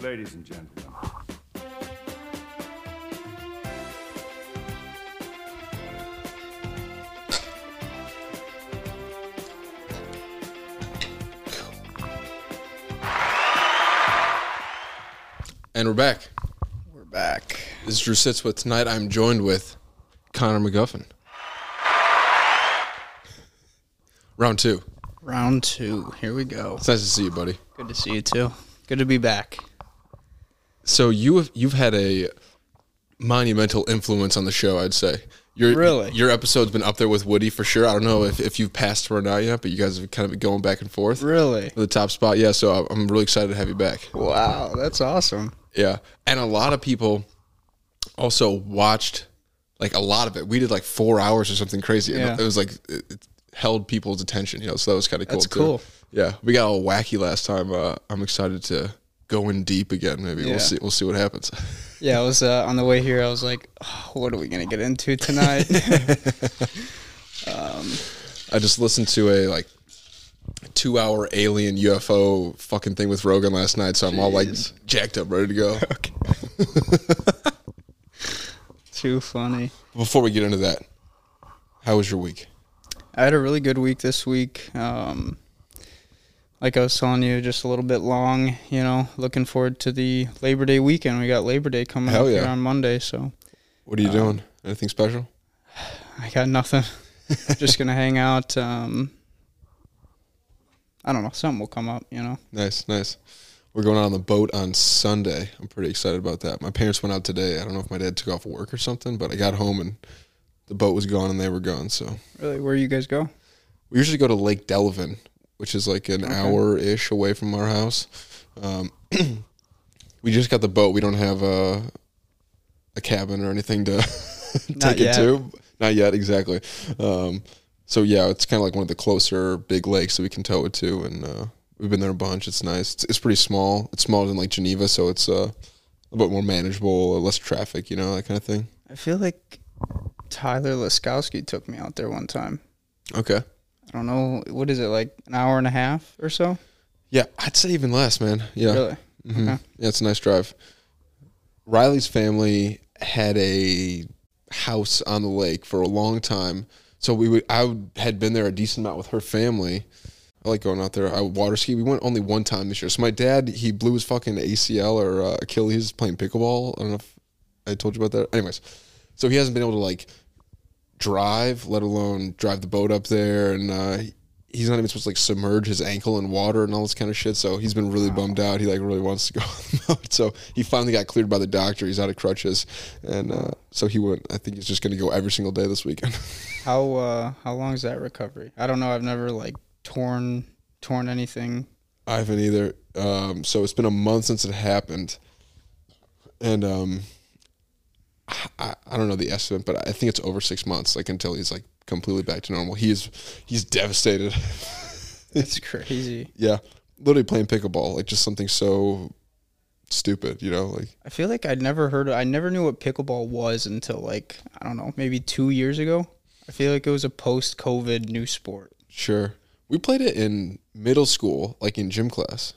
Ladies and gentlemen. And we're back. We're back. This is Drew Sits with tonight. I'm joined with Connor McGuffin. Round two. Round two. Here we go. It's nice to see you, buddy. Good to see you too. Good to be back. So you have you've had a monumental influence on the show, I'd say. Your Really? your episode's been up there with Woody for sure. I don't know if, if you've passed her or not yet, but you guys have kind of been going back and forth Really? the top spot. Yeah, so I'm really excited to have you back. Wow, that's awesome. Yeah, and a lot of people also watched like a lot of it. We did like four hours or something crazy. and Yeah. It was like it, it held people's attention, you know. So that was kind of cool. That's too. cool. Yeah, we got all wacky last time. Uh, I'm excited to go in deep again. Maybe Yeah. we'll see. We'll see what happens. Yeah, I was uh, on the way here. I was like, oh, "What are we gonna get into tonight?" I just listened to a like two hour alien UFO fucking thing with Rogan last night, so I'm all like jacked up, ready to go. Too funny. Before we get into that, how was your week? I had a really good week this week. Um, like I was telling you, just a little bit long. You know, looking forward to the Labor Day weekend. We got Labor Day coming Hell up here on Monday, so What are you doing? Anything special? I got nothing. just gonna hang out. Um, I don't know. Something will come up. You know. Nice, nice. We're going out on the boat on Sunday. I'm pretty excited about that. My parents went out today. I don't know if my dad took off work or something, but I got home and the boat was gone and they were gone. So Really, where you guys go? we usually go to Lake Delavan, which is like an hour ish away from our house. Um, we just got the boat. We don't have a a cabin or anything to take it to. Not yet, exactly. Um, so yeah, it's kind of like one of the closer big lakes that we can tow it to, and uh, we've been there a bunch. It's nice. It's, it's pretty small. It's smaller than like Geneva, so it's uh, a bit more manageable, less traffic, you know, that kind of thing. I feel like Tyler Laskowski took me out there one time. Okay. I don't know what is it like an hour and a half or so. Yeah, I'd say even less, man. Yeah. Really? Mhm. Okay. Yeah, it's a nice drive. Riley's family had a house on the lake for a long time, so we would. I would, had been there a decent amount with her family. I like going out there. I water ski. We went only one time this year. So my dad, he blew his fucking ACL or uh, Achilles playing pickleball. I don't know if I told you about that. Anyways, so he hasn't been able to like drive, let alone drive the boat up there, and uh, he's not even supposed to like submerge his ankle in water and all this kind of shit. So he's been really bummed out. He like really wants to go. on the boat. so he finally got cleared by the doctor. He's out of crutches, and uh, so he went. I think he's just going to go every single day this weekend. How uh how long is that recovery? I don't know. I've never like torn torn anything. I haven't either. Um, so it's been a month since it happened, and um, I, I don't know the estimate, but I think it's over six months, like until he's like completely back to normal. He is he's devastated. It's crazy. yeah, literally playing pickleball, like just something so stupid, you know, like I feel like I'd never heard. of, I never knew what pickleball was until like I don't know, maybe two years ago. I feel like it was a post-COVID new sport. Sure. We played it in middle school, like in gym class.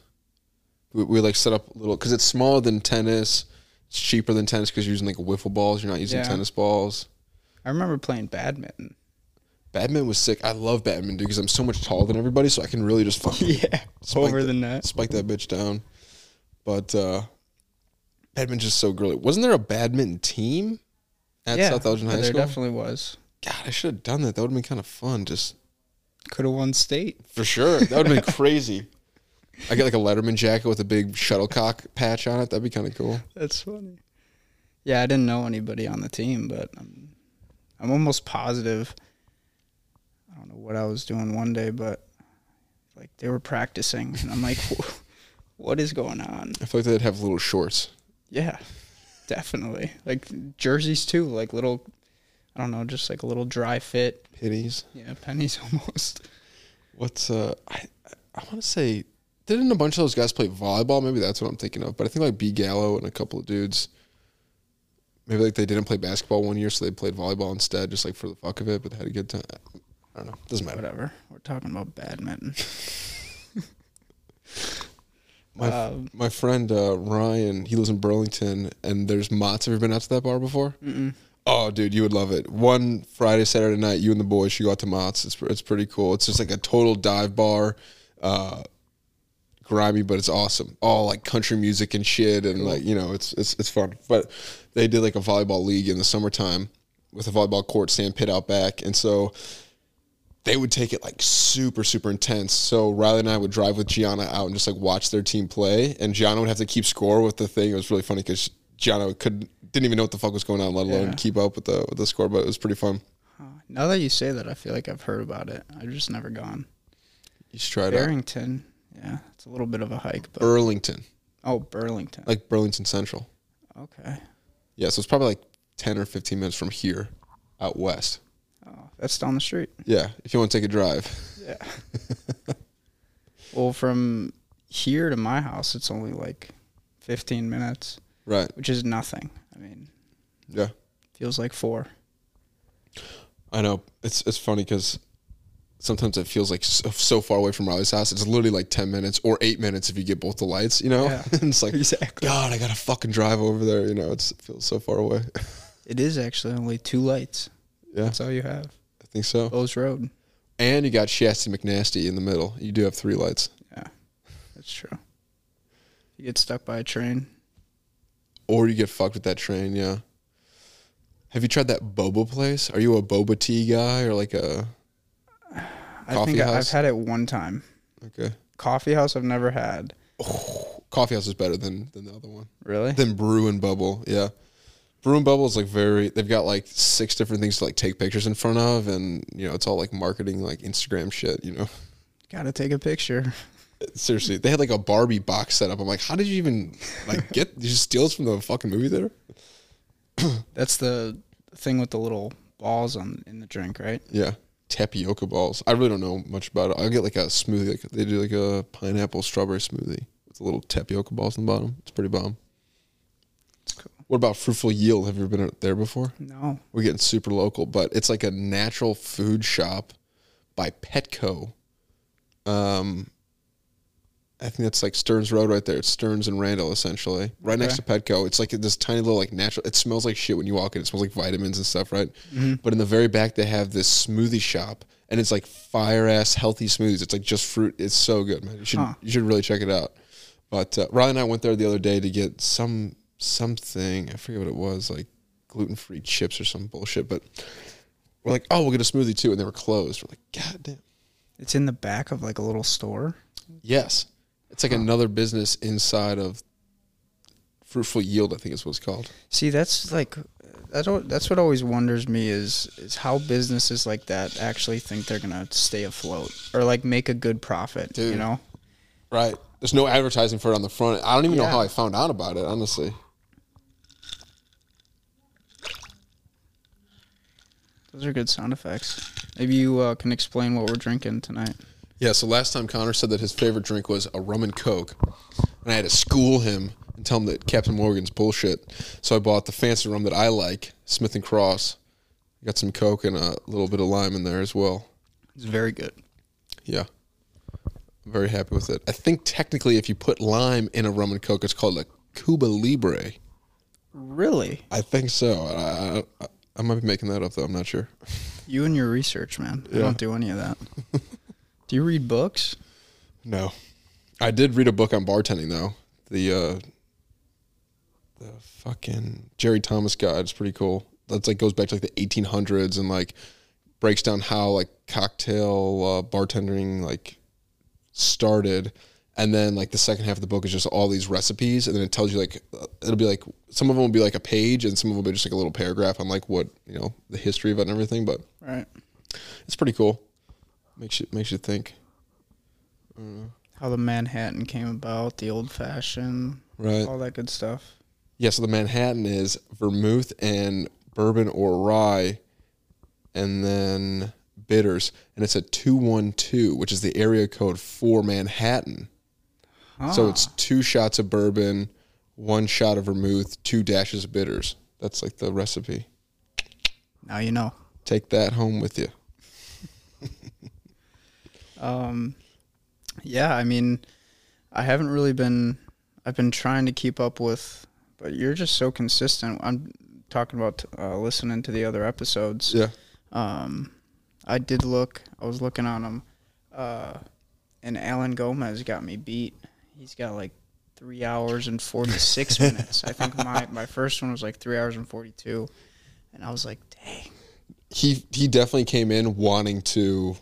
We, we like set up a little because it's smaller than tennis. It's cheaper than tennis because you're using like wiffle balls. You're not using Yeah. tennis balls. I remember playing badminton. Badminton was sick. I love badminton because I'm so much taller than everybody, so I can really just fucking Yeah, Spike over the- the net. spike that bitch down. But uh badminton's just so girly. Wasn't there a badminton team at yeah, South Elgin High there School? definitely was. God, I should have done that. That would have been kind of fun. Just Could have won state. For sure. That would have been crazy. I get like a Letterman jacket with a big shuttlecock patch on it. That'd be kind of cool. That's funny. Yeah, I didn't know anybody on the team, but I'm, I'm almost positive. I don't know what I was doing one day, but like they were practicing, and I'm like, what is going on? I feel like they'd have little shorts. Yeah, definitely. Like jerseys too, like little, I don't know, just like a little dry fit. Pennies. Yeah, pennies almost. What's uh? I I want to say didn't a bunch of those guys play volleyball? Maybe that's what I'm thinking of. But I think like B Gallo and a couple of dudes. Maybe like they didn't play basketball one year, so they played volleyball instead, just like for the fuck of it. But they had a good time. I don't know. Doesn't matter. Whatever. We're talking about badminton. My Um, my friend uh, Ryan, he lives in Burlington, and there's Mott's. Have you ever been out to that bar before? Mm-mm. Oh, dude, you would love it. One Friday, Saturday night, you and the boys should go out to Mott's. It's it's pretty cool. It's just like a total dive bar, uh, grimy, but it's awesome. All like country music and shit, and like you know, it's it's it's fun. But they did like a volleyball league in the summertime with a volleyball court, sand pit out back, and so they would take it like super super intense. So Riley and I would drive with Gianna out and just like watch their team play, and Gianna would have to keep score with the thing. It was really funny because Gianna could didn't even know what the fuck was going on, let alone Yeah. keep up with the with the score. But it was pretty fun. Huh. Now that you say that, I feel like I've heard about it. I've just never gone. You should try it out. Yeah, it's a little bit of a hike, but Burlington, oh, Burlington. like Burlington Central. Okay. Yeah, so it's probably like ten or fifteen minutes from here, out west. Oh, that's down the street. Yeah, if you want to take a drive. Yeah. well, from here to my house, it's only like 15 minutes, Right. which is nothing. I mean, Yeah. feels like four. I know. It's it's funny because sometimes it feels like so, so far away from Riley's house. It's literally like ten minutes or eight minutes if you get both the lights. You know, Yeah. And it's like Exactly. God, I gotta fucking drive over there. You know, it's, it feels so far away. It is actually only two lights. yeah, That's all you have. I think so. Bowes Road. And you got Shasta McNasty in the middle. You do have three lights. Yeah, that's true. You get stuck by a train. Or you get fucked with that train, yeah. Have you tried that boba place? Are you a boba tea guy or like a I Coffee think I- I've house? had it one time. okay? Coffee house I've never had. Coffee house is better than than the other one. Really? Than brew and bubble, yeah. Brew and bubble is like very. They've got like six different things to like take pictures in front of, and you know it's all like marketing, like Instagram shit. You know, Gotta take a picture. seriously, they had like a Barbie box set up. I'm like, how did you even like get? Did you steal this from the fucking movie theater? That's the thing with the little balls on in the drink, right? Yeah. Tapioca balls. I really don't know much about it. I'll get like a smoothie. Like they do like a pineapple strawberry smoothie with a little tapioca balls in the bottom. It's pretty bomb. It's cool. What about Fruitful Yield? Have you ever been there before? No. We're getting super local, but it's like a natural food shop by Petco. Um, I think that's like Stearns Road right there. It's Stearns and Randall essentially, right next to Petco. It's like this tiny little like natural. It smells like shit when you walk in. It smells like vitamins and stuff, right? But in the very back, they have this smoothie shop, and it's like fire ass healthy smoothies. It's like just fruit. It's so good, man. You should Huh. you should really check it out. But uh, Riley and I went there the other day to get some something. I forget what it was, like gluten free chips or some bullshit. But we're like, oh, we'll get a smoothie too, and they were closed. We're like, god damn. It's in the back of like a little store. Yes, it's like another business inside of Fruitful Yield. I think is what it's called. See, that's like that. al- That's what always wonders me is is how businesses like that actually think they're gonna stay afloat or like make a good profit. You know? Right. There's no advertising for it on the front. I don't even know how I found out about it, honestly. Those are good sound effects. Maybe you uh, can explain what we're drinking tonight. Yeah, so last time Connor said that his favorite drink was a rum and coke. And I had to school him and tell him that Captain Morgan's bullshit. So I bought the fancy rum that I like, Smith and Cross. Got some coke and a little bit of lime in there as well. It's very good. Yeah. I'm very happy with it. I think technically if you put lime in a rum and coke, it's called a Cuba Libre. Really? I think so. I, I, I might be making that up though. I'm not sure. You and your research, man. I Yeah. don't do any of that. do you read books? No, I did read a book on bartending though. The uh, the fucking Jerry Thomas guide It's pretty cool. That's like goes back to like the 1800s and like breaks down how like cocktail uh, bartending like started. And then like the second half of the book is just all these recipes, and then it tells you like uh, it'll be like some of them will be like a page, and some of them will be just like a little paragraph on like what you know the history of it and everything. But Right. it's pretty cool. Makes you makes you think. How the Manhattan came about, the old fashioned, Right. all that good stuff. Yeah, so the Manhattan is vermouth and bourbon or rye, and then bitters, and it's a two one two, which is the area code for Manhattan. So Ah. it's two shots of bourbon, one shot of vermouth, two dashes of bitters. That's like the recipe. now you know. Take that home with you. Um, yeah, I mean, I haven't really been. I've been trying to keep up with, but you're just so consistent. I'm talking about uh, listening to the other episodes. Yeah. Um, I did look. I was looking on them, uh, and Alan Gomez got me beat. He's got like three hours and forty six minutes. I think my my first one was like three hours and forty two, and I was like, dang. He he definitely came in wanting to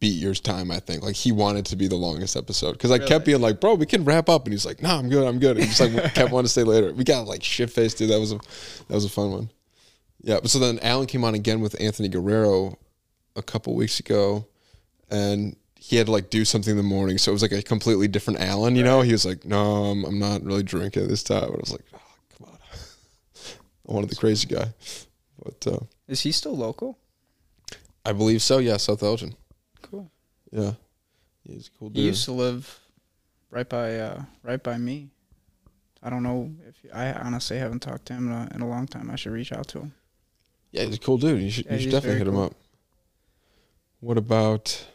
beat your time. I think like he wanted to be the longest episode because I kept being like, bro, we can wrap up, and he's like, no, I'm good, I'm good. And he just like kept wanting to stay later. We got like shit faced, dude. That was a that was a fun one. Yeah, but so then Alan came on again with Anthony Guerrero a couple weeks ago, and he had to like do something in the morning, so it was like a completely different Alan. You know, he was like, no, I'm, I'm not really drinking this time. And I was like, oh, come on, I wanted the crazy guy, but uh, Is he still local? I believe so. Yeah, South Elgin. Yeah, he's a cool He used to live right by uh, right by me. I don't know if I honestly haven't talked to him in a, in a long time. I should reach out to him. yeah, he's a cool dude. You should, Yeah, you should definitely hit him cool. up. What about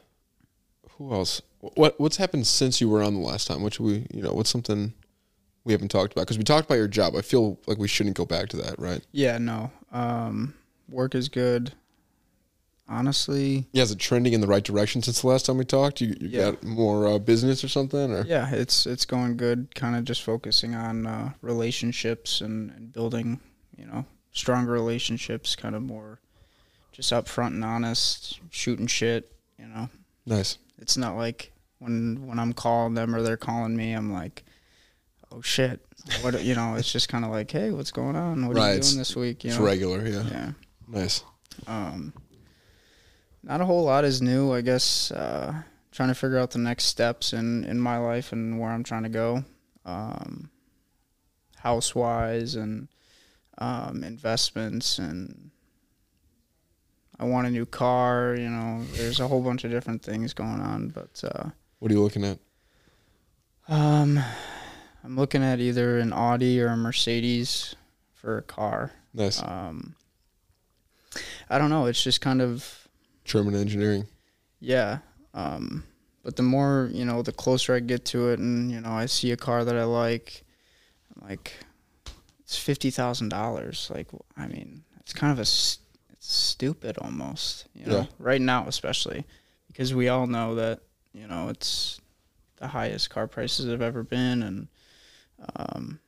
who else? What what's happened since you were on the last time? What should we, you know, what's something we haven't talked about? Because we talked about your job. I feel like we shouldn't go back to that, right? Yeah, no. Um, work is good. Honestly, Yeah, is it trending in the right direction since the last time we talked? You, you Yeah. got more uh, business or something, or yeah, it's it's going good. Kind of just focusing on uh, relationships and, and building, you know, stronger relationships. Kind of more just upfront and honest, shooting shit. You know, nice? it's not like when when I'm calling them or they're calling me, I'm like, oh shit, what you know? It's just kind of like, hey, what's going on? What are you doing this week? You It's know? regular, yeah. Yeah. Nice. Um, not a whole lot is new, I guess. Uh, trying to figure out the next steps in in my life and where I'm trying to go, um, house wise and um, investments and. I want a new car, you know. There's a whole bunch of different things going on, but uh, What are you looking at? um, I'm looking at either an Audi or a Mercedes for a car. Nice. Um, I don't know. It's just kind of German engineering. yeah. Um, but the more you know, the closer I get to it, and you know, I see a car that I like, I'm like, it's fifty thousand dollars. Like, I mean, it's kind of a it's stupid almost. You know, Yeah. right now especially because we all know that you know it's the highest car prices have ever been, and um,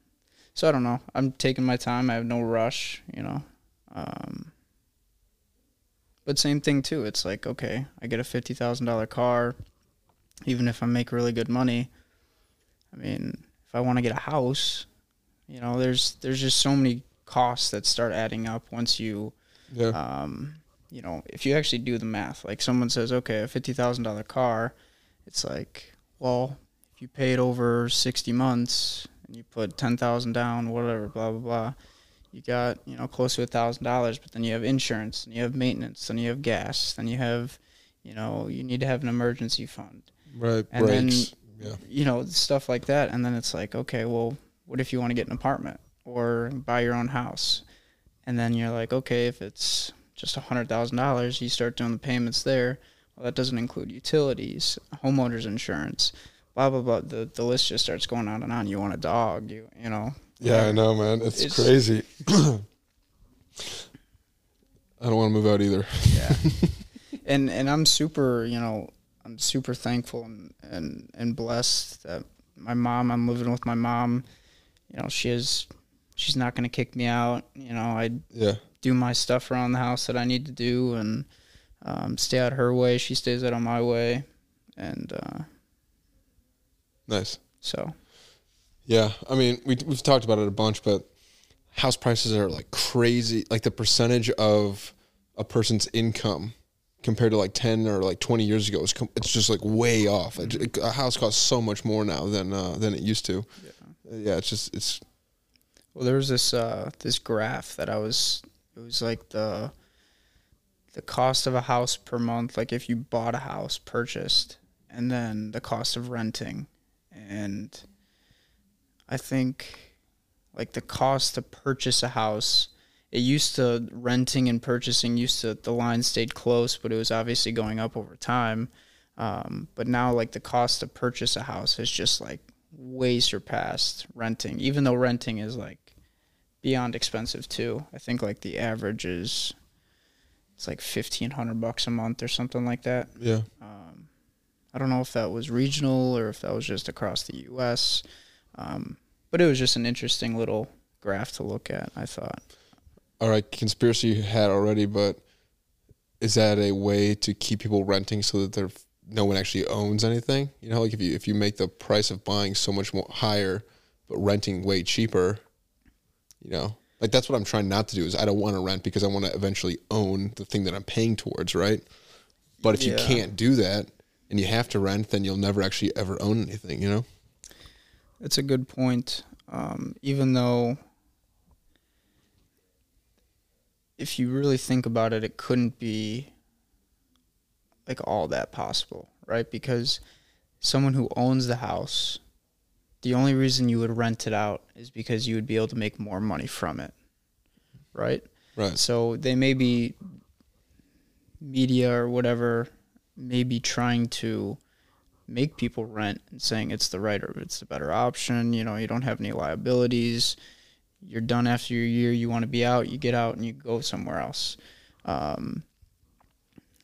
so I don't know. I'm taking my time. I have no rush. You know. Um, but same thing too. It's like okay, I get a fifty thousand dollar car, even if I make really good money. I mean, if I want to get a house, you know, there's there's just so many costs that start adding up once you, Yeah. um, you know, if you actually do the math. Like someone says, okay, a fifty thousand dollar car, it's like, well, if you pay it over sixty months and you put ten thousand down, whatever, blah blah blah you got you know close to a thousand dollars but then you have insurance and you have maintenance then you have gas then you have you know you need to have an emergency fund right. and then- yeah. you know stuff like that and then it's like okay well what if you want to get an apartment or buy your own house and then you're like okay if it's just a hundred thousand dollars you start doing the payments there well that doesn't include utilities homeowners insurance blah blah blah the, the list just starts going on and on you want a dog you you know Yeah, I know, man. It's, It's- crazy. I don't want to move out either. yeah and and i'm super you know i'm super thankful and and, and blessed that my mom i'm living with my mom you know she is she's not going to kick me out you know i Yeah. do my stuff around the house that i need to do and um, stay out her way she stays out of my way and uh, Nice. so Yeah. I mean, we we've talked about it a bunch, but house prices are like crazy. Like the percentage of a person's income compared to like 10 or like 20 years ago is com- it's just like way off. It- it- a house costs so much more now than uh, than it used to. Yeah, it's just it's Well, there was this uh, this graph that I was. It was like the the cost of a house per month, like if you bought a house purchased, and then the cost of renting, and I think like the cost to purchase a house. It used to renting and purchasing used to the line stayed close, but it was obviously going up over time. Um, but now like the cost to purchase a house has just like way surpassed renting, even though renting is like beyond expensive too. I think like the average is it's like fifteen hundred bucks a month or something like that. Yeah. Um, I don't know if that was regional or if that was just across the U.S. Um, but it was just an interesting little graph to look at. I thought. All right, conspiracy you had already, but is that a way to keep people renting so that there no one actually owns anything? You know, like if you if you make the price of buying so much more higher, but renting way cheaper, you know, like that's what I'm trying not to do. Is I don't want to rent because I want to eventually own the thing that I'm paying towards, right? But if you can't do that and you have to rent, then you'll never actually ever own anything. You know? It's a good point. Um, even though, if you really think about it, it couldn't be like all that possible, right? Because someone who owns the house, the only reason you would rent it out is because you would be able to make more money from it, right? Right. So they may be media or whatever, may be trying to make people rent and saying it's the right or it's the better option. You know, you don't have any liabilities. You're done after your year. You want to be out. You get out and you go somewhere else. Um,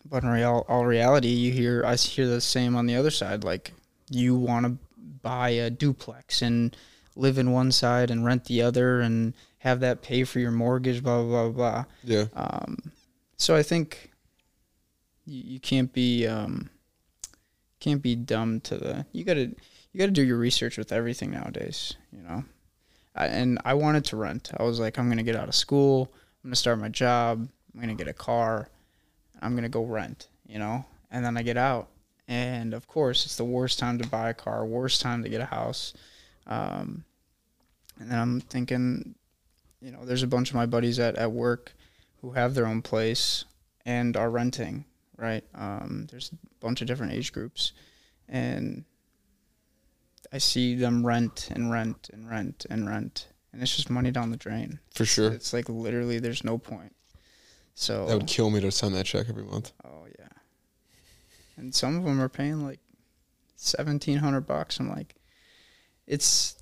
but in real, all reality, you hear I hear the same on the other side. Like you want to buy a duplex and live in one side and rent the other and have that pay for your mortgage. Blah blah blah blah. Yeah. Um, so I think you, you can't be um, can't be dumb to the. You gotta you gotta do your research with everything nowadays. You know, I, and I wanted to rent. I was like, I'm gonna get out of school. I'm gonna start my job. I'm gonna get a car. I'm gonna go rent. You know, and then I get out, and of course, it's the worst time to buy a car. Worst time to get a house. Um, and then I'm thinking, you know, there's a bunch of my buddies at, at work who have their own place and are renting, right? Um, there's a bunch of different age groups, and I see them rent and rent and rent and rent, and it's just money down the drain. For sure. It's like literally, there's no point. So, That would kill me to send that check every month. oh yeah, and some of them are paying like seventeen hundred bucks. I'm like, it's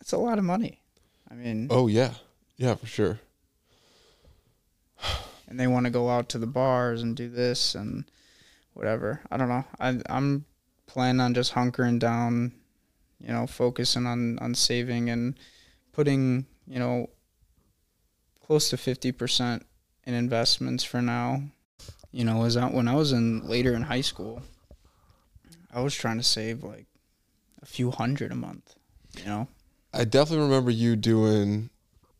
it's a lot of money. I mean, Oh yeah. Yeah, for sure. And they want to go out to the bars and do this and whatever. I don't know. I I'm planning on just hunkering down, you know, focusing on on saving and putting, you know, close to 50% in investments for now. You know, as I, when I was in later in high school, I was trying to save like a few hundred a month, you know. I definitely remember you doing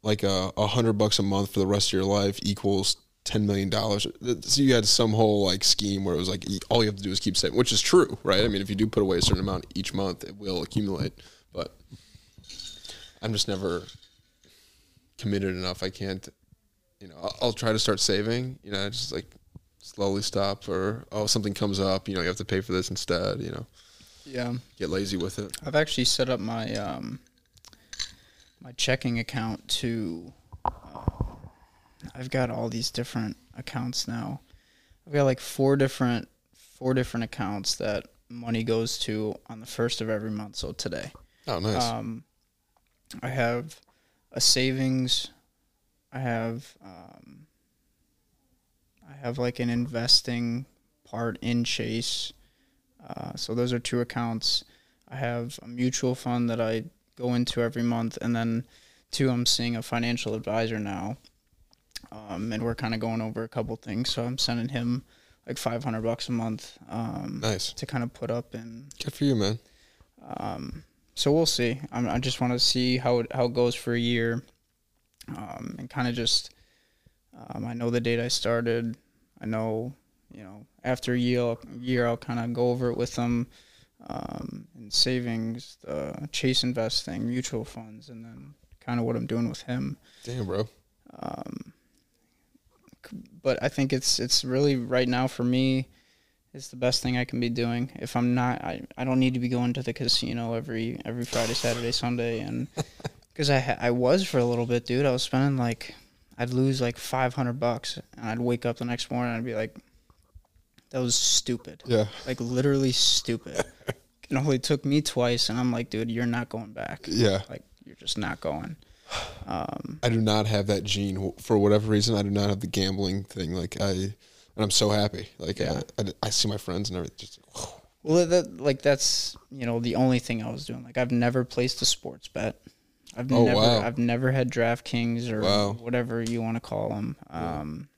like a hundred bucks a month for the rest of your life equals ten million dollars. So you had some whole like scheme where it was like all you have to do is keep saving, which is true, right? I mean, if you do put away a certain amount each month, it will accumulate. But I'm just never committed enough. I can't, you know. I'll, I'll try to start saving. You know, just like slowly stop, or oh something comes up, you know, you have to pay for this instead. You know, Yeah. get lazy with it. I've actually set up my um, my checking account to. I've got all these different accounts now. I've got like four different four different accounts that money goes to on the first of every month. So today, Oh, nice. um, I have a savings. I have um, I have like an investing part in Chase. Uh, so those are two accounts. I have a mutual fund that I go into every month, and then two, I'm seeing a financial advisor now, um, and we're kind of going over a couple things. So I'm sending him like 500 bucks a month um, nice. to kind of put up and Good for you, man. um, so we'll see. I'm, I just want to see how it, how it goes for a year, um, and kind of just. Um, I know the date I started. I know, you know, after a year, year I'll kind of go over it with them, um, and savings, uh, chase investing, mutual funds, and then kind of what I'm doing with him. Damn, bro. Um, but I think it's it's really right now for me, it's the best thing I can be doing. If I'm not, I, I don't need to be going to the casino every every Friday, Saturday, Sunday, and because I ha- I was for a little bit, dude. I was spending like I'd lose like five hundred bucks, and I'd wake up the next morning and I'd be like, that was stupid, Yeah. like literally stupid. it only took me twice, and I'm like, dude, you're not going back. Yeah. Like you're just not going. Um, I do not have that gene for whatever reason. I do not have the gambling thing. Like I, and I'm so happy. Like Yeah. I, I, I see my friends and everything. Just well, that like that's you know the only thing I was doing. Like I've never placed a sports bet. I've Oh, never wow. I've never had DraftKings or Wow. whatever you want to call them. Um,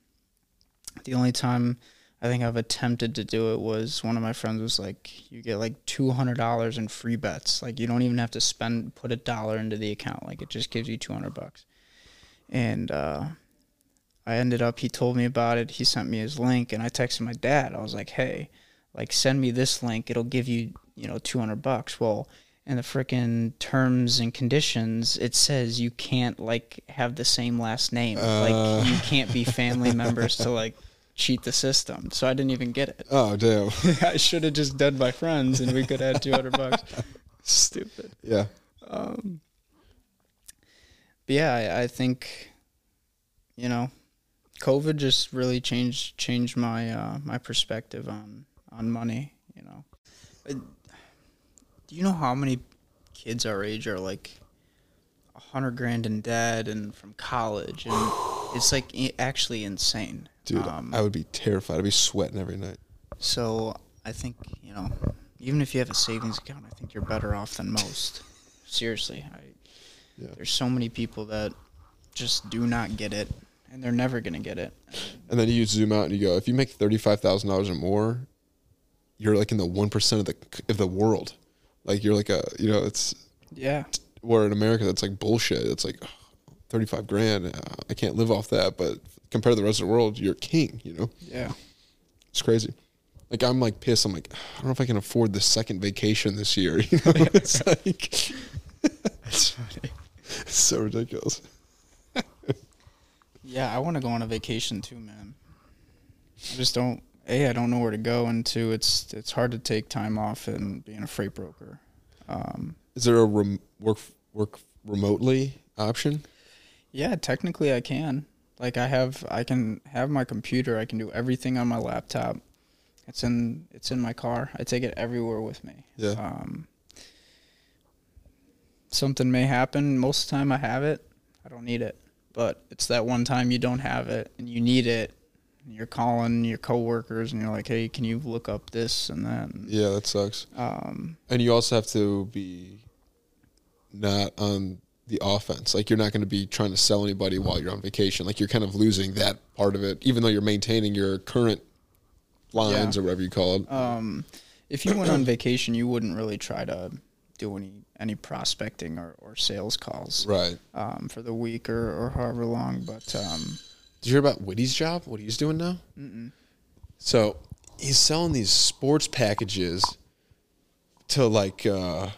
the only time I think I've attempted to do it was one of my friends was like, "You get like two hundred dollars in free bets. Like you don't even have to spend put a dollar into the account. Like it just gives you two hundred bucks." And uh, I ended up. He told me about it. He sent me his link, and I texted my dad. I was like, "Hey, like send me this link. It'll give you you know two hundred bucks." Well. In the freaking terms and conditions, it says you can't like have the same last name. Uh. like you can't be family members to like cheat the system. So I didn't even get it. oh damn. I should have just done my friends and we could have had 200 bucks. Stupid. yeah. Um, but yeah, I, I think, you know, COVID just really changed changed my uh, my perspective on on money. You know, do you know how many kids our age are like a hundred grand in debt and from college, and it's like i- actually insane, Dude, Um, I would be terrified. I'd be sweating every night. so I think you know, even if you have a savings account, I think you're better off than most. Seriously, I, Yeah. there's so many people that just do not get it, and they're never gonna get it. And then you zoom out and you go, if you make thirty five thousand dollars or more, you're like in the one percent of the of the world. Like you're like a you know it's Yeah, where in America that's like bullshit. It's like thirty five grand. Uh, I can't live off that. But compared to the rest of the world, you're king. You know, yeah, it's crazy. Like I'm like pissed. I'm like I don't know if I can afford the second vacation this year. You know, it's like that's funny. it's so ridiculous. Yeah, I want to go on a vacation too, man. I just don't. A, I don't know where to go, and two, it's it's hard to take time off and being a freight broker. Um, Is there a rem- work work remotely option? Yeah, technically I can. Like I have I can have my computer, I can do everything on my laptop. It's in it's in my car. I take it everywhere with me. Yeah. Um something may happen. Most of the time I have it. I don't need it. But it's that one time you don't have it and you need it. And you're calling your coworkers and you're like, "Hey, can you look up this and that?" And, Yeah, that sucks. um And you also have to be not on the offense. Like you're not going to be trying to sell anybody while you're on vacation. Like you're kind of losing that part of it, even though you're maintaining your current lines Yeah. or whatever you call it. um if you went on vacation, you wouldn't really try to do any any prospecting or, or sales calls. right. um, for the week or, or however long. But um, Did you hear about Whitty's job? What he's doing now? mm-mm. So he's selling these sports packages to like uh,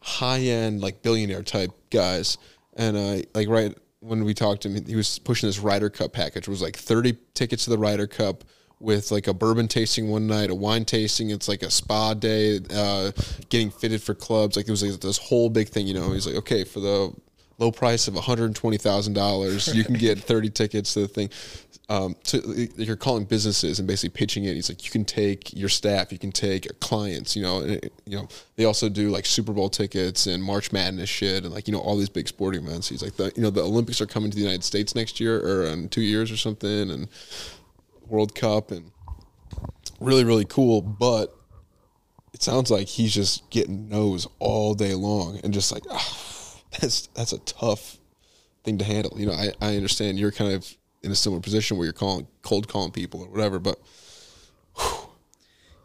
high end, like billionaire type guys. And uh, like right when we talked to him, he was pushing this Ryder Cup package. It was like thirty tickets to the Ryder Cup with like a bourbon tasting one night, a wine tasting. It's like a spa day, uh, getting fitted for clubs. Like it was like this whole big thing. You know, he's like, okay, for the low price of one hundred twenty thousand dollars, you can get thirty tickets to the thing. Um, so you're calling businesses and basically pitching it. He's like, you can take your staff, you can take your clients. You know, it- you know they also do like Super Bowl tickets and March Madness shit and like you know all these big sporting events. He's like, the you know the Olympics are coming to the United States next year or in two years or something, and World Cup and really really cool. But it sounds like he's just getting no's all day long and just like ah, that's that's a tough thing to handle. You know, I, I understand you're kind of in a similar position where you're calling cold calling people or whatever, but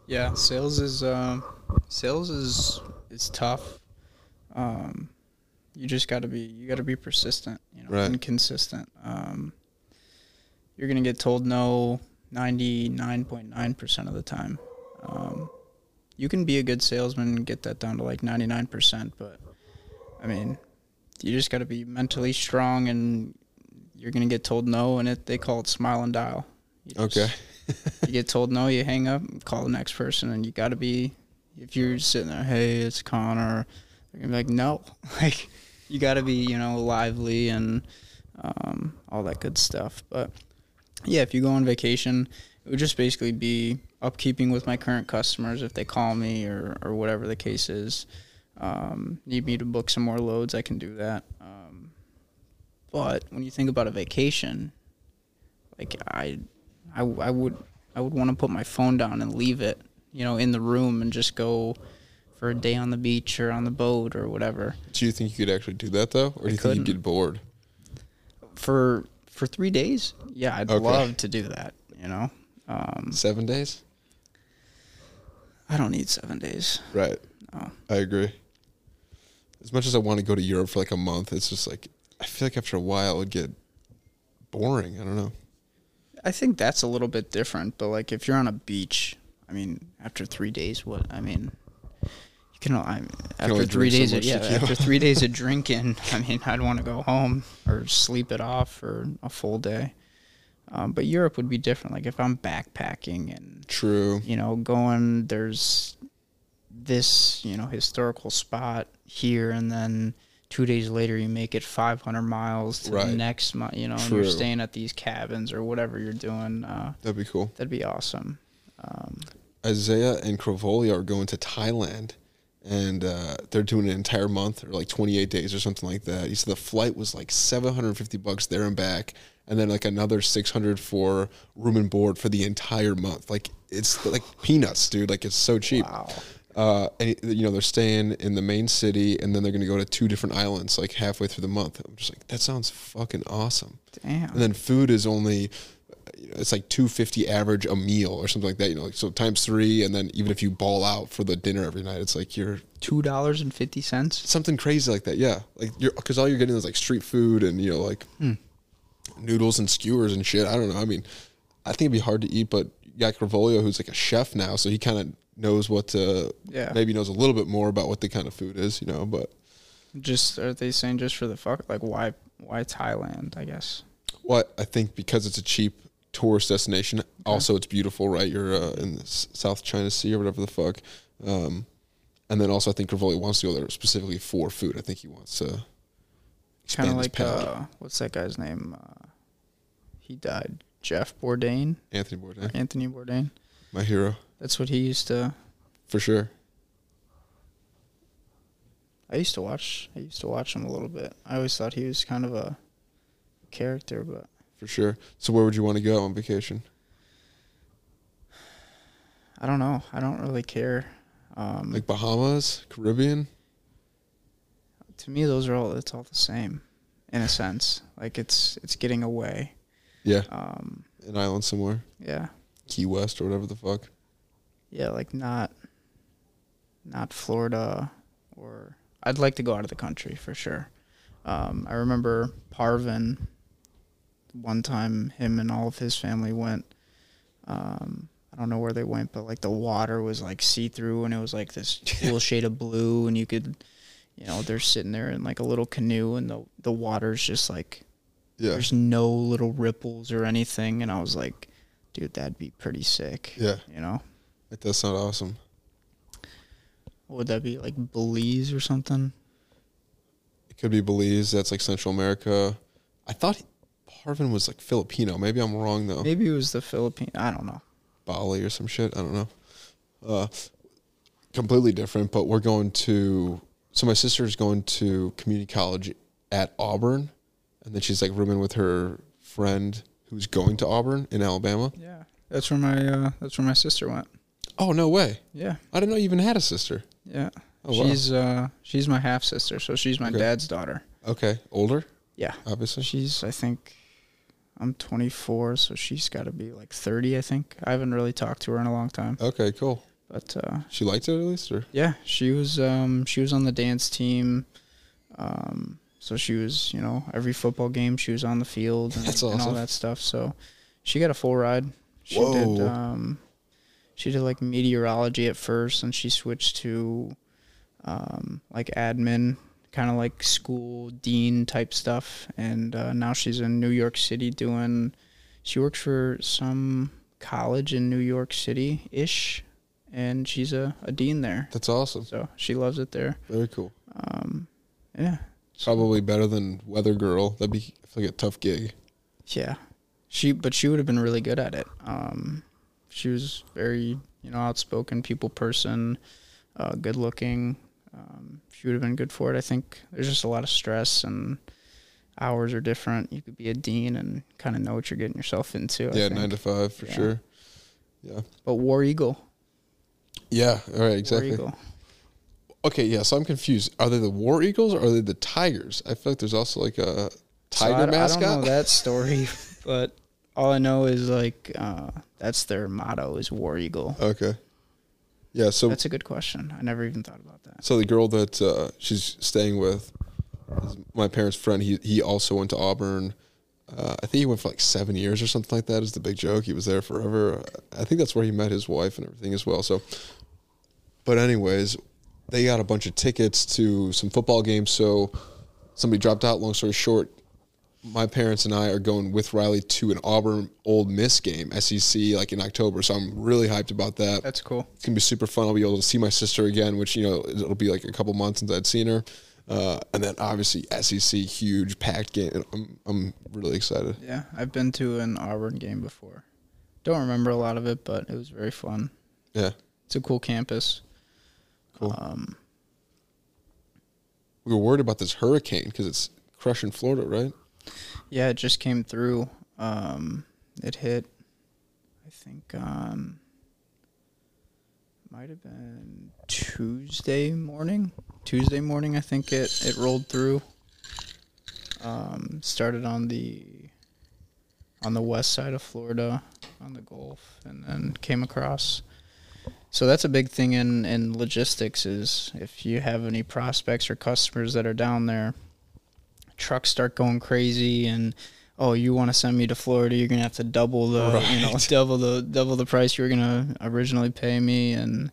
yeah, sales is um, sales is is tough. Um, you just got to be you got to be persistent, you know, Right. and consistent. Um, you're gonna get told no ninety nine point nine percent of the time. Um, you can be a good salesman and get that down to like ninety nine percent, but I mean, you just got to be mentally strong, and you're gonna get told no, and it they call it smile and dial. You just- okay. you get told no, you hang up, call the next person, and you got to be. If you're sitting there, hey, it's Connor, they're gonna be like, no, like you got to be, you know, lively and um, all that good stuff. But yeah, if you go on vacation it would just basically be upkeeping with my current customers if they call me or or whatever the case is. Um, need me to book some more loads, I can do that. But when you think about a vacation, like I, I, I would I would want to put my phone down and leave it, you know, in the room and just go for a day on the beach or on the boat or whatever. Do you think you could actually do that though, or do you think couldn't. you'd get bored? For for three days, yeah, I'd Okay. love to do that. You know, um, Seven days? I don't need seven days. Right. No. I agree. As much as I want to go to Europe for like a month, it's just like I feel like after a while it would get boring. I don't know. I think that's a little bit different, but like if you're on a beach, I mean, after three days, what I mean, you can. I after only three drink so days, of, yeah, after three days of drinking, I mean, I'd want to go home or sleep it off for a full day. Um, but Europe would be different. Like if I'm backpacking and True. you know going, there's this you know historical spot here, and then two days later you make it 500 miles to Right. the next month. You know, and you're staying at these cabins or whatever you're doing. Uh, That'd be cool. That'd be awesome. Um, Isaiah and Crovolia are going to Thailand, and uh, they're doing an entire month or like 28 days or something like that. He said the flight was like 750 bucks there and back, and then like another 600 for room and board for the entire month. Like it's like peanuts, dude. Like it's so cheap. wow. Uh, and you know they're staying in the main city, and then they're going to go to two different islands like halfway through the month. I'm just like, that sounds fucking awesome. Damn. And then food is only, it's like two fifty average a meal or something like that. You know, like so times three, and then even if you ball out for the dinner every night, it's like you're Two dollars and fifty cents. something crazy like that. Yeah, like you're because all you're getting is like street food and you know like noodles and skewers and shit. I don't know. I mean, I think it'd be hard to eat, but you got who's like a chef now, so he kind of knows what to. Yeah. Maybe knows a little bit more about what the kind of food is, you know. But Just are they saying just for the fuck? Like why? Why Thailand? I guess. what I think because it's a cheap tourist destination. Also, it's beautiful, right? You're uh, in the South China Sea or whatever the fuck. Um, and then also, I think Carvolio wants to go there specifically for food. I think he wants to Kind of like uh, what's that guy's name? Uh, he died. Jeff Bourdain, Anthony Bourdain, Anthony Bourdain. my hero That's what he used to. for sure. I used to watch. I used to watch him a little bit. I always thought he was kind of a character, but For sure. So where would you want to go on vacation? I don't know. I don't really care. Um, Like Bahamas, Caribbean? to me, those are all. It's all the same, in a sense. Like it's it's getting away. Yeah, Um, an island somewhere, yeah, Key West or whatever the fuck. Yeah. Like not, not Florida, or I'd like to go out of the country for sure. Um, I remember Parvin. One time, him and all of his family went. Um, I don't know where they went, but like the water was like see through, and it was like this cool shade of blue, and you could, you know, they're sitting there in like a little canoe, and the the water's just like Yeah, there's no little ripples or anything, and I was like, dude, that'd be pretty sick. yeah, You know, that does sound awesome. what would that be like Belize or something? It could be Belize. That's like Central America. I thought he, Parvin was like Filipino. Maybe I'm wrong though. Maybe it was the Philippines. I don't know. Bali or some shit. I don't know. Uh, completely different, but we're going to. So my sister's going to community college at Auburn, and then she's like rooming with her friend who's going to Auburn in Alabama. Yeah, that's where my uh, that's where my sister went. Oh no way! Yeah, I didn't know you even had a sister. yeah. Oh wow. she's uh she's my half sister, so she's my Okay. dad's daughter. okay, older, Yeah, obviously. she's I think I'm 24, so she's got to be like 30. I think I haven't really talked to her in a long time, Okay, cool. but uh, She liked it at least, or Yeah, she was um she was on the dance team. Um so she was, you know, every football game she was on the field and, That's and all that stuff. So she got a full ride. She did Whoa. um she did like meteorology at first and she switched to um like admin, kind of like school dean type stuff and uh, now she's in New York City doing she works for some college in New York City ish and she's a, a dean there. that's awesome. So she loves it there. Very cool. Um, yeah, Probably better than Weather Girl. That'd be like a tough gig. yeah. She, but she would have been really good at it. Um, She was very, you know, outspoken, people person, uh, good looking. Um, she would have been good for it. I think there's just a lot of stress and hours are different. You could be a dean and kind of know what you're getting yourself into. I yeah, think. nine to five for Yeah. sure. Yeah. But War Eagle, Yeah. All right. Exactly. War Eagle. Okay. Yeah. So I'm confused. Are they the War Eagles or are they the Tigers? I feel like there's also like a So I, tiger I mascot. don't know that story, but all I know is like uh, that's their motto is War Eagle. Okay. Yeah. So That's a good question. I never even thought about that. so the girl that uh, she's staying with, is my parents' friend. He he also went to Auburn. Uh, I think he went for like seven years or something like that. Is the big joke. He was there forever. I think that's where he met his wife and everything as well. So, but anyways, they got a bunch of tickets to some football games. So somebody dropped out. Long story short, my parents and I are going with Riley to an Auburn Ole Miss game, SEC, like in October. So I'm really hyped about that. That's cool. It's gonna be super fun. I'll be able to see my sister again, which you know it'll be like a couple months since I'd seen her. Uh, and then obviously SEC, huge packed game. I'm I'm really excited. Yeah, I've been to an Auburn game before. Don't remember a lot of it, but it was very fun. Yeah, It's a cool campus. Cool. Um, we were worried about this hurricane because it's crushing Florida, right? Yeah, it just came through. Um, it hit, I think, on might have been Tuesday morning. Tuesday morning, I think it it rolled through. Um, started on the on the west side of Florida, on the Gulf, and then came across. So that's a big thing in in logistics is if you have any prospects or customers that are down there, trucks start going crazy and oh you want to send me to Florida you're gonna have to double the you know double the double the price you were gonna originally pay me and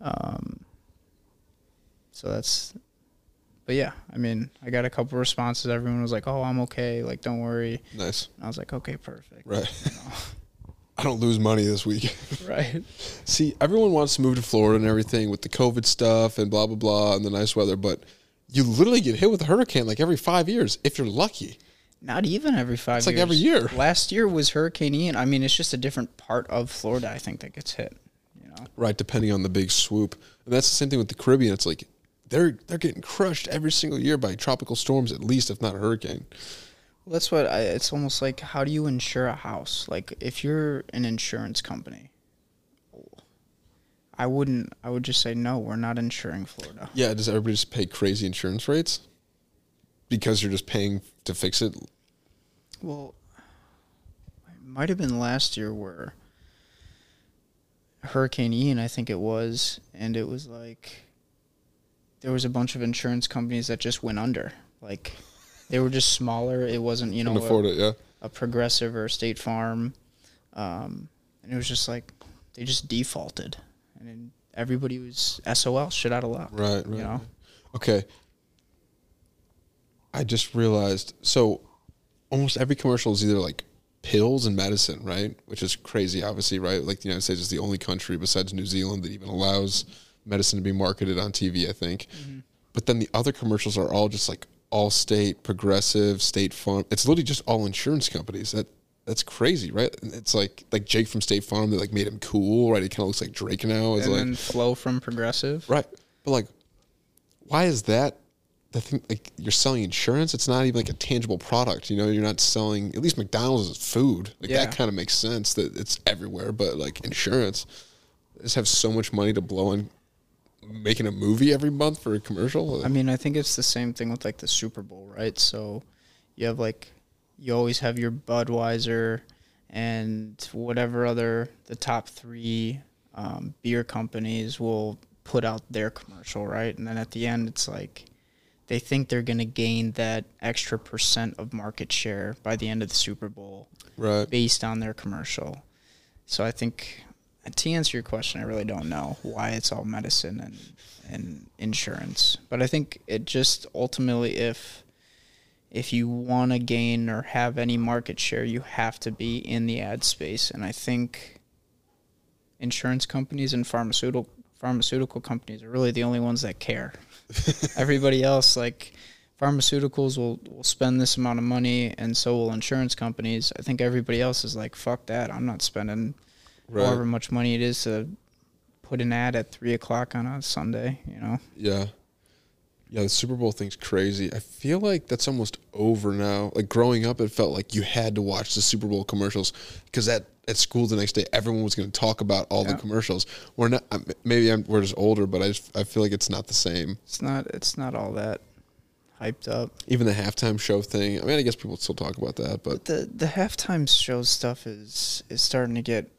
um so that's but yeah I mean I got a couple responses everyone was like oh I'm okay like don't worry Nice, I was like okay perfect right? You know? I don't lose money this week. right See, everyone wants to move to Florida and everything with the COVID stuff and blah blah blah and the nice weather, but you literally get hit with a hurricane like every five years if you're lucky. Not even every five It's years. like every year. Last year was Hurricane Ian. I mean, it's just a different part of Florida, I think, that gets hit. You know? right? Depending on the big swoop, and that's the same thing with the Caribbean. It's like they're they're getting crushed every single year by tropical storms, at least if not a hurricane. Well, that's what I, it's almost like. How do you insure a house? Like, if you're an insurance company, I wouldn't. I would just say no. We're not insuring Florida. Yeah, does everybody just pay crazy insurance rates because you're just paying to fix it? Well, it might have been last year where Hurricane Ian, I think it was, and it was like there was a bunch of insurance companies that just went under. Like they were just smaller. It wasn't you know Can a, it, yeah. a Progressive or a State Farm, um, and it was just like they just defaulted, and then everybody was SOL, shit out of luck. Right, right. You know, Okay. I just realized so almost every commercial is either like pills and medicine, right? Which is crazy, obviously, right? Like the United States is the only country besides New Zealand that even allows medicine to be marketed on TV, I think. Mm-hmm. But then the other commercials are all just like all state, progressive, state farm. It's literally just all insurance companies. That that's crazy, right? And It's like like Jake from State Farm, that like made him cool, right? He kind of looks like Drake now. It's and like then Flow from Progressive. Right. But like, why is that the thing? Like, you're selling insurance. It's not even like a tangible product. You know, you're not selling. At least McDonald's is food. Like Yeah. that kind of makes sense that it's everywhere. But like insurance, they just have so much money to blow on making a movie every month for a commercial. I mean, I think it's the same thing with like the Super Bowl, right? So you have like you always have your Budweiser and whatever other the top three um, beer companies will put out their commercial, right? And then at the end, it's like they think they're gonna gain that extra percent of market share by the end of the Super Bowl right. based on their commercial. So I think to answer your question, I really don't know why it's all medicine and and insurance. But I think it just ultimately if if you want to gain or have any market share, you have to be in the ad space. And I think insurance companies and pharmaceutical pharmaceutical companies are really the only ones that care. Everybody else like pharmaceuticals will, will spend this amount of money and so will insurance companies. I think everybody else is like, fuck that. I'm not spending Right. however much money it is to put an ad at three o'clock on a Sunday. You know, Yeah. Yeah, the Super Bowl thing's crazy. I feel like that's almost over now. Like growing up, it felt like you had to watch the Super Bowl commercials because at, at school the next day, everyone was going to talk about all the commercials. We're not. Maybe I'm, we're just older, but I just I feel like it's not the same. it's not it's not all that hyped up. Even the halftime show thing. I mean, I guess people still talk about that, but But the the halftime show stuff is is starting to get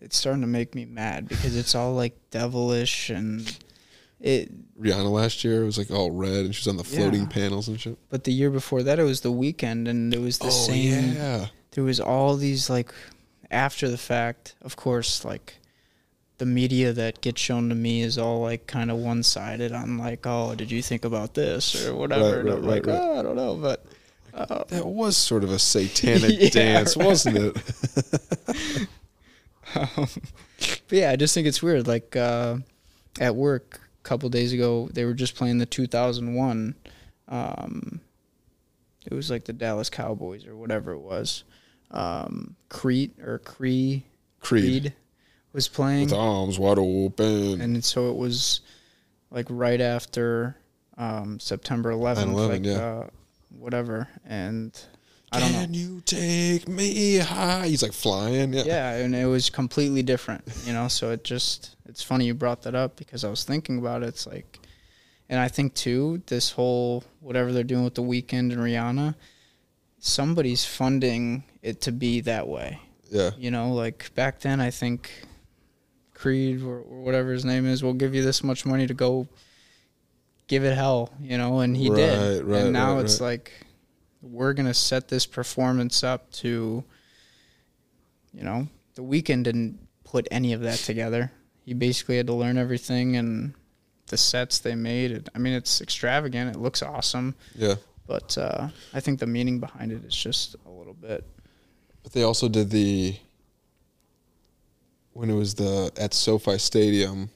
it's starting to make me mad because it's all like devilish and it Rihanna last year it was like all red and she was on the floating Yeah. panels and shit. but the year before that it was the Weeknd and it was the same Oh, yeah. there was all these like after the fact of course like the media that gets shown to me is all like kind of one-sided on like oh did you think about this or whatever and right, I'm right, like right. oh i don't know but uh, That was sort of a satanic Yeah, dance, wasn't it? Um, but yeah, I just think it's weird. Like uh, at work couple days ago, they were just playing the 2001. Um, it was like the Dallas Cowboys or whatever it was. Um, Crete or Cree Creed. Creed was playing, With arms wide open. and so it was like right after um, September 11th, 9/11, like yeah. uh, whatever. And I don't know. Can you take me high? He's like flying. Yeah. yeah and it was completely different you know so it just it's funny you brought that up because i was thinking about it. It's like and i think too this whole whatever they're doing with the Weeknd and rihanna somebody's funding it to be that way. Yeah. you know like back then i think creed or, or whatever his name is will give you this much money to go give it hell you know and he Right, did. Right, and now right, it's like we're gonna set this performance up to you know the Weeknd didn't put any of that together he basically had to learn everything and the sets they made it, i mean it's extravagant it looks awesome Yeah. but uh, i think the meaning behind it is just a little bit But they also did the when it was the at SoFi Stadium.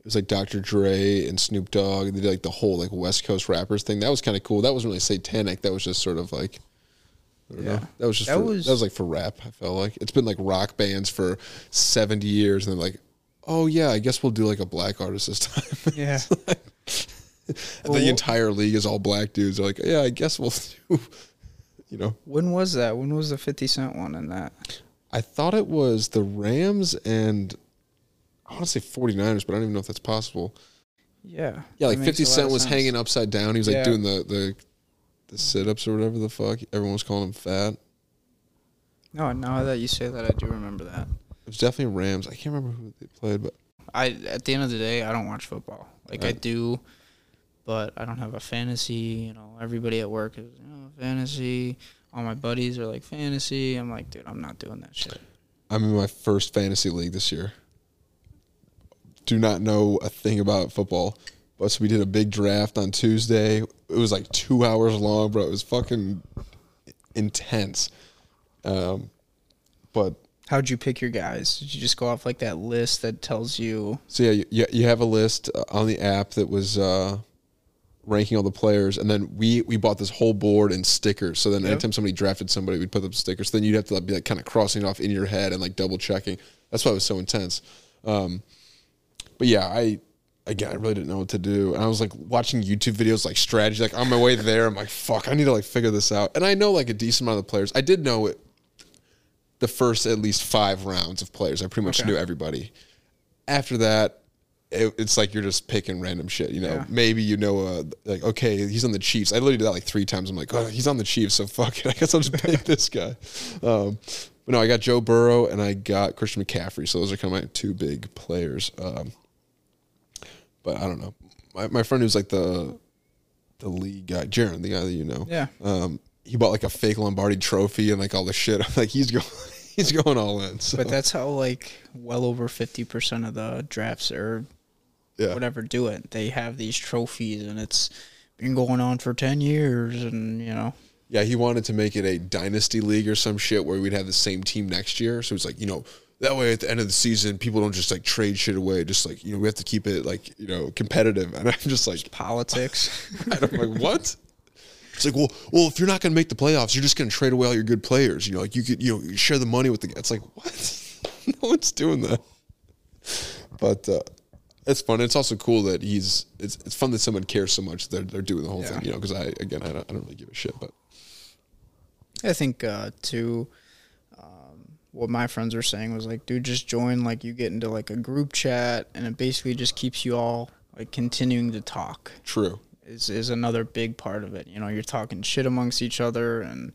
It was like Dr. Dre and Snoop Dogg. They did like the whole like West Coast rappers thing. That was kind of cool. That wasn't really satanic. That was just sort of like I don't Yeah. know. That was just That for, was- that was like for rap. I felt like it's been like rock bands for seventy years, and then like, oh yeah, I guess we'll do like a black artist this time. yeah And Well, the entire league is all black dudes. They're like, yeah, I guess we'll do. You know, when was that when was the 50 cent one in that I thought it was the Rams and I want to say 49ers, but I don't even know if that's possible. yeah Yeah, like 50 a lot Cent was sense. hanging upside down. He was like Yeah. doing the the the sit ups or whatever the fuck. Everyone was calling him fat. no now that you say that i do remember that was definitely Rams. I can't remember who they played, but I at the end of the day, I don't watch football. Like I do, but I don't have a fantasy. You know, everybody at work is you know fantasy. All my buddies are like fantasy. I'm like, dude, I'm not doing that shit. I'm in my first fantasy league this year. Do not know a thing about football. But so we did a big draft on Tuesday. It was like two hours long, bro. It was fucking intense. Um, but How'd you pick your guys? Did you just go off like that list that tells you? So yeah, you, you have a list uh, on the app that was uh, ranking all the players, and then we we bought this whole board and stickers. So then Yep. anytime somebody drafted somebody, we'd put up stickers. Then you'd have to like, be like kind of crossing it off in your head and like double checking. That's why it was so intense. Um, but yeah, I again I really didn't know what to do, and I was like watching YouTube videos like strategy. Like on my way there, I'm like, fuck, I need to like figure this out. And I know like a decent amount of the players. I did know it. The first at least five rounds of players, I pretty much Okay. knew everybody after that, it, it's like you're just picking random shit. You know, Yeah. maybe you know, uh, like okay, he's on the Chiefs. I literally did that like three times. I'm like, oh, he's on the Chiefs, so fuck it. I guess I'll just pick this guy. Um, but no, I got Joe Burrow and I got Christian McCaffrey. So those are kind of my two big players. Um, but I don't know. My my friend who's like the the league guy, Jaron, the guy that you know. Yeah. Um, he bought like a fake Lombardi trophy and like all the shit. I'm like, he's going, he's going all in. So But that's how like well over fifty percent of the drafts or yeah. whatever do it. They have these trophies, and it's been going on for ten years, and you know. Yeah, he wanted to make it a dynasty league or some shit where we'd have the same team next year. So it's like, you know, that way at the end of the season, people don't just like trade shit away. Just like, you know, we have to keep it like, you know, competitive. And I'm just like, Politics. and I'm like, what? It's like, well, well, if you're not going to make the playoffs, you're just going to trade away all your good players. You know, like you could, you know, you share the money with the. It's like, what? no one's doing that. But uh, it's fun. It's also cool that he's. It's it's fun that someone cares so much. They're they're doing the whole Yeah. thing. You know, because I again I don't, I don't really give a shit. But I think uh, too. Um, what my friends were saying was like, dude, just join. Like, you get into like a group chat, and it basically just keeps you all like continuing to talk. true. Is is another big part of it. You know, you're talking shit amongst each other, and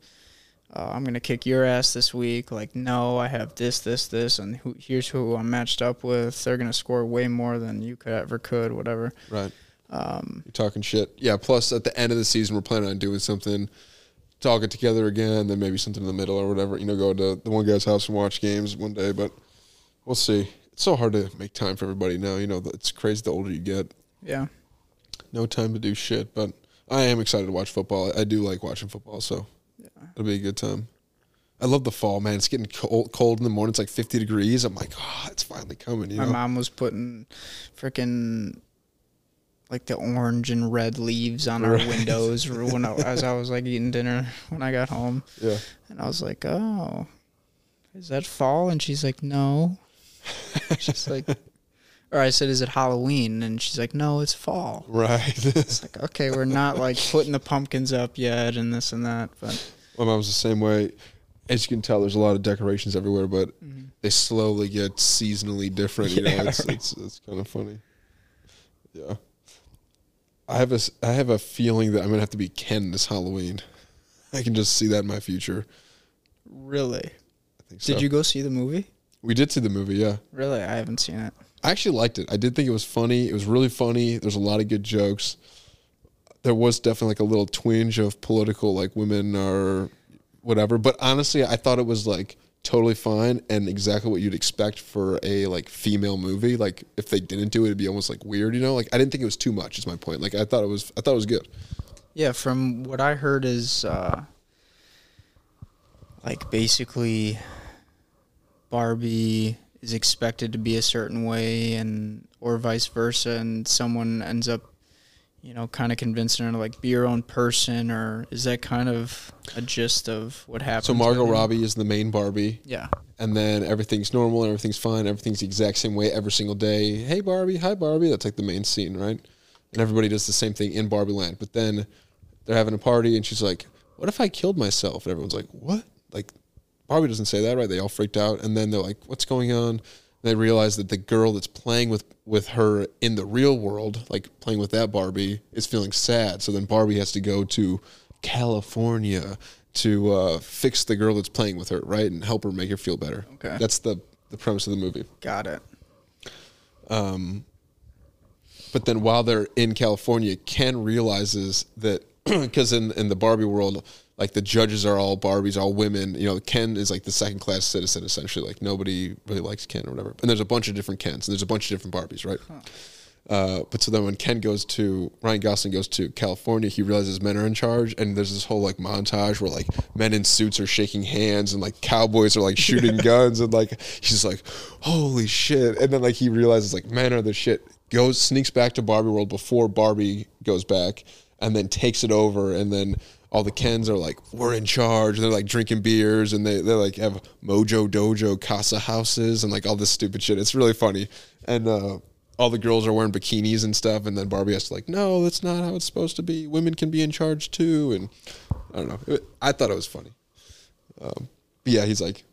uh, I'm gonna kick your ass this week. Like, no, I have this, this, this, and who, here's who I'm matched up with. They're gonna score way more than you could ever could. Whatever. Right. Um, You're talking shit. Yeah. Plus, at the end of the season, we're planning on doing something, talking together again. Then maybe something in the middle or whatever. You know, go to the one guy's house and watch games one day. But we'll see. It's so hard to make time for everybody now. You know, it's crazy. The older you get, yeah. No time to do shit. But I am excited to watch football. I do like watching football, so it'll be a good time. I love the fall, man. It's getting cold, cold in the morning. It's like 50 degrees. I'm like, oh, it's finally coming. You My know? mom was putting freaking like the orange and red leaves on our windows when I, as I was like eating dinner when I got home, Yeah. and I was like, "Oh, is that fall?" And she's like, "No." she's like, or I said, "Is it Halloween?" And she's like, "No, it's fall." Right. It's like, okay, we're not like putting the pumpkins up yet and this and that, but My mom's the same way. As you can tell, there's a lot of decorations everywhere, but Mm-hmm. they slowly get seasonally different. You Yeah, know, it's, right. it's it's kind of funny. Yeah, I have a I have a feeling that I'm gonna have to be Ken this Halloween. I can just see that in my future. really, I think so. did you go see the movie? We did see the movie. Yeah, Really, I haven't seen it. I actually liked it. I did think it was funny. It was really funny. There's a lot of good jokes. There was definitely like a little twinge of political, like women are whatever. But honestly, I thought it was like totally fine and exactly what you'd expect for a like female movie. Like if they didn't do it, it'd be almost like weird, you know? Like I didn't think it was too much. Is my point. Like I thought it was. I thought it was good. Yeah, from what I heard is uh like basically Barbie is expected to be a certain way and or vice versa and someone ends up you know kind of convincing her to like be your own person or is that kind of a gist of what happens So Margot? Robbie is the main Barbie. yeah and then everything's normal, everything's fine, everything's the exact same way every single day. Hey Barbie, hi Barbie. That's like the main scene, right? And everybody does the same thing in Barbie Land. But then they're having a party, and she's like, "What if I killed myself?" And everyone's like, "What?" Like Barbie doesn't say that, right? They all freaked out, and then they're like, "What's going on?" And they realize that the girl that's playing with with her in the real world, like playing with that Barbie, is feeling sad. So then Barbie has to go to California to uh, fix the girl that's playing with her, right, and help her make her feel better. Okay. that's the the premise of the movie. got it Um, But then while they're in California, Ken realizes that because in in the Barbie world, like the judges are all Barbies, all women. You know, Ken is like the second class citizen essentially. Like nobody really likes Ken or whatever. And there's a bunch of different Kens and there's a bunch of different Barbies, right? Uh, but so then when Ken goes to Ryan Gosling goes to California, he realizes men are in charge, and there's this whole like montage where like men in suits are shaking hands and like cowboys are like shooting guns, and like he's like, holy shit! And then like he realizes like men are the shit. Goes sneaks back to Barbie World before Barbie goes back, and then takes it over, and then all the Kens are like, we're in charge. They're like drinking beers, and they they like have Mojo Dojo Casa houses and like all this stupid shit. It's really funny, and. uh all the girls are wearing bikinis and stuff, and then Barbie has to like, no, that's not how it's supposed to be. Women can be in charge too, and I don't know. It, I thought it was funny. Um, but yeah, he's like,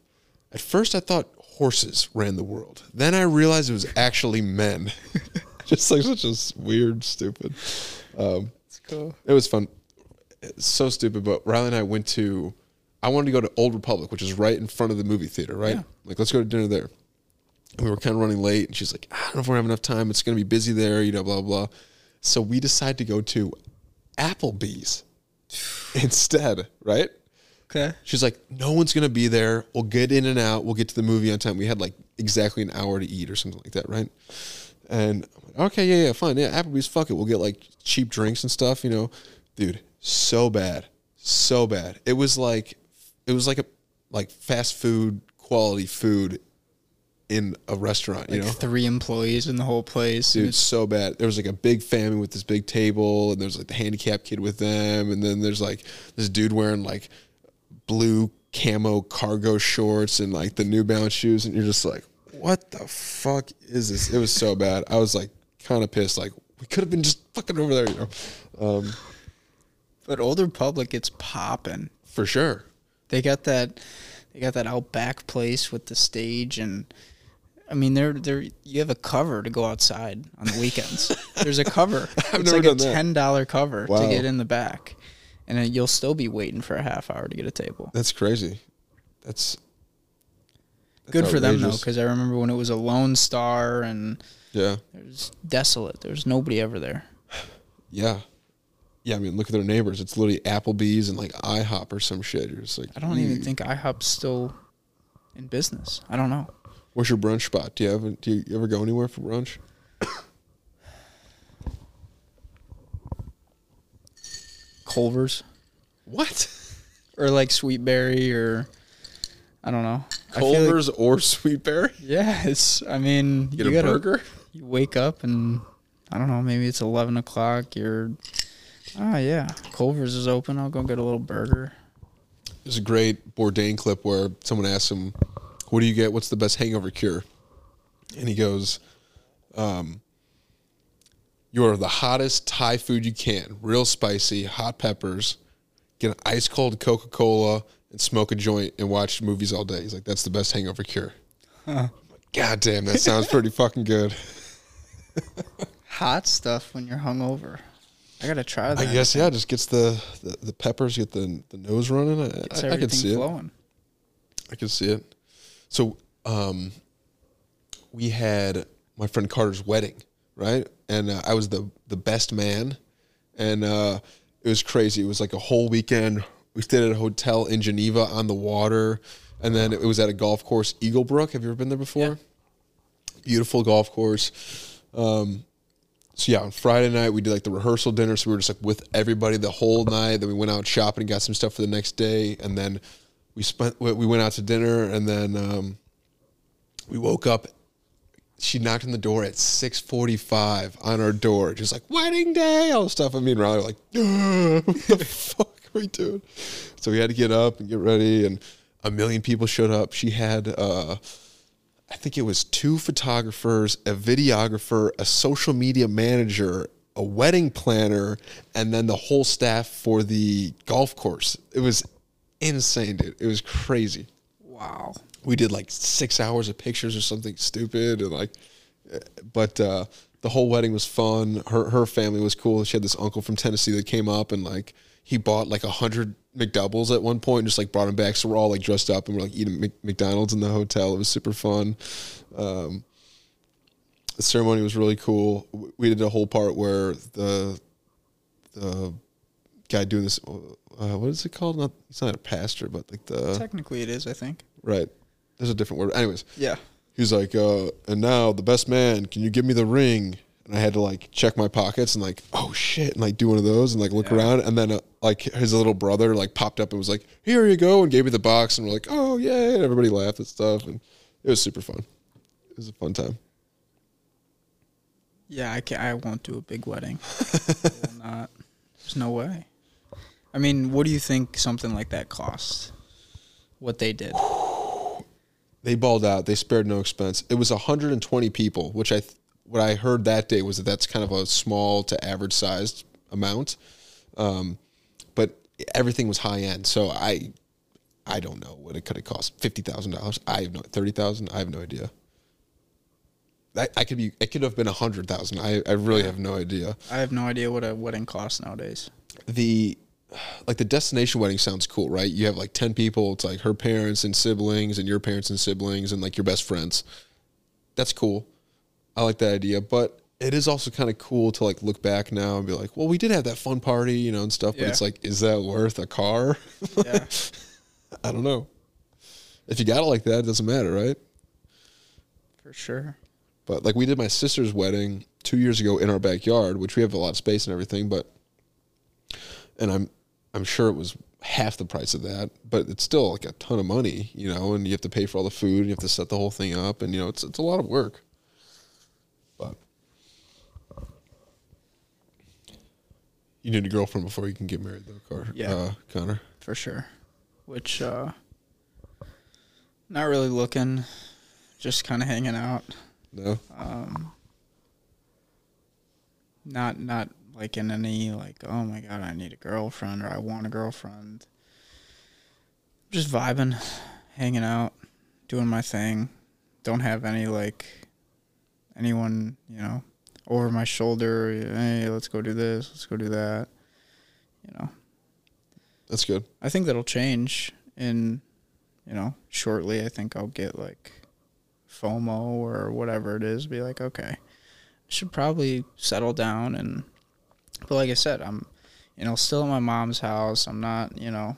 at first I thought horses ran the world. Then I realized it was actually men. Just like such a weird, stupid. Um, it's cool it was fun. So stupid, but Riley and I went to. I wanted to go to Old Republic, which is right in front of the movie theater, right? Yeah. Like, let's go to dinner there. And we were kind of running late, and she's like, "I don't know if we're having enough time. It's going to be busy there, you know, blah blah." So we decide to go to Applebee's instead, right? okay She's like, no one's gonna be there. We'll get in and out. We'll get to the movie on time. We had like exactly an hour to eat or something like that, right? And I'm like, okay, yeah, yeah, fine, yeah, Applebee's, fuck it. We'll get like cheap drinks and stuff, you know, dude. So bad, so bad. It was like, it was like a like fast food quality food in a restaurant, you know. three employees in the whole place Dude, it's so bad. There was like a big family with this big table, and there's like the handicapped kid with them, and then there's like this dude wearing like blue camo cargo shorts and like the New Balance shoes, and you're just like, what the fuck is this? It was so bad. I was like kind of pissed. Like we could have been just fucking over there, you know. Um, But Old Republic, it's popping. for sure. They got that. They got that outback place with the stage and. I mean, they're they're you have a cover to go outside on the weekends. There's a cover. I've it's never like done a that. ten dollar cover Wow. to get in the back, and then you'll still be waiting for a half hour to get a table. That's crazy. That's, that's Good for them though, outrageous. because I remember when it was a Lone Star and Yeah, it was desolate. There was nobody ever there. yeah, yeah. I mean, look at their neighbors. It's literally Applebee's and like IHOP or some shit. You're just like, I don't even hmm. think IHOP's still in business. I don't know. What's your brunch spot? Do you have? Do you ever go anywhere for brunch? Culver's What? or like Sweetberry or I don't know. I feel like- Culver's or Sweetberry? yeah, it's. I mean, You Get you a gotta, burger? You wake up and I don't know. Maybe it's eleven o'clock. You're. Ah, yeah. Culver's is open. I'll go get a little burger. There's a great Bourdain clip where someone asks him, "What do you get? What's the best hangover cure?" And he goes, um, "You order the hottest Thai food you can, real spicy, hot peppers. Get an ice cold Coca Cola and smoke a joint and watch movies all day." He's like, "That's the best hangover cure." God damn, that sounds pretty fucking good. Hot stuff when you're hungover. I gotta try that. I guess yeah, just gets the, the, the peppers, get the the nose running. I, I, I can see it. flowing. I can see it. So, um, we had my friend Carter's wedding, right? And uh, I was the the best man, and uh, it was crazy. It was like a whole weekend. We stayed at a hotel in Geneva on the water, and then it was at a golf course, Eagle Brook. Have you ever been there before? Beautiful golf course. Um, so yeah, on Friday night we did like the rehearsal dinner. So we were just like with everybody the whole night. Then we went out shopping and got some stuff for the next day, and then we spent we we went out to dinner, and then um, we woke up. She knocked on the door at six forty five on our door, just like wedding day, all the stuff. I mean, Riley like, what the fuck are we doing? So we had to get up and get ready, and a million people showed up. She had. Uh, I think it was two photographers, a videographer, a social media manager, a wedding planner, and then the whole staff for the golf course. It was insane, dude. It was crazy. Wow. We did like six hours of pictures or something stupid, and like, but uh, the whole wedding was fun. Her her family was cool. She had this uncle from Tennessee that came up and like he bought like a hundred McDoubles at one point and just like brought them back. So we're all like dressed up and we're like eating Mc- McDonald's in the hotel. It was super fun. Um, the ceremony was really cool. We did a whole part where the the guy doing this, uh, what is it called? Not he's not a pastor, but like the Technically, it is. I think. right. There's a different word. Anyways, Yeah. He's like, uh, and now the best man, can you give me the ring? And I had to like check my pockets and like, oh shit, and like do one of those and like look Yeah. around. And then uh, like his little brother like popped up and was like, here you go, and gave me the box. And we're like, oh yeah, and everybody laughed and stuff. And it was super fun. It was a fun time. Yeah, I can't. I won't do a big wedding. Not. There's no way. I mean, what do you think something like that costs? What they did. They balled out. They spared no expense. It was 120 people, which I th- what I heard that day was that that's kind of a small to average sized amount. Um, but everything was high end. So I I don't know what it could have cost. Fifty thousand dollars. I have no thirty thousand. I have no idea. I, I could be. It could have been a hundred thousand. I, I really have no idea. I have no idea what a wedding costs nowadays. the like the destination wedding sounds cool, right? You have like 10 people, it's like her parents and siblings and your parents and siblings and like your best friends. That's cool. I like that idea, but it is also kind of cool to like look back now and be like, well, we did have that fun party, you know, and stuff, but Yeah. it's like is that worth a car? Yeah. I don't know. If you got it like that, it doesn't matter, right? For sure. But like we did my sister's wedding 2 years ago in our backyard, which we have a lot of space and everything, but and I'm I'm sure it was half the price of that, but it's still like a ton of money, you know, and you have to pay for all the food, and you have to set the whole thing up, and you know, it's it's a lot of work. You need a girlfriend before you can get married, though, Carter. Yeah. uh, Connor. For sure. Which uh not really looking. just kind of hanging out. No. Um, not not like in any like oh my god I need a girlfriend or I want a girlfriend. Just vibing, hanging out, doing my thing. Don't have any like anyone you know over my shoulder. Hey, let's go do this. Let's go do that. You know. That's good. I think that'll change in, you know, shortly. I think I'll get like FOMO or whatever it is. Be like, okay, I should probably settle down and. But like I said, I'm, you know, still at my mom's house. I'm not, you know.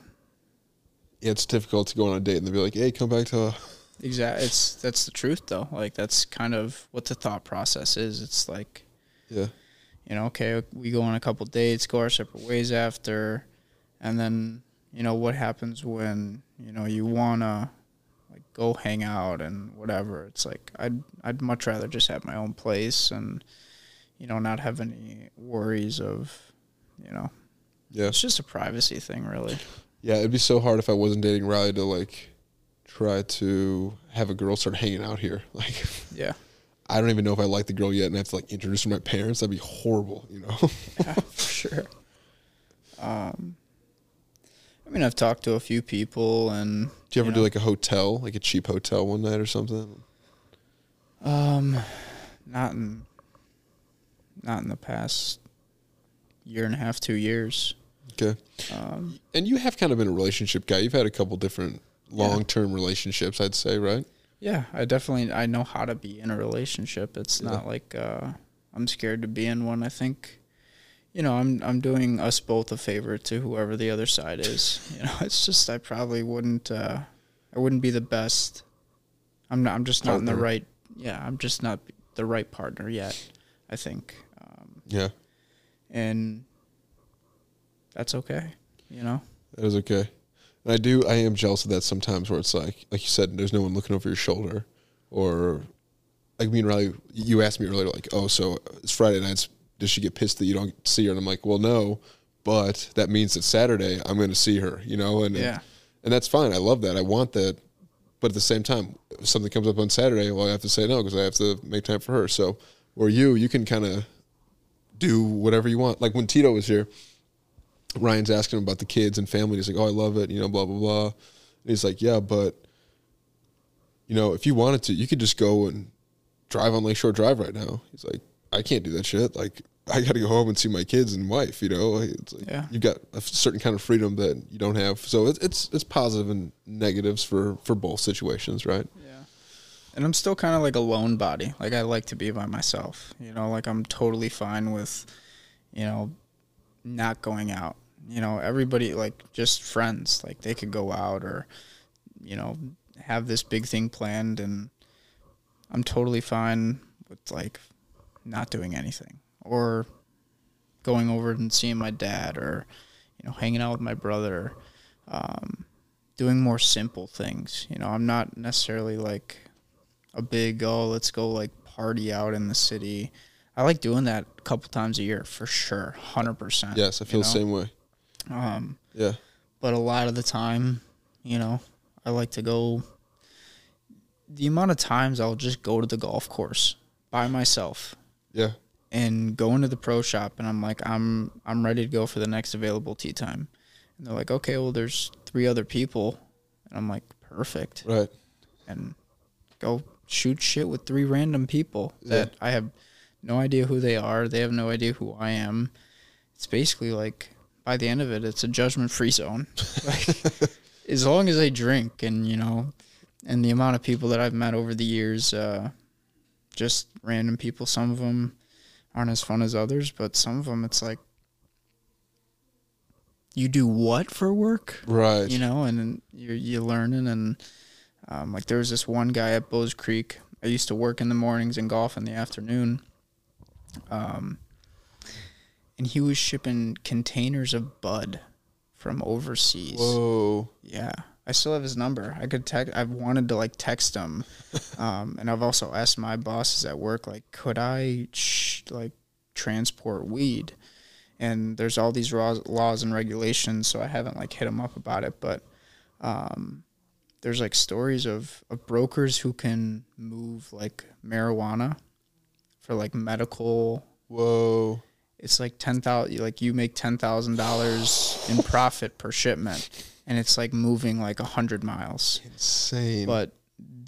Yeah, it's difficult to go on a date and they'll be like, "Hey, come back to." Exact. It's that's the truth though. Like that's kind of what the thought process is. It's like, Yeah. you know, okay, we go on a couple dates, go our separate ways after, and then you know what happens when you know you wanna like go hang out and whatever. It's like I'd I'd much rather just have my own place and you know not have any worries of you know Yeah. it's just a privacy thing really. Yeah, it'd be so hard if I wasn't dating Riley to like try to have a girl start hanging out here. Like, Yeah. I don't even know if I like the girl yet, and I have to like introduce her to my parents. That'd be horrible, you know. yeah, for sure. Um, I mean, I've talked to a few people, and do you ever You do like a hotel, like a cheap hotel one night or something? um, not in, not in the past year and a half, two years. Okay. Um, And you have kind of been a relationship guy. You've had a couple different long term relationships, I'd say, right? yeah, I definitely I know how to be in a relationship. It's Yeah. not like uh, I'm scared to be in one. I think, you know, I'm I'm doing us both a favor to whoever the other side is. You know, it's just I probably wouldn't uh, I wouldn't be the best. I'm not. I'm just not in the right. Yeah, I'm just not the right partner yet. I think, um, Yeah, and that's okay. You know. that is okay. And I do, I am jealous of that sometimes where it's like, like you said, there's no one looking over your shoulder. Or, like me and Riley, you asked me earlier, like, oh, so it's Friday nights. Does she get pissed that you don't see her? And I'm like, well, no, but that means that Saturday I'm going to see her, you know? And, Yeah. and that's fine. I love that. I want that. But at the same time, if something comes up on Saturday, well, I have to say no because I have to make time for her. So, or you, you can kind of do whatever you want. Like when Tito was here, Ryan's asking him about the kids and family. He's like, "Oh, I love it," you know, blah blah blah. And he's like, "Yeah, but you know, if you wanted to, you could just go and drive on Lakeshore Drive right now." He's like, "I can't do that shit. Like, I got to go home and see my kids and wife. You know, it's like Yeah. you've got a certain kind of freedom that you don't have. So it's it's it's positive and negatives for for both situations, right? Yeah. And I'm still kind of like a lone body. Like I like to be by myself. You know, like I'm totally fine with, you know, not going out. You know, everybody like just friends. Like they could go out or, you know, have this big thing planned and I'm totally fine with like not doing anything or going over and seeing my dad or, you know, hanging out with my brother. Um, doing more simple things. You know, I'm not necessarily like a big oh let's go like party out in the city. I like doing that a couple times a year for sure, hundred percent. Yes, I feel the same way. Um, Yeah, but a lot of the time, you know, I like to go. The amount of times I'll just go to the golf course by myself yeah, and go into the pro shop and I'm like I'm I'm ready to go for the next available tee time. And they're like, "Okay, well there's three other people." And I'm like, "Perfect." right. and go shoot shit with three random people Yeah. that I have no idea who they are. They have no idea who I am. It's basically like by the end of it, it's a judgment free zone. like, as long as I drink and you know, and the amount of people that I've met over the years, uh, just random people. Some of them aren't as fun as others, but some of them it's like. You do what for work? Right. you know, and you're you learning and um, like there was this one guy at Bowes Creek. I used to work in the mornings and golf in the afternoon. Um, and he was shipping containers of bud from overseas. Whoa. Yeah. I still have his number. I could text. I've wanted to like text him, um, and I've also asked my bosses at work, like, could I sh- like transport weed? And there's all these laws, laws and regulations, so I haven't like hit him up about it. But um, there's like stories of, of brokers who can move like marijuana for like medical Whoa. It's like ten thousand like you make ten thousand dollars in profit per shipment and it's like moving like a hundred miles Insane. but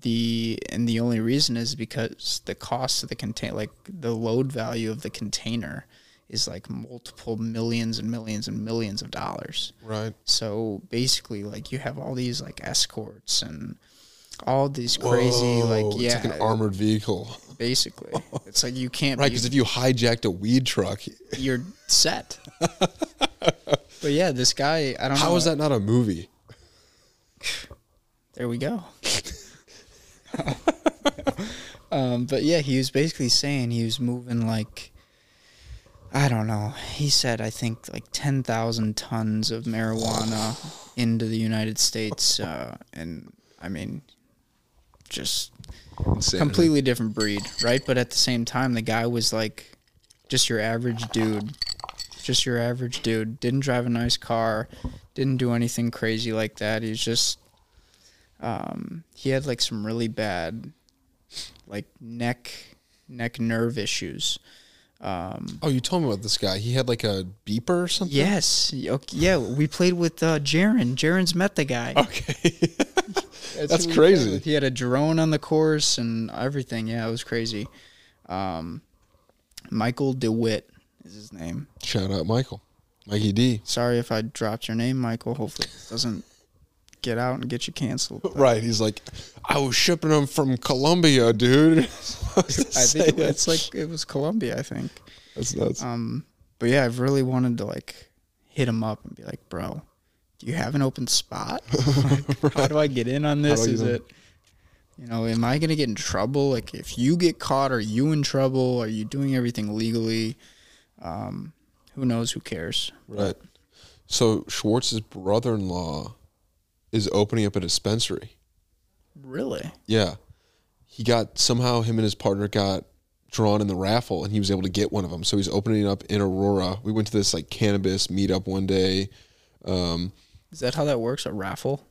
the and the only reason is because the cost of the contain like the load value of the container is like multiple millions and millions and millions of dollars right. so basically like you have all these like escorts and all these crazy Whoa, like yeah It's like an armored vehicle. Basically it's like you can't Right, because if you hijacked a weed truck, you're set but yeah this guy i don't know how is that not a movie? There we go. um, but yeah, he was basically saying he was moving like I don't know. He said I think like ten thousand tons of marijuana into the United States, uh, and I mean, just Insanity. completely different breed, right? But at the same time, the guy was like just your average dude, just your average dude. Didn't drive a nice car, didn't do anything crazy like that. He's just, um, he had like some really bad, like neck, neck nerve issues. Um, Oh, you told me about this guy. He had like a beeper or something. yes, okay, yeah, we played with uh, Jaron. Jaron's met the guy. Okay. That's we crazy. He had a drone on the course and everything. Yeah, it was crazy. Um, Michael DeWitt is his name. Shout out Michael, Mikey D. Sorry if I dropped your name, Michael. Hopefully it doesn't get out and get you canceled. But Right. He's like, I was shipping them from Colombia, dude. I I think it's like it was Colombia. I think. that's nuts. Um, but yeah, I've really wanted to like hit him up and be like, bro, do you have an open spot? Like, How do I get in on this? Is it, you know, am I gonna get in trouble? Like, if you get caught, are you in trouble? Are you doing everything legally? Um, who knows? Who cares? right. So Schwartz's brother-in-law is opening up a dispensary. Really? Yeah. He got somehow him and his partner got drawn in the raffle and he was able to get one of them. So he's opening up in Aurora. We went to this like cannabis meetup one day. Um, Is that how that works? A raffle?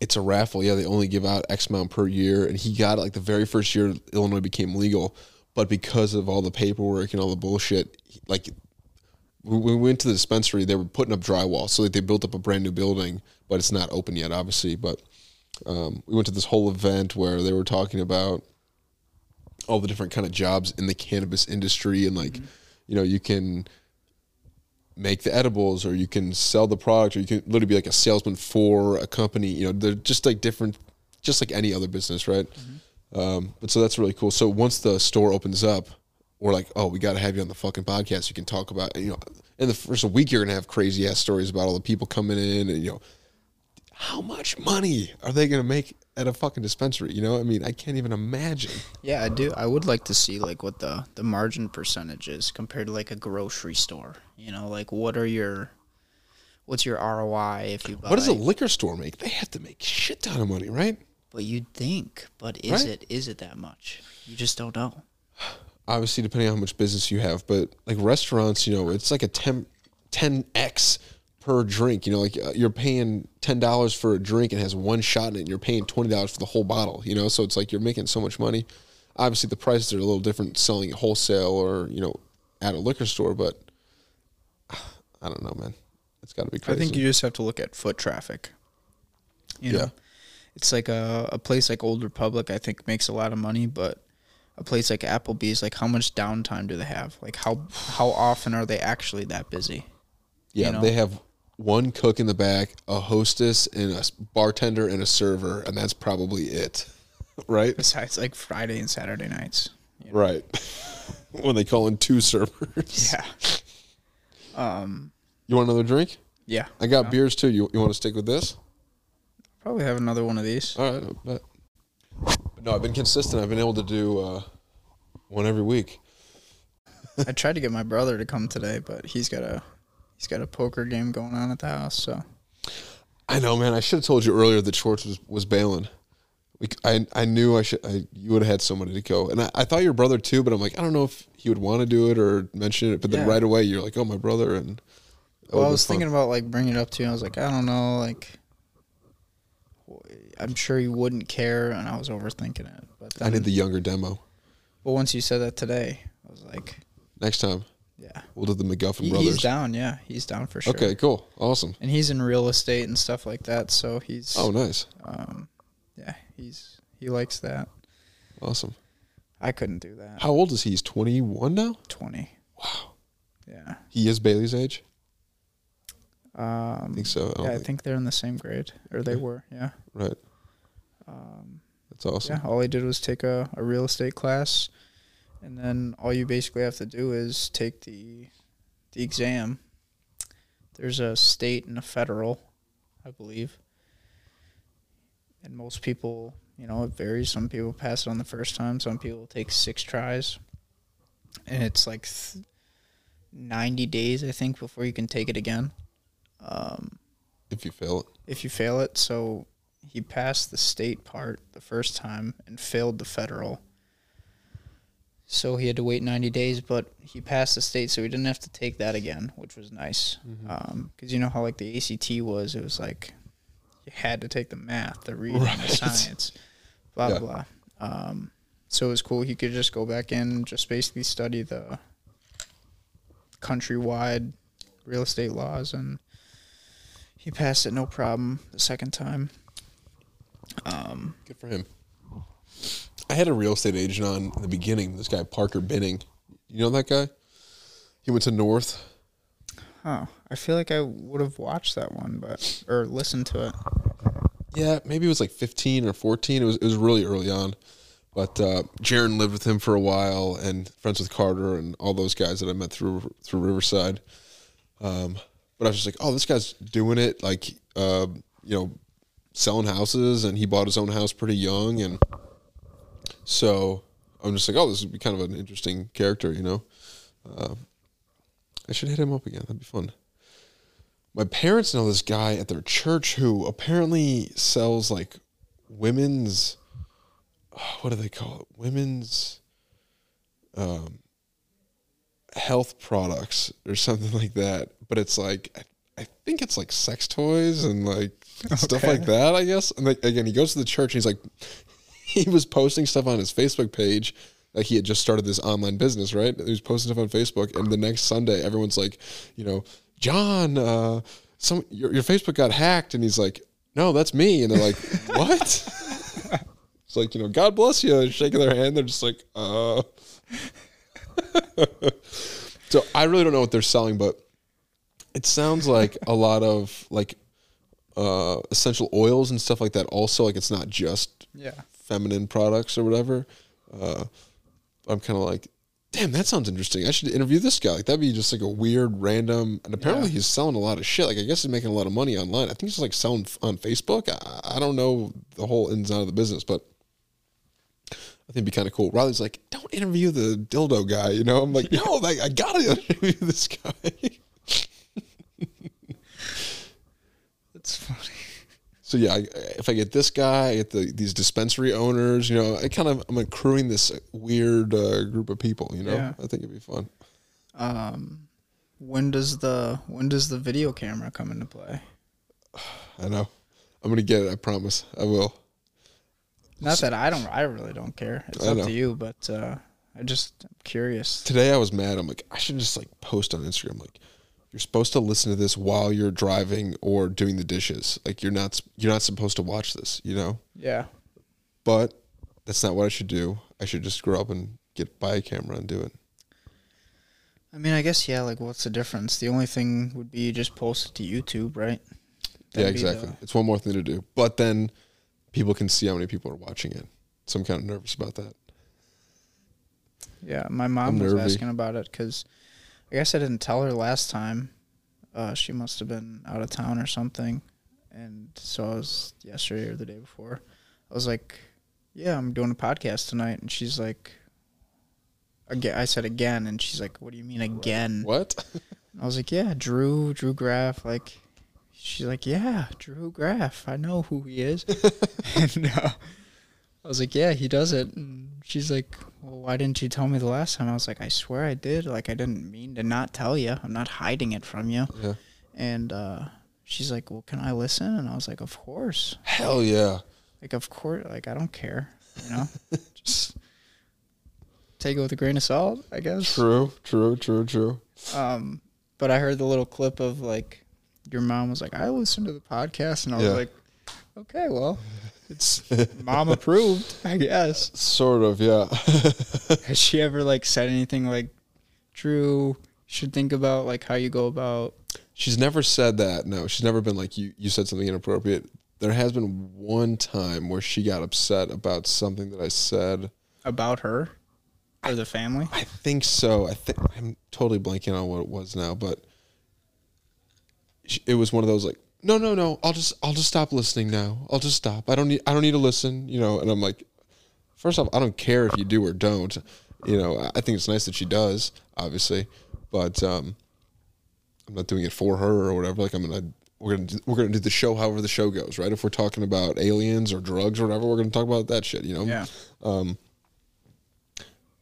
it's a raffle. Yeah, they only give out X amount per year, and he got it like the very first year Illinois became legal. But because of all the paperwork and all the bullshit, like we went to the dispensary, they were putting up drywall, so like they built up a brand new building, but it's not open yet, obviously. But um, we went to this whole event where they were talking about all the different kind of jobs in the cannabis industry, and like you know you can make the edibles or you can sell the product or you can literally be like a salesman for a company you know they're just like different just like any other business right? Um, but so that's really cool. So once the store opens up we're like oh we got to have you on the fucking podcast. You can talk about you know in the first week you're gonna have crazy ass stories about all the people coming in and you know how much money are they gonna make at a fucking dispensary you know i mean i can't even imagine Yeah, I do. I would like to see like what the the margin percentage is compared to like a grocery store. You know, like what are your what's your ROI if you buy? what does a liquor store make they have to make shit ton of money right But you'd think, but is Right. it is it that much? You just don't know. obviously depending on how much business you have but like restaurants you know it's like a 10 10x per drink you know like uh, you're paying $10 for a drink and has one shot in it and you're paying $20 for the whole bottle you know so it's like you're making so much money obviously the prices are a little different selling wholesale or you know at a liquor store but i don't know man it's got to be crazy. I think you just have to look at foot traffic. You know, Yeah. it's like a a place like Old Republic. I think makes a lot of money, but a place like Applebee's, like how much downtime do they have? Like how how often are they actually that busy? yeah you know? they have one cook in the back a hostess and a bartender and a server and that's probably it right Besides like Friday and Saturday nights. Right. when they call in two servers. Yeah. Um. You want another drink? Yeah. I got beers too. You, you want to stick with this? Probably have another one of these. All right. I bet. But no, I've been consistent. I've been able to do uh, one every week. I tried to get my brother to come today, but he's got a he's got a poker game going on at the house. So I know, man. I should have told you earlier that Schwartz was, was bailing. We, I, I knew I should. I, you would have had somebody to go, and I, I thought your brother too. But I'm like, I don't know if he would want to do it or mention it. But then Yeah. right away, you're like, oh, my brother, and well, I was thinking about like bringing it up to you. I was like, I don't know, like I'm sure you wouldn't care, and I was overthinking it. But I then, need the younger demo. but once you said that today, I was like, Next time yeah, we'll do the McGuffin he, brothers. he's down. Yeah, he's down for sure. Okay, cool, awesome. and he's in real estate and stuff like that. So he's Oh, nice, um, yeah, he's he likes that. awesome. I couldn't do that. How old is he? He's twenty one now. Twenty. Wow, Yeah. he is Bailey's age. Um, I think so. I yeah, I think- think they're in the same grade, or they Okay. were. Yeah. Right, Um, that's awesome. Yeah, all I did was take a, a real estate class, and then all you basically have to do is take the the exam. There's a state and a federal, I believe. And most people, you know, it varies. Some people pass it on the first time. Some people take six tries, and it's like th- ninety days, I think, before you can take it again. Um, If you fail it, if you fail it. So he passed the state part the first time and failed the federal. So he had to wait 90 days, but he passed the state, so he didn't have to take that again, which was nice. Because you know how like the ACT was, it was like you had to take the math, the reading, Right. the science, blah Yeah. blah blah. Um, so it was cool. He could just go back in, just basically study the countrywide real estate laws, and he passed it no problem the second time. Um, good for him. I had a real estate agent on in the beginning. This guy Parker Binning, you know that guy? He went to North. Oh, I feel like I would have watched that one, but or listened to it. Yeah, maybe it was like 15 or 14. It was it was really early on. But uh, Jaron lived with him for a while, and friends with Carter and all those guys that I met through through Riverside. Um, but I was just like, oh, this guy's doing it, like uh, you know, selling houses, and he bought his own house pretty young, and so I'm just like, oh, this would be kind of an interesting character, you know. Uh, I should hit him up again. That'd be fun. My parents know this guy at their church who apparently sells like women's what do they call it? Women's um health products or something like that. But it's like i, I think it's like sex toys and like stuff like that i guess. And like again he goes to the church and he's like he was posting stuff on his facebook page like he had just started this online business, right? He was posting stuff on Facebook, and the next Sunday, everyone's like, you know, John, uh, some your, your Facebook got hacked, and he's like, no, that's me, and they're like, what? it's like you know, God bless you, shaking their hand. They're just like, uh. so I really don't know what they're selling, but it sounds like a lot of like uh, essential oils and stuff like that. Also, like it's not just Yeah. Feminine products or whatever. Uh, I'm kind of like, damn, that sounds interesting. I should interview this guy. Like that'd be just like a weird, random. And apparently, Yeah. he's selling a lot of shit. Like I guess he's making a lot of money online. I think he's like selling f- on Facebook. I, I don't know the whole ins and out of the business, but I think it'd be kind of cool. Riley's like, don't interview the dildo guy. You know, I'm like, no, like, I gotta interview this guy. That's funny. So yeah, I, if I get this guy, I get the, these dispensary owners, you know, I kind of I'm accruing this weird uh, group of people. You know, Yeah. I think it'd be fun. Um, when does the when does the video camera come into play? I know. I'm gonna get it. I promise. I will. Not that I don't, I really don't care. It's I up know. to you, but uh, I just I'm curious. Today I was mad. I'm like, I should just like post on Instagram. Like, you're supposed to listen to this while you're driving or doing the dishes. Like, you're not you're not supposed to watch this. You know. Yeah, But that's not what I should do. I should just grow up and get buy a camera and do it. I mean, I guess yeah. Like, what's the difference? The only thing would be you just post it to YouTube, right? yeah, That'd the- exactly. It's one more thing to do. But then people can see how many people are watching it. So I'm kind of nervous about that. Yeah, my mom I'm was nervy. asking about it because I guess I didn't tell her last time. Uh, she must have been out of town or something, and so I was yesterday or the day before. I was like, "Yeah, I'm doing a podcast tonight," and she's like, "Again," I said again, and she's like, "What do you mean again?" What? I was like, "Yeah, Drew, Drew Graff." Like, she's like, "Yeah, Drew Graff. I know who he is." and uh, I was like, "Yeah, he does it." And she's like, "Well, why didn't you tell me the last time?" I was like, "I swear I did. Like, I didn't mean to not tell you. I'm not hiding it from you." yeah. And uh, she's like, "Well, can I listen?" And I was like, "Of course." Hell yeah. Like, of course. Like, I don't care. You know, just take it with a grain of salt, I guess. True, true, true, true. Um, but I heard the little clip of like your mom was like, "I listened to the podcast," and I was Yeah. like, "Okay, well, it's mom approved, I guess." Sort of, yeah. Has she ever like said anything like, "Drew, should think about like how you go about"? she's never said that. No, she's never been like you. You said something inappropriate. There has been one time where she got upset about something that I said. about her or the family. I think so. I think I'm totally blanking on what it was now, but it was one of those like, no, no, no. I'll just, I'll just stop listening now. I'll just stop. I don't need, I don't need to listen. You know. And I'm like, first off, I don't care if you do or don't. You know, I- think it's nice that she does, obviously, but um, I'm not doing it for her or whatever. Like I'm gonna, we're gonna, do, we're gonna do the show however the show goes, right? If we're talking about aliens or drugs or whatever, we're gonna talk about that shit. You know. Yeah.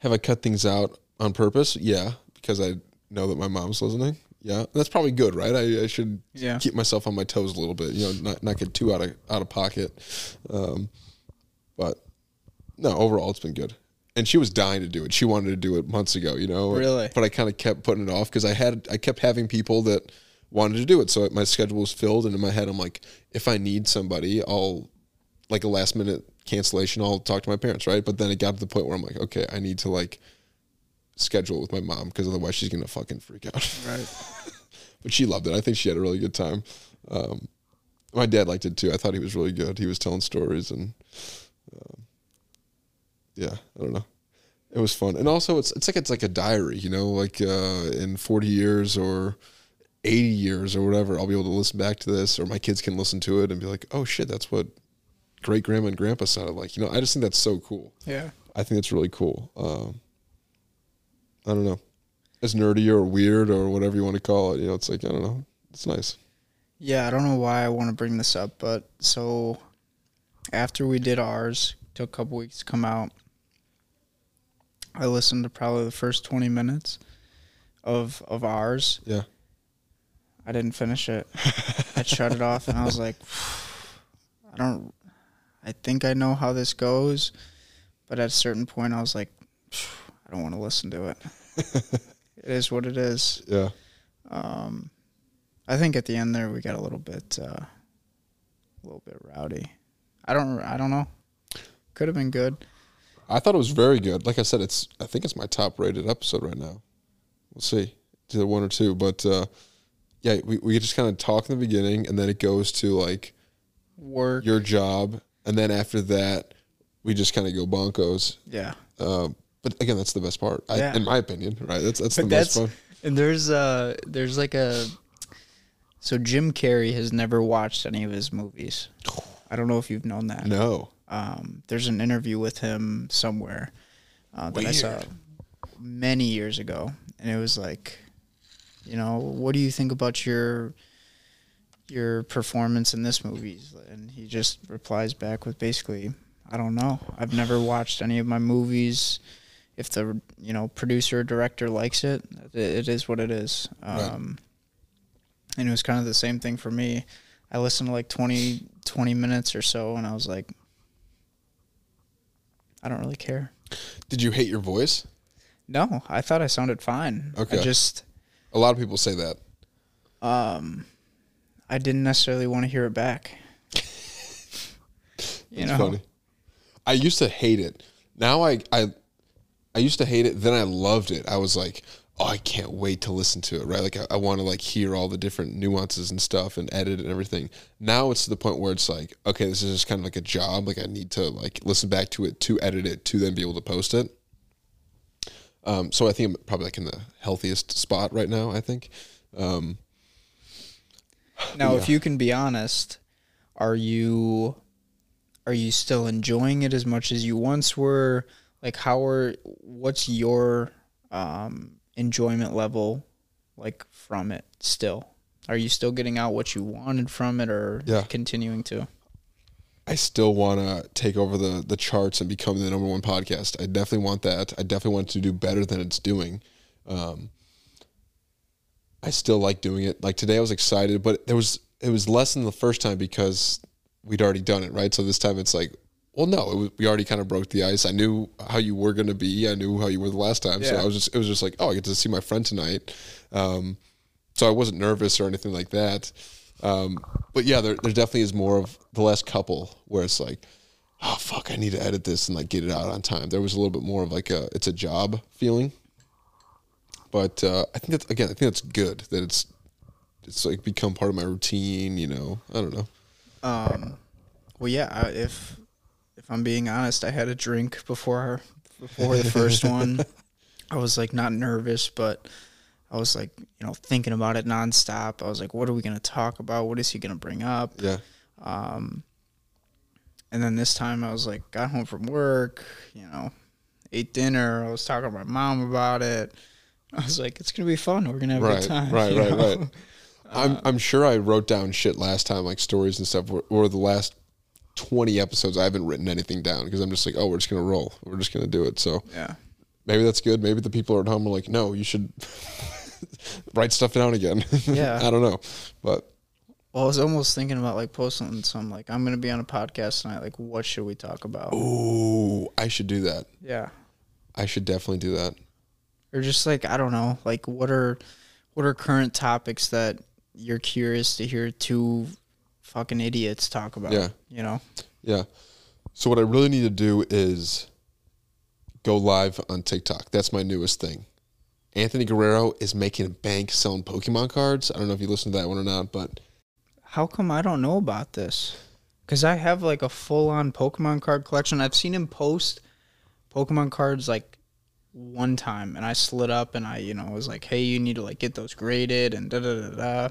Have I cut things out on purpose? Yeah, because I know that my mom's listening. Yeah, that's probably good, right? I, I should Yeah. keep myself on my toes a little bit. You know, not not get too out of out of pocket. Um, but no, overall, it's been good. And she was dying to do it. She wanted to do it months ago. You know, Really? But I kind of kept putting it off because I had I kept having people that wanted to do it. So my schedule was filled, and in my head, I'm like, if I need somebody, I'll like a last minute cancellation, I'll talk to my parents, right? But then it got to the point where I'm like, okay, I need to like schedule with my mom because otherwise she's gonna fucking freak out. Right. but she loved it. I think she had a really good time. Um, my dad liked it too. I thought he was really good. He was telling stories and um, yeah, I don't know. It was fun, and also it's it's like it's like a diary, you know, like uh, in forty years or eighty years or whatever, I'll be able to listen back to this, or my kids can listen to it and be like, oh shit, that's what great grandma and grandpa sounded like. You know, I just think that's so cool. Yeah. I think that's really cool. Um, I don't know, as nerdy or weird or whatever you want to call it. You know, it's like I don't know, it's nice. Yeah, I don't know why I want to bring this up, but so after we did ours, took a couple weeks to come out. I listened to probably the first twenty minutes of of ours. Yeah. I didn't finish it. I shut it off, and I was like, I don't. I think I know how this goes, but at a certain point, I was like, I don't want to listen to it. it is what it is. Yeah. Um, I think at the end there we got a little bit, uh, a little bit rowdy. I don't, I don't know. Could have been good. I thought it was very good. Like I said, it's I think it's my top rated episode right now. We'll see. To one or two. But uh yeah, we, we just kind of talk in the beginning and then it goes to like Work. your job and then after that we just kind of go bonkos. yeah. Um but again, that's the best part, I, Yeah. in my opinion. Right? That's that's But the that's most fun. and there's uh there's like a so Jim Carrey has never watched any of his movies. I don't know if you've known that. No. Um, there's an interview with him somewhere uh, that I saw many years ago, and it was like, you know, what do you think about your your performance in this movie? And he just replies back with basically, I don't know. I've never watched any of my movies. If the you know producer or director likes it, it, it is what it is. Right. Um, and it was kind of the same thing for me. I listened to like 20, 20 minutes or so, and I was like, I don't really care. Did you hate your voice? No, I thought I sounded fine. Okay. I just, A lot of people say that. um, I didn't necessarily want to hear it back. you know, funny. I used to hate it. Now I I I used to hate it. Then I loved it. I was like, oh, I can't wait to listen to it. Right? Like I, I want to like hear all the different nuances and stuff and edit and everything. Now it's to the point where it's like, okay, this is just kind of like a job. Like I need to like listen back to it to edit it to then be able to post it. Um, so I think I'm probably like in the healthiest spot right now. I think. Um, Now, Yeah. if you can be honest, are you are you still enjoying it as much as you once were? Like, how are what's your um, enjoyment level like from it still? Are you still getting out what you wanted from it, or Yeah. continuing to? I still want to take over the the charts and become the number one podcast. I definitely want that. I definitely want to do better than it's doing. Um, I still like doing it. Like today, I was excited, but there was it was less than the first time because we'd already done it, right? So this time it's like, well, no, it was, we already kind of broke the ice. I knew how you were going to be. I knew how you were the last time. So I was just, it was just like, oh, I get to see my friend tonight. Um, so I wasn't nervous or anything like that. Um, but yeah, there, there definitely is more of the last couple where it's like, oh fuck, I need to edit this and like get it out on time. There was a little bit more of like a it's a job feeling. But uh, I think that's again, I think that's good that it's it's like become part of my routine. You know, I don't know. Um, well, yeah. I, if if I'm being honest, I had a drink before before the first one. I was like not nervous, but I was like you know thinking about it nonstop. I was like, what are we gonna talk about? What is he gonna bring up? Yeah, Um, and then this time I was like, got home from work, you know, ate dinner. I was talking to my mom about it. I was like, it's gonna be fun. We're gonna have a good time. right, right, know? right. I'm I'm sure I wrote down shit last time, like stories and stuff. Or, or the last twenty episodes, I haven't written anything down because I'm just like, oh, we're just gonna roll. We're just gonna do it. So Yeah. maybe that's good. Maybe the people at home are like, no, you should write stuff down again. Yeah. I don't know, but Well, I was almost thinking about like posting some like I'm gonna be on a podcast tonight. Like, what should we talk about? Oh, I should do that. Yeah. I should definitely do that. Or just like I don't know, like what are what are current topics that you're curious to hear two fucking idiots talk about? Yeah. You know? Yeah. So what I really need to do is go live on TikTok. That's my newest thing. Anthony Guerrero is making a bank selling Pokemon cards. I don't know if you listened to that one or not, but How come I don't know about this? Because I have like a full on Pokemon card collection. I've seen him post Pokemon cards like one time, and I slid up and I, you know, was like, hey, you need to like get those graded and da da da da.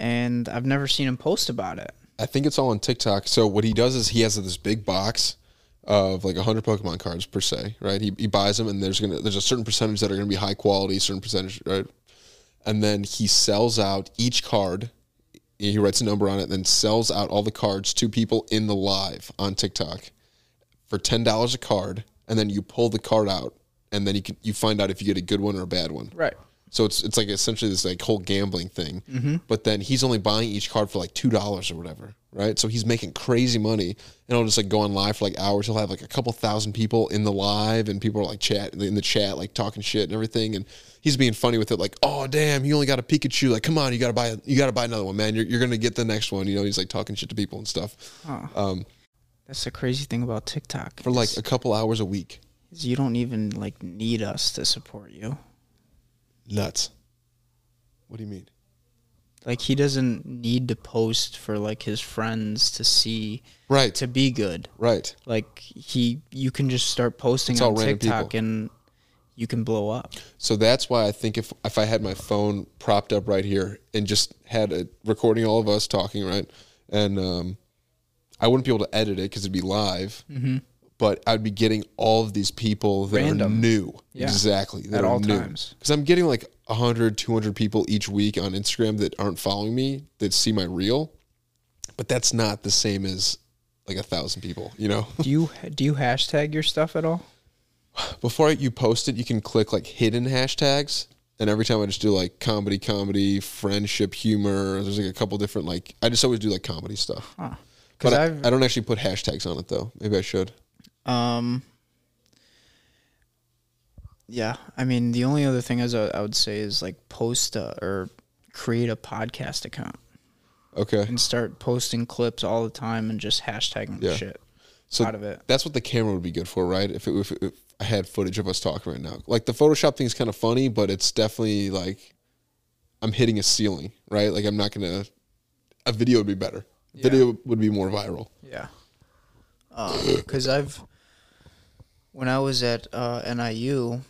And I've never seen him post about it. I think it's all on TikTok. So what he does is he has this big box of like 100 Pokemon cards per se, right? He, he buys them and there's going to there's a certain percentage that are going to be high quality, certain percentage, right? And then he sells out each card. He writes a number on it, then sells out all the cards to people in the live on TikTok for ten dollars a card, and then you pull the card out, and then you can you find out if you get a good one or a bad one. Right. So it's it's like essentially this like whole gambling thing. Mm-hmm. But then he's only buying each card for like two dollars or whatever, right? So he's making crazy money, and he'll just like go on live for like hours. He'll have like a couple thousand people in the live, and people are like chat in the chat, like talking shit and everything. And he's being funny with it, like, "Oh damn, you only got a Pikachu. Like, come on, you gotta buy you gotta buy another one, man. You're you're gonna get the next one." You know, he's like talking shit to people and stuff Huh. um, That's the crazy thing about TikTok. for like a couple hours a week. is you don't even like need us to support you. Nuts. What do you mean? Like he doesn't need to post for like his friends to see Right, to be good. right. Like he, you can just start posting It's on TikTok and you can blow up. So that's why I think if if I had my phone propped up right here and just had a recording all of us talking, right, and um, I wouldn't be able to edit it because it'd be live, Mm-hmm. But I'd be getting all of these people that are new, Yeah. exactly that At are all new. times. Because I'm getting like 100, 200 people each week on Instagram that aren't following me that see my reel, but that's not the same as like a thousand people, you know. Do you do you hashtag your stuff at all? before you post it, you can click like hidden hashtags. And every time I just do like comedy, comedy, friendship, humor. There's like a couple different like I just always do like comedy stuff. Huh. But I, I've I don't actually put hashtags on it though. Maybe I should. Um. Yeah, I mean the only other thing is I I would say is like post a, or create a podcast account Okay. and start posting clips all the time and just hashtagging Yeah. shit So out of it. that's what the camera would be good for, right? If, it, if, if I had footage of us talking right now, like the Photoshop thing is kind of funny, but it's definitely like I'm hitting a ceiling, right? Like I'm not gonna. A video would be better. Yeah. Video would be more viral. Yeah. Because I've, when I was at uh, NIU,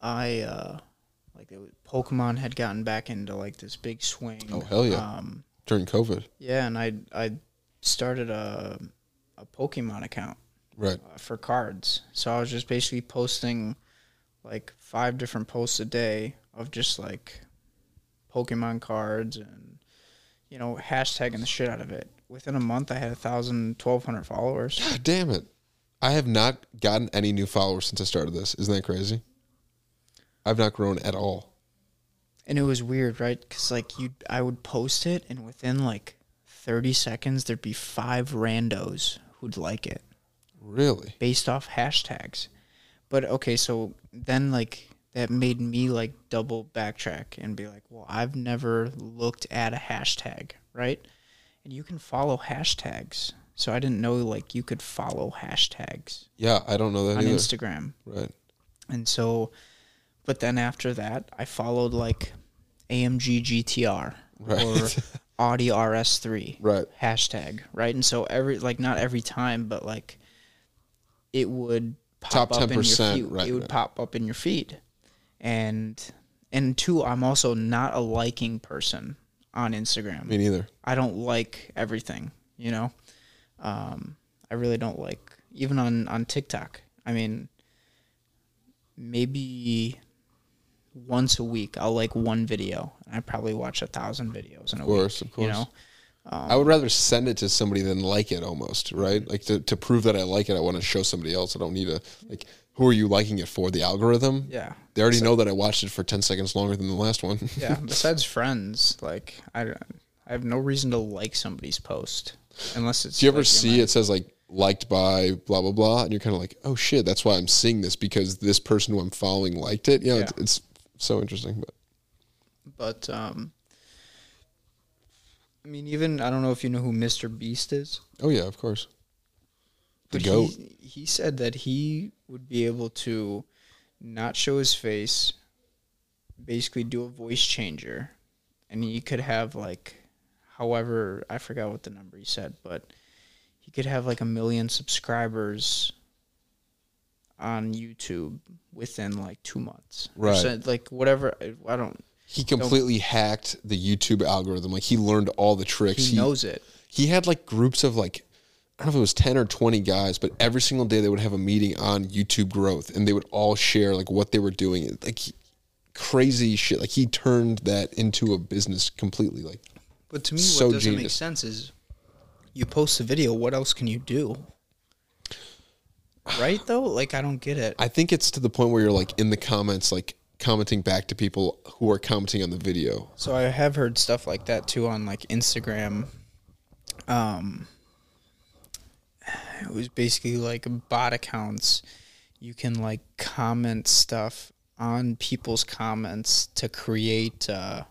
I, uh, like, it was, Pokemon had gotten back into, like, this big swing. Oh, hell yeah. Um, During COVID, yeah, and I, I started a, a Pokemon account right? uh, for cards. So I was just basically posting, like, five different posts a day of just, like, Pokemon cards and, you know, hashtagging the shit out of it. Within a month, I had a thousand, twelve hundred followers. God damn it. I have not gotten any new followers since I started this. Isn't that crazy? I've not grown at all. And it was weird, right? Because like you, I would post it, and within like thirty seconds, there'd be five randos who'd like it Really? based off hashtags. But okay, so then like that made me like double backtrack and be like, well, I've never looked at a hashtag, right? And you can follow hashtags. So I didn't know like you could follow hashtags Yeah, I don't know that on either. Instagram. Right. And so but then after that, I followed like AMG GTR Right. or Audi RS3 Right. hashtag, right? And so every like not every time, but like it would pop Top up in your 10%, feed. right, it would right. pop up in your feed, and and two, I'm also not a liking person on Instagram. Me neither. I don't like everything, you know. Um, I really don't like even on on TikTok. I mean, maybe once a week I'll like one video. I probably watch a thousand videos in a week. Of course, week. of course. You know, I would rather send it to somebody than like it almost, right? Like to, to prove that I like it, I want to show somebody else. I don't need to, like who are you liking it for? The algorithm? yeah, They already know that I watched it for 10 seconds longer than the last one. yeah. Besides friends, like I, I have no reason to like somebody's post unless it's. Do you ever like, see it says like liked by blah blah blah and you're kind of like, "Oh shit, that's why I'm seeing this because this person who I'm following liked it." Yeah, It's, it's so interesting, but But um, I mean, even I don't know if you know who Mr. Beast is. oh yeah, of course. The But goat. he, he said that he would be able to not show his face, basically do a voice changer, and he could have like, however, I forgot what the number he said, but he could have like a million subscribers on YouTube within like two months, Right. so- like whatever. I don't. He completely hacked the YouTube algorithm. Like he learned all the tricks. He knows it. he had like groups of like I don't know if it was 10 or 20 guys, but every single day they would have a meeting on YouTube growth and they would all share like what they were doing. Like he- crazy shit. Like he turned that into a business completely. Like But to me, So what doesn't make sense is you post a video. What else can you do? Right though, like I don't get it. I think it's to the point where you're like in the comments, like commenting back to people who are commenting on the video. So I have heard stuff like that too on like Instagram. Um, it was basically like bot accounts. You can like comment stuff on people's comments to create uh,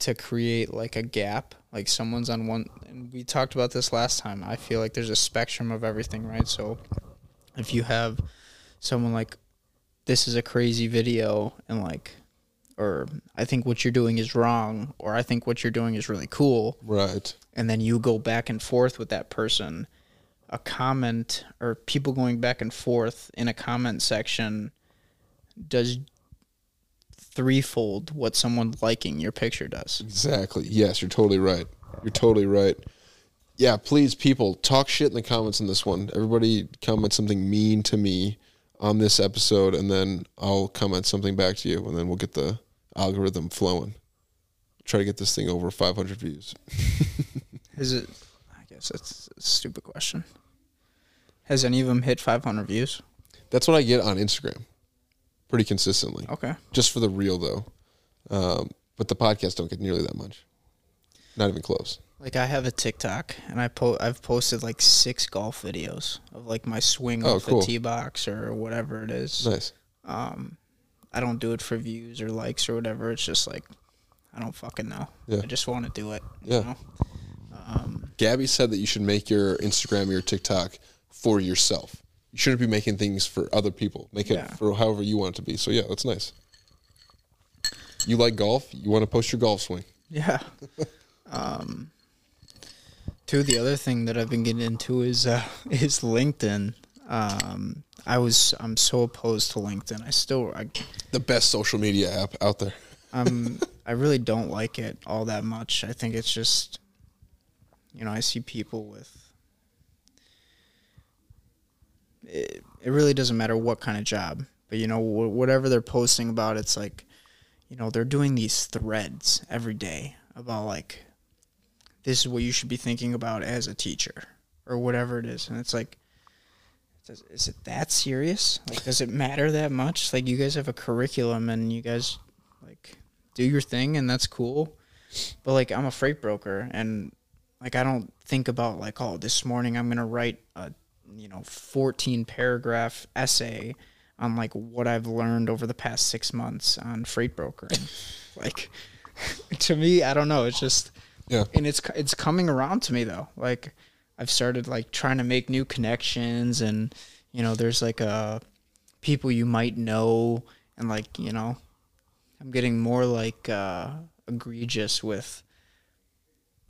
to create like a gap. Like someone's on one, and we talked about this last time. I feel like there's a spectrum of everything, right? So if you have someone like this is a crazy video and like or I think what you're doing is wrong, or I think what you're doing is really cool, Right. and then you go back and forth with that person, a comment or people going back and forth in a comment section does threefold what someone liking your picture does. Exactly. Yes, you're totally right. You're totally right. Yeah, please, people, talk shit in the comments on this one. Everybody comment something mean to me on this episode, and then I'll comment something back to you, and then we'll get the algorithm flowing. Try to get this thing over 500 views. Is it? I guess that's a stupid question. Has any of them hit 500 views? That's what I get on Instagram, pretty consistently. Okay. Just for the reel though, um, but the podcast don't get nearly that much. Not even close. Like I have a TikTok and I po- I've posted like six golf videos of like my swing Oh, off cool. the tee box or whatever it is. Nice. Um, I don't do it for views or likes or whatever. It's just like I don't fucking know. Yeah. I just want to do it. Yeah. You know? Um, Gabby said that you should make your Instagram or your TikTok for yourself. You shouldn't be making things for other people. Make it Yeah. for however you want it to be. So yeah, that's nice. You like golf? You want to post your golf swing? yeah. um, too. The other thing that I've been getting into is uh, is LinkedIn. Um, I was I'm so opposed to LinkedIn. I still I The best social media app out there. I'm I really don't like it all that much. I think it's just you know, I see people with it, it really doesn't matter what kind of job, but you know, wh- whatever they're posting about, it's like you know, they're doing these threads every day about like this is what you should be thinking about as a teacher or whatever it is. And it's like does, is it that serious? Like does it matter that much? Like you guys have a curriculum and you guys like do your thing and that's cool. But like I'm a freight broker and like I don't think about like oh this morning I'm gonna write a you know 14 paragraph essay on like what I've learned over the past six months on freight brokering. like to me, I don't know. It's just Yeah. and it's it's coming around to me though. Like I've started like trying to make new connections and you know there's like a people you might know and like you know I'm getting more like uh egregious with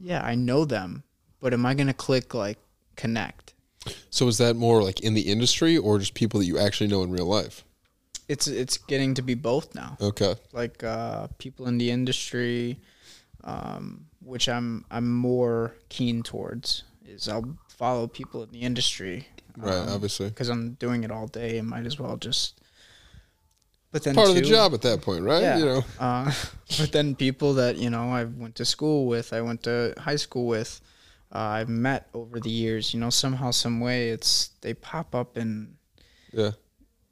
yeah, I know them, but am I going to click like connect? So is that more like in the industry or just people that you actually know in real life? It's it's getting to be both now. Okay. Like uh people in the industry um which I'm I'm more keen towards is I'll follow people in the industry Right, um, obviously. because I'm doing it all day and might as well just. But then Part of the job at that point, right? Yeah. You know. Uh, but then people that you know I went to school with, I went to high school with, uh, I've met over the years. You know, somehow, some way, it's they pop up and Yeah.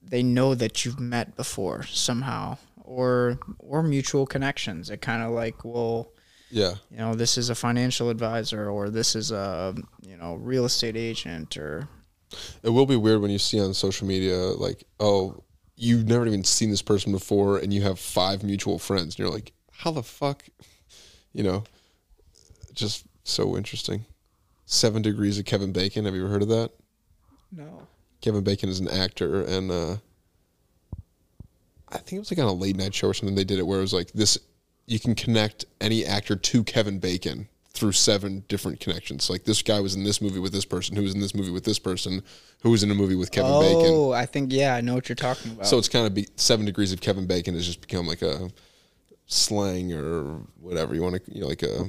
they know that you've met before somehow, or or mutual connections. It kind of like well, Yeah. you know this is a financial advisor or this is a you know real estate agent or It will be weird when you see on social media like, oh, you've never even seen this person before and you have five mutual friends and you're like, how the fuck you know, just so interesting. Seven degrees of Kevin Bacon. Have you ever heard of that? no Kevin Bacon is an actor, and uh, I think it was like on a late night show or something. They did it where it was like this: you can connect any actor to Kevin Bacon through seven different connections. Like this guy was in this movie with this person, who was in this movie with this person, who was in a movie with Kevin oh Bacon. I think yeah I know what you're talking about. So it's kind of be, seven degrees of Kevin Bacon has just become like a slang or whatever you want to, you know, like a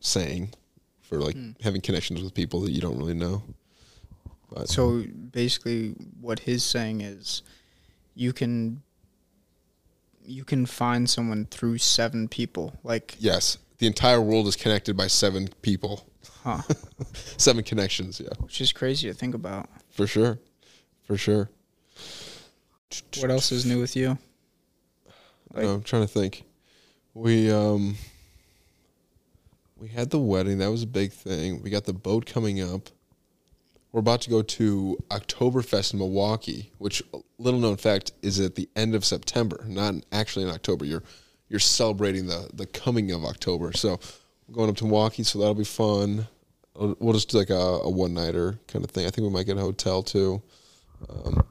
saying for like having connections with people that you don't really know. But So basically, what his saying is, you can you can find someone through seven people. Like, Yes, the entire world is connected by seven people, huh? seven connections. Yeah, Which is crazy to think about. for sure, for sure. What else is new with you? Like- no, I'm trying to think. We um, we had the wedding. That was a big thing. We got the boat coming up. We're about to go to Oktoberfest in Milwaukee, which little known fact is at the end of September, not actually in October. You're you're celebrating the the coming of October. So we're going up to Milwaukee, so that'll be fun. We'll just do like a, a one nighter kind of thing. I think we might get a hotel too. Um,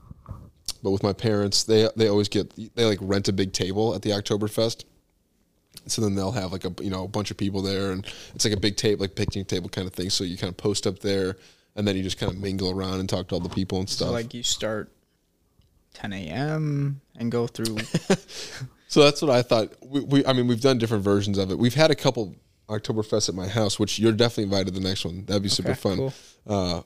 but with my parents, they they always get they like rent a big table at the Oktoberfest. So then they'll have like a you know a bunch of people there, and it's like a big table, like picnic table kind of thing. So you kind of post up there, and then you just kind of mingle around and talk to all the people and So stuff. like you start 10 a.m. and go through. So that's what I thought. We, we, I mean, we've done different versions of it. We've had a couple Oktoberfest at my house, which you're definitely invited to the next one. That'd be super Okay, fun. cool. Uh,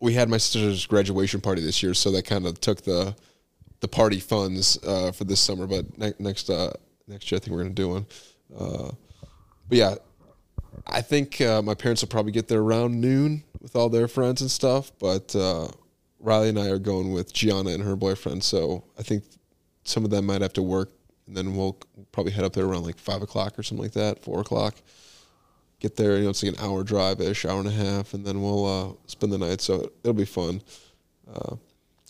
we had my sister's graduation party this year, so that kind of took the the party funds uh, for this summer. But ne- next uh, next year, I think we're gonna do one. Uh, but yeah, I think uh, my parents will probably get there around noon with all their friends and stuff. But uh, Riley and I are going with Gianna and her boyfriend, so I think some of them might have to work, and then we'll probably head up there around like five o'clock or something like that, four o'clock. Get there, you know, it's like an hour drive ish, hour and a half, and then we'll uh, spend the night. So it'll be fun. Uh,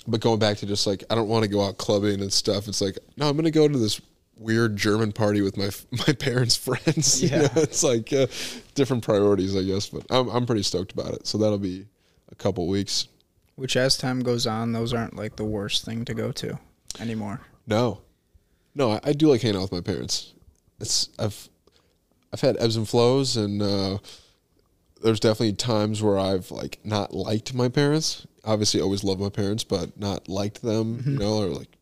but going back to just like I don't want to go out clubbing and stuff. It's like no, I'm gonna go to this weird German party with my my parents' friends. You Yeah. know, it's like uh, different priorities, I guess. But I'm I'm pretty stoked about it. So that'll be a couple weeks. Which, as time goes on, those aren't like the worst thing to go to anymore. No, no, I, I do like hanging out with my parents. It's I've I've had ebbs and flows, and uh, there's definitely times where I've like not liked my parents. Obviously, always loved my parents, but not liked them. You know, or like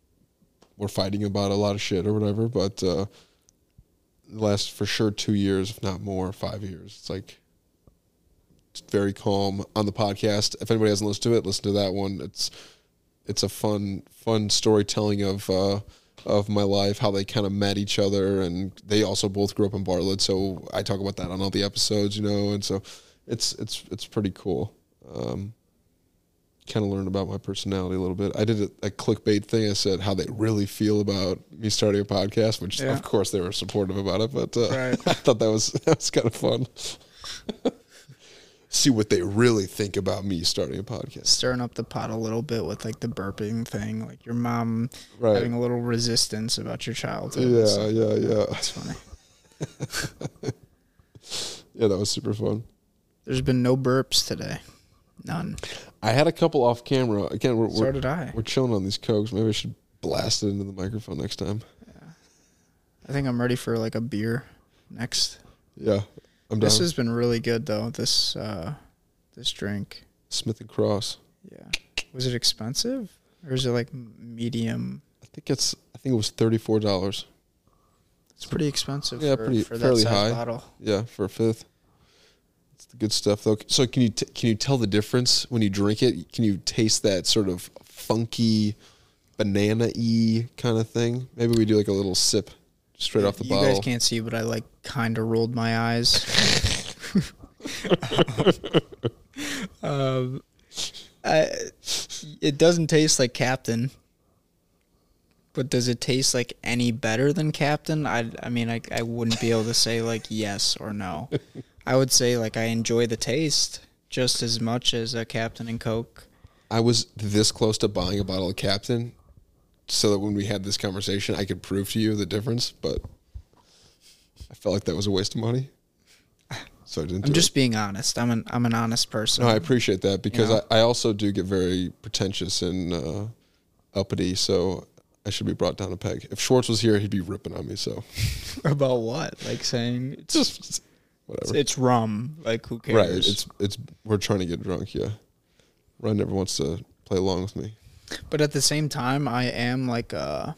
we're fighting about a lot of shit or whatever. But uh, last for sure two years, if not more, five years. It's like it's very calm on the podcast. If anybody hasn't listened to it, listen to that one. It's it's a fun fun storytelling of uh, of my life, how they kind of met each other, and they also both grew up in Bartlett. So I talk about that on all the episodes, you know, and so it's it's it's pretty cool. Um, kind of learned about my personality a little bit. I did a, a clickbait thing. I said how they really feel about me starting a podcast, which Yeah. of course they were supportive about it. But uh, Right. I thought that was that was kind of fun. See what they really think about me starting a podcast. Stirring up the pot a little bit with like the burping thing, like your mom Right. having a little resistance about your childhood. Yeah, So yeah, yeah, That's funny. yeah. That was super fun. There's been no burps today. None. I had a couple off camera. Again, we're So we're, did I. we're chilling on these cokes. Maybe I should blast it into the microphone next time. Yeah. I think I'm ready for like a beer next. Yeah, I'm down. This has been really good though. This uh this drink. Smith and Cross. Yeah. Was it expensive or is it like medium? I think it's. I think it was thirty four dollars. It's pretty expensive. Yeah, for, pretty- for that fairly size high. bottle. Yeah, for a fifth. Good stuff though. So can you t- can you tell the difference when you drink it? Can you taste that sort of funky banana y kind of thing? Maybe we do like a little sip straight off the you bottle. You guys can't see, but I like kind of rolled my eyes. um, I, it doesn't taste like Captain, but does it taste like any better than Captain? I, I mean, I, I wouldn't be able to say like yes or no. I would say like I enjoy the taste just as much as a Captain and Coke. I was this close to buying a bottle of Captain, so that when we had this conversation, I could prove to you the difference. But I felt like that was a waste of money, so I didn't. I'm just being honest. I'm an I'm an honest person. No, I appreciate that because know? I, I also do get very pretentious and uh, uppity, so I should be brought down a peg. If Schwartz was here, he'd be ripping on me. So About what? Like saying it's just whatever. it's rum. Like who cares? right? It's it's we're trying to get drunk. Yeah, Ryan never wants to play along with me. but at the same time, I am like uh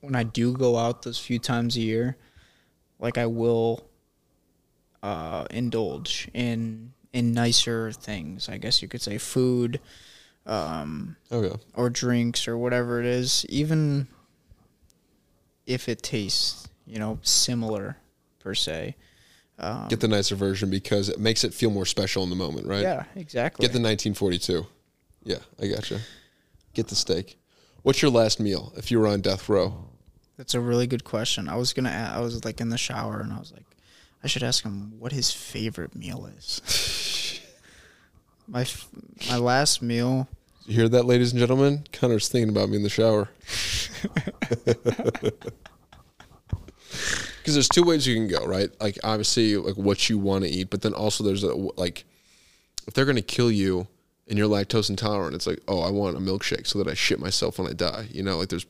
when I do go out those few times a year, like I will uh indulge in in nicer things. I guess you could say food, um, Oh yeah, or drinks or whatever it is, even if it tastes, you know, similar per se. Um, get the nicer version because it makes it feel more special in the moment, right? Yeah, exactly. Get the 1942. Yeah, I gotcha. Get the steak. What's your last meal if you were on death row? That's a really good question. I was gonna. a- I was like in the shower and I was like, I should ask him what his favorite meal is. my f- my last meal. You hear that, ladies and gentlemen? Connor's thinking about me in the shower. Because there's two ways you can go, right? Like obviously, like what you want to eat, but then also there's a like, if they're gonna kill you and you're lactose intolerant, it's like, oh, I want a milkshake so that I shit myself when I die. You know, like there's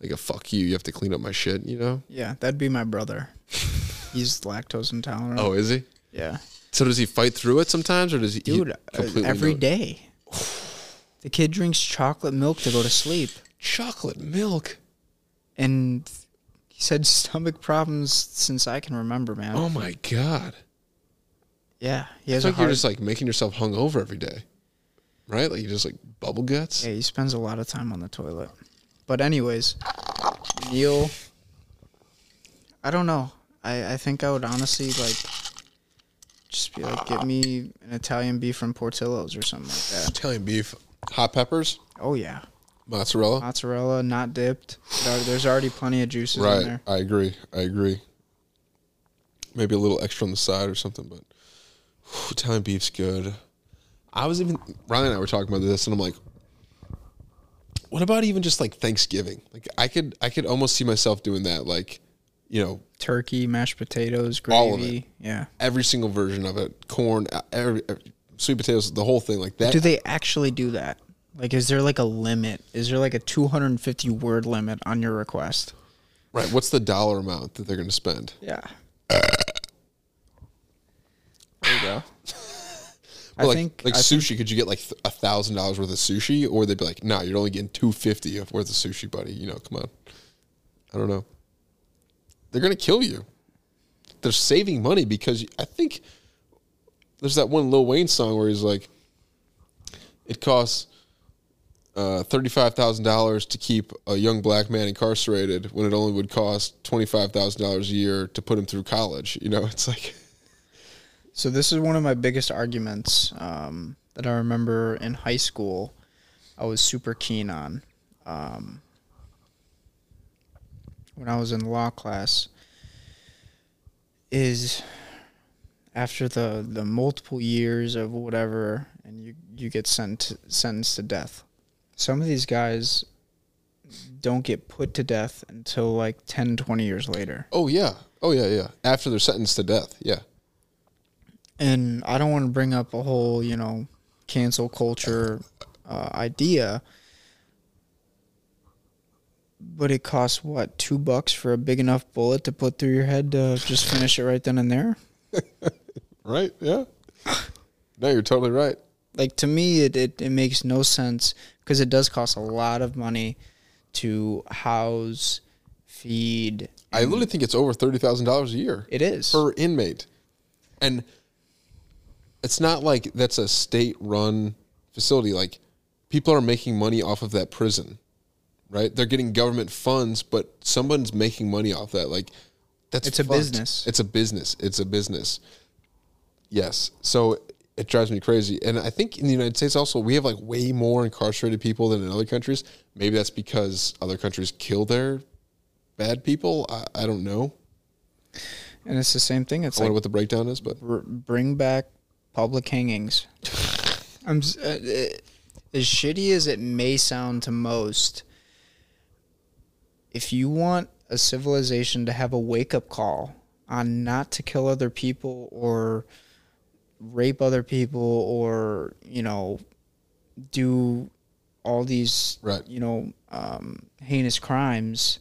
like a fuck you, you have to clean up my shit. You know? Yeah, that'd be my brother. He's lactose intolerant. Oh, is he? yeah, So does he fight through it sometimes, or does he? dude. uh, every day. The kid drinks chocolate milk to go to sleep, chocolate milk. and he's had stomach problems since I can remember, man. Oh my god! yeah, he It's has a like you're just like making yourself hungover every day, right? Like you just like bubble guts. Yeah, he spends a lot of time on the toilet. But anyways, Neil, I don't know. I I think I would honestly like just be like, get me an Italian beef from Portillo's or something like that. Italian beef, hot peppers, Oh yeah, mozzarella. mozzarella not dipped. There's already plenty of juices in Right. there. I agree. I agree. Maybe a little extra on the side or something, but whew, Italian beef's good. I was even Ryan and I were talking about this, and I'm like, what about even just like Thanksgiving? Like I could I could almost see myself doing that. Like, you know, Turkey, mashed potatoes, All of gravy. Yeah. every single version of it, corn, every, every- sweet potatoes, the whole thing like that. Do they actually do that? Like, is there like a limit? Is there like a 250 word limit on your request? right. What's the dollar amount that they're going to spend? Yeah. There you go. I like, think like I sushi, could you get like a thousand dollars worth of sushi, or they'd be like, "No, you're only getting two fifty worth of sushi, buddy." You know, come on. I don't know. They're gonna kill you. They're saving money because I think there's that one Lil Wayne song where he's like, "It costs uh, thirty five thousand dollars to keep a young black man incarcerated when it only would cost twenty five thousand dollars a year to put him through college." You know, it's like, So this is one of my biggest arguments um, that I remember in high school, I was super keen on. Um, when I was in law class, is after the the multiple years of whatever, and you you get sent sentenced to death. Some of these guys don't get put to death until like 10, 20 years later. Oh yeah. Oh yeah, yeah. After they're sentenced to death. Yeah. and I don't want to bring up a whole, you know, cancel culture uh, idea, but it costs what two bucks for a big enough bullet to put through your head to just finish it right then and there. Right? Yeah. No, you're totally right. Like to me, it it, it makes no sense because it does cost a lot of money to house, feed. I literally think it's over thirty thousand dollars a year It is. per inmate, and it's not like that's a state-run facility. Like people are making money off of that prison, right? They're getting government funds, but someone's making money off that. Like that's It's a business. It's a business. It's a business. Yes. So it drives me crazy. And I think in the United States also we have like way more incarcerated people than in other countries. Maybe that's because other countries kill their bad people. I, I don't know. and it's the same thing. It's I wonder like what the breakdown is, but br- bring back public hangings. I'm uh, uh, as shitty as it may sound to most. If you want a civilization to have a wake up call on not to kill other people or rape other people or you know do all these Right. you know um, heinous crimes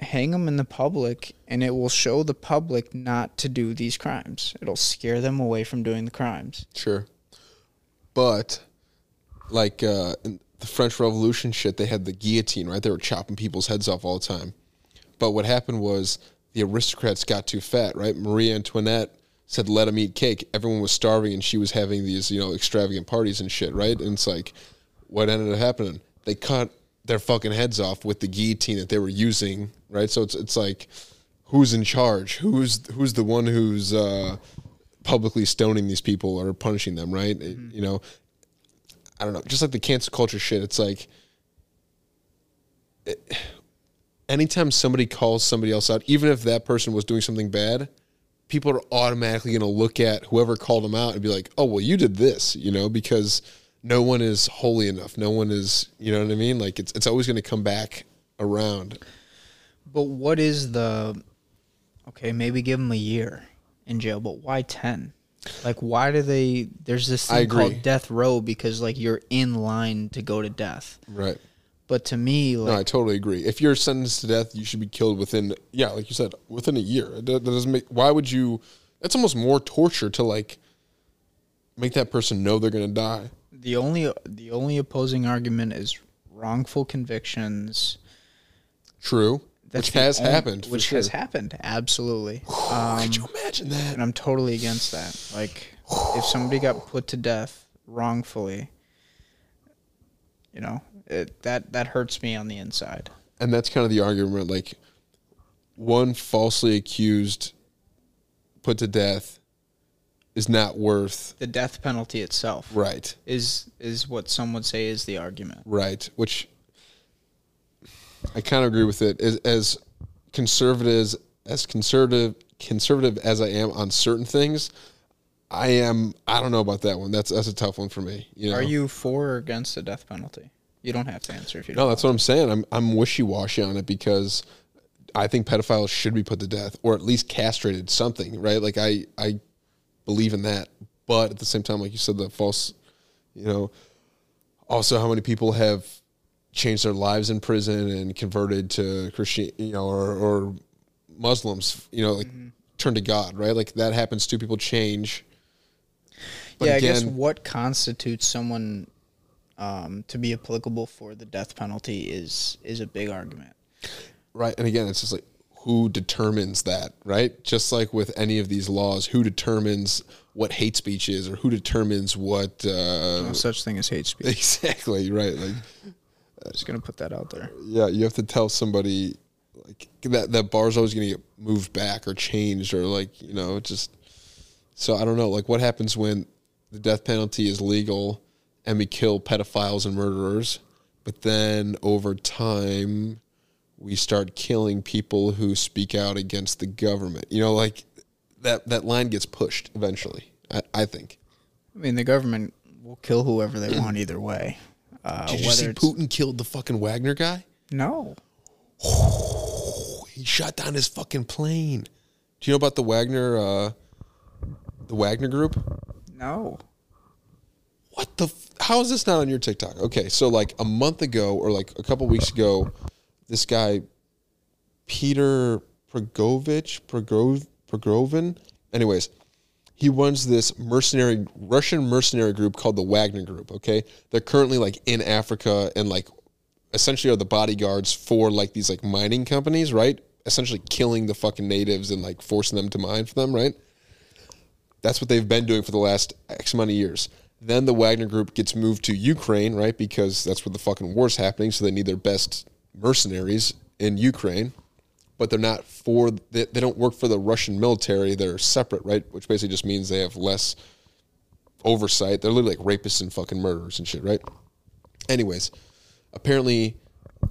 hang them in the public and it will show the public not to do these crimes it'll scare them away from doing the crimes sure. But like uh, in the French Revolution shit, they had the guillotine, right? They were chopping people's heads off all the time. But what happened was the aristocrats got too fat, right? Marie Antoinette said, let them eat cake. Everyone was starving and she was having these, you know, extravagant parties and shit, right? And it's like, what ended up happening? They cut their fucking heads off with the guillotine that they were using, right? So it's, it's like, who's in charge? Who's, who's the one who's, uh, publicly stoning these people or punishing them, right? It- you know, I don't know. Just like the cancel culture shit, it's like it, anytime somebody calls somebody else out, even if that person was doing something bad, people are automatically going to look at whoever called them out and be like, "Oh, well, you did this," you know, because no one is holy enough. No one is, you know what I mean? Like it's it's always going to come back around. but what is the okay maybe give them a year in jail but why 10 like why do they there's this thing called death row because like you're in line to go to death Right. But to me like No, I totally agree. If you're sentenced to death, you should be killed within, yeah, like you said, within a year. That doesn't make. Why would you? That's almost more torture to like make that person know they're gonna die. the only the only opposing argument is wrongful convictions True, That's which has only- happened. which sure. has happened absolutely um, Could you imagine that? and I'm totally against that. Like, if somebody got put to death wrongfully, you know, it, that that hurts me on the inside. And that's kind of the argument. Like, one falsely accused, put to death, is not worth The death penalty itself right. is is what some would say is the argument. Right, which I kind of agree with it. As, as conservative as conservative conservative as I am on certain things, I am. I don't know about that one. That's that's a tough one for me. You know? Are you for or against the death penalty? You don't have to answer if you No, don't. No, that's what I'm saying. I'm I'm wishy washy on it because I think pedophiles should be put to death or at least castrated. Something right? Like I I believe in that, but at the same time, like you said, the false. You know, also how many people have changed their lives in prison and converted to Christian, you know, or, or Muslims, you know, like mm-hmm. turn to God, right? Like that happens too. People change. But yeah, I guess what constitutes someone um, to be applicable for the death penalty is is a big argument. Right. And again, it's just like who determines that, right? Just like with any of these laws, who determines what hate speech is or who determines what uh No such thing as hate speech. exactly, right? Like Just gonna put that out there. yeah, you have to tell somebody like that that bar's always going to get moved back or changed or like, you know, just so I don't know, like what happens when the death penalty is legal and we kill pedophiles and murderers. But then over time, we start killing people who speak out against the government. You know, like that, that line gets pushed eventually, I, I think. I mean, the government will kill whoever they want either way. Uh, Did you see Putin killed the fucking Wagner guy? No. He shot down his fucking plane. Do you know about the Wagner, uh, the Wagner group? No. What the? F- how is this not on your TikTok? Okay, so like a month ago or like a couple weeks ago, this guy, Peter Progovich, Progov, Progovin. Anyways, he runs this mercenary Russian mercenary group called the Wagner Group. Okay, they're currently like in Africa and like essentially are the bodyguards for like these like mining companies, right? Essentially killing the fucking natives and like forcing them to mine for them, right? That's what they've been doing for the last X amount of years. Then the Wagner Group gets moved to Ukraine, right? Because that's where the fucking war's happening. So they need their best mercenaries in Ukraine, but they're not for. They, they don't work for the Russian military. They're separate, right? Which basically just means they have less oversight. They're literally like rapists and fucking murderers and shit, right? Anyways, apparently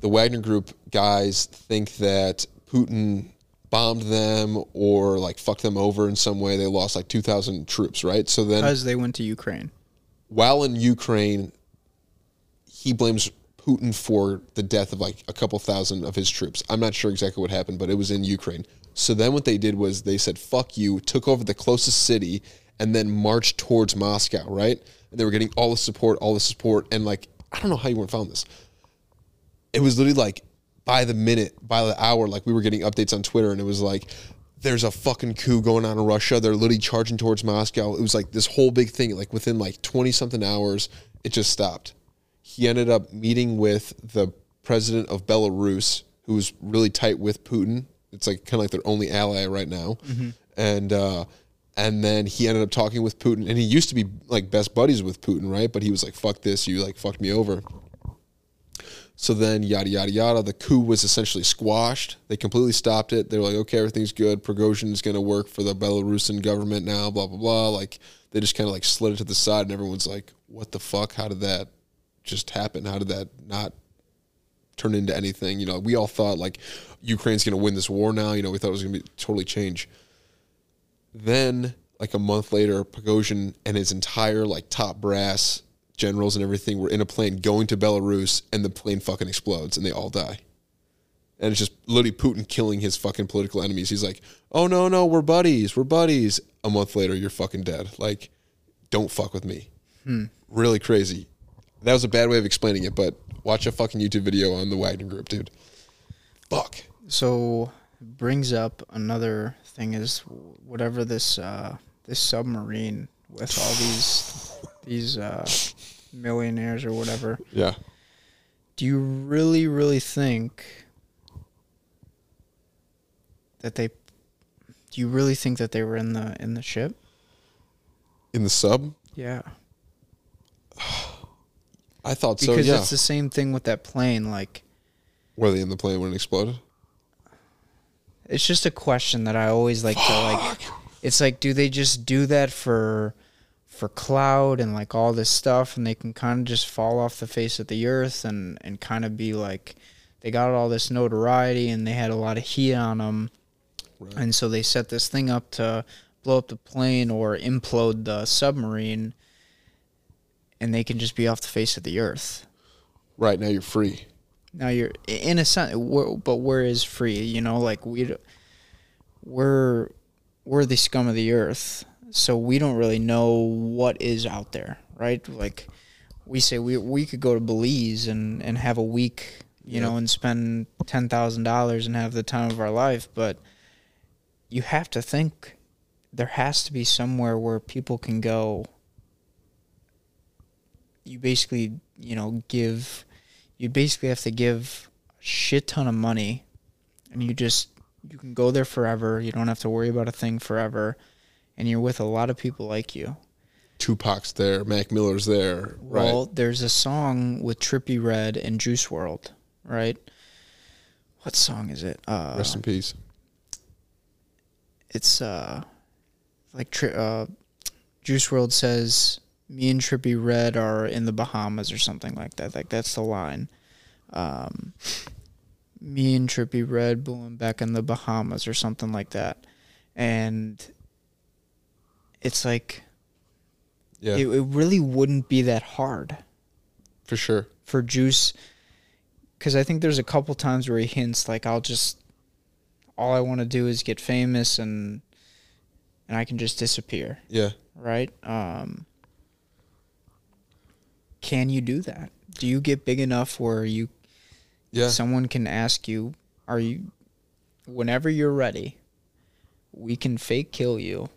the Wagner Group guys think that Putin bombed them or like fucked them over in some way. They lost like 2,000 troops, right? So then Because they went to Ukraine. While in Ukraine, he blames Putin for the death of like a couple thousand of his troops. I'm not sure exactly what happened, but it was in Ukraine. So then what they did was they said, fuck you, took over the closest city, and then marched towards Moscow, right? And they were getting all the support, all the support. And like, I don't know how you weren't found this. It was literally like by the minute, by the hour, like we were getting updates on Twitter, and it was like, there's a fucking coup going on in Russia. They're literally charging towards Moscow. It was like this whole big thing. Like within like 20 something hours, it just stopped. He ended up meeting with the president of Belarus, who was really tight with Putin. It's like kind of like their only ally right now. And, uh, and then he ended up talking with Putin, and he used to be like best buddies with Putin, right? But he was like, "Fuck this, you like fucked me over." So then, yada yada yada. The coup was essentially squashed. They completely stopped it. They were like, "Okay, everything's good. Prigozhin is going to work for the Belarusian government now." Blah blah blah. Like they just kind of like slid it to the side, and everyone's like, "What the fuck? How did that just happen? How did that not turn into anything?" You know, we all thought like Ukraine's going to win this war now. You know, we thought it was going to be totally change. Then, like a month later, Prigozhin and his entire like top brass generals and everything were in a plane going to Belarus, and the plane fucking explodes, and they all die. And it's just literally Putin killing his fucking political enemies. He's like, "Oh no, no, we're buddies, we're buddies." A month later, you're fucking dead. Like, don't fuck with me. Really crazy. That was a bad way of explaining it, but watch a fucking YouTube video on the Wagner Group, dude. Fuck. So brings up another thing is whatever this uh, this submarine with all these these uh, millionaires or whatever. Yeah. Do you really really think that they? Do you really think that they were in the in the ship? In the sub, Yeah, I thought so. because Yeah. it's the same thing with that plane. Like Were they in the plane when it exploded? it's just a question that I always like to like. It's like, do they just do that for for cloud and like all this stuff, and they can kind of just fall off the face of the earth and and kind of be like, they got all this notoriety and they had a lot of heat on them, Right. and so they set this thing up to blow up the plane or implode the submarine, and they can just be off the face of the earth. Right now, you're free. Now you're in a sense, but where is free? You know, like we, we're we're the scum of the earth, so we don't really know what is out there, right? Like we say, we we could go to Belize and and have a week, you know, and spend ten thousand dollars and have the time of our life, but you have to think there has to be somewhere where people can go. You basically, you know, give you basically have to give a shit ton of money and you just you can go there forever you don't have to worry about a thing forever and you're with a lot of people like you Tupac's there. Mac Miller's there. well there's a song with Trippie Redd and Juice WRLD right what song is it uh Rest in peace. it's uh like tri- uh Juice WRLD says me and Trippie Redd are in the Bahamas or something like that. Like that's the line. Um, me and Trippie Redd, Boom back in the Bahamas or something like that, and it's like Yeah, it, it really wouldn't be that hard for sure. for Juice, because I think there's a couple times where he hints like I'll just all I want to do is get famous and and I can just disappear, Yeah, right? Um, can you do that? Do you get big enough where you yeah, someone can ask you, are you whenever you're ready, we can fake kill you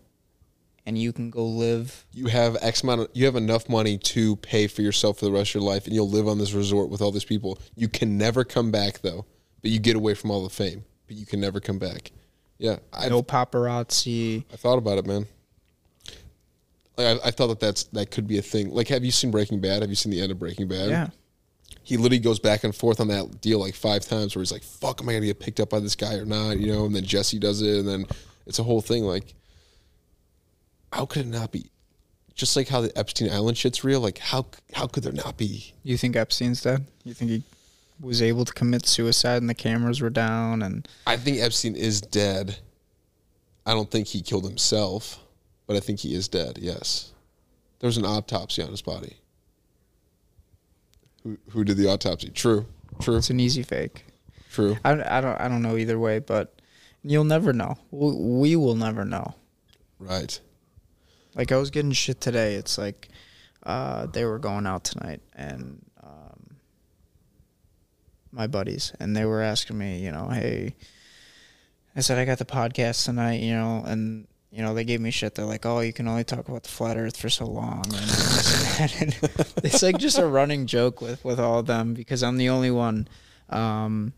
and you can go live you have X amount. Of, you have enough money to pay for yourself for the rest of your life, and you'll live on this resort with all these people. You can never come back though, but you get away from all the fame, but you can never come back. Yeah, I no paparazzi. I thought about it, man. Like I, I thought that that's that could be a thing. Like, have you seen Breaking Bad? Have you seen the end of Breaking Bad? Yeah. he literally goes back and forth on that deal like five times where he's like, fuck, am I going to get picked up by this guy or not? You know, and then Jesse does it. And then it's a whole thing. Like, how could it not be? Just like how the Epstein Island shit's real. Like, how, how could there not be? You think Epstein's dead? You think he was able to commit suicide and the cameras were down and I think Epstein is dead. I don't think he killed himself, but I think he is dead. Yes. There was an autopsy on his body. Who, who did the autopsy? True. True. it's an easy fake. True. I, I don't I don't know either way, but you'll never know. We, we will never know. Right. Like I was getting shit today. It's like uh, they were going out tonight, and um, my buddies, and they were asking me, you know, hey, I said I got the podcast tonight, you know, and you know they gave me shit. They're like, oh, you can only talk about the flat Earth for so long, and, and it's like just a running joke with with all of them because I'm the only one. Um,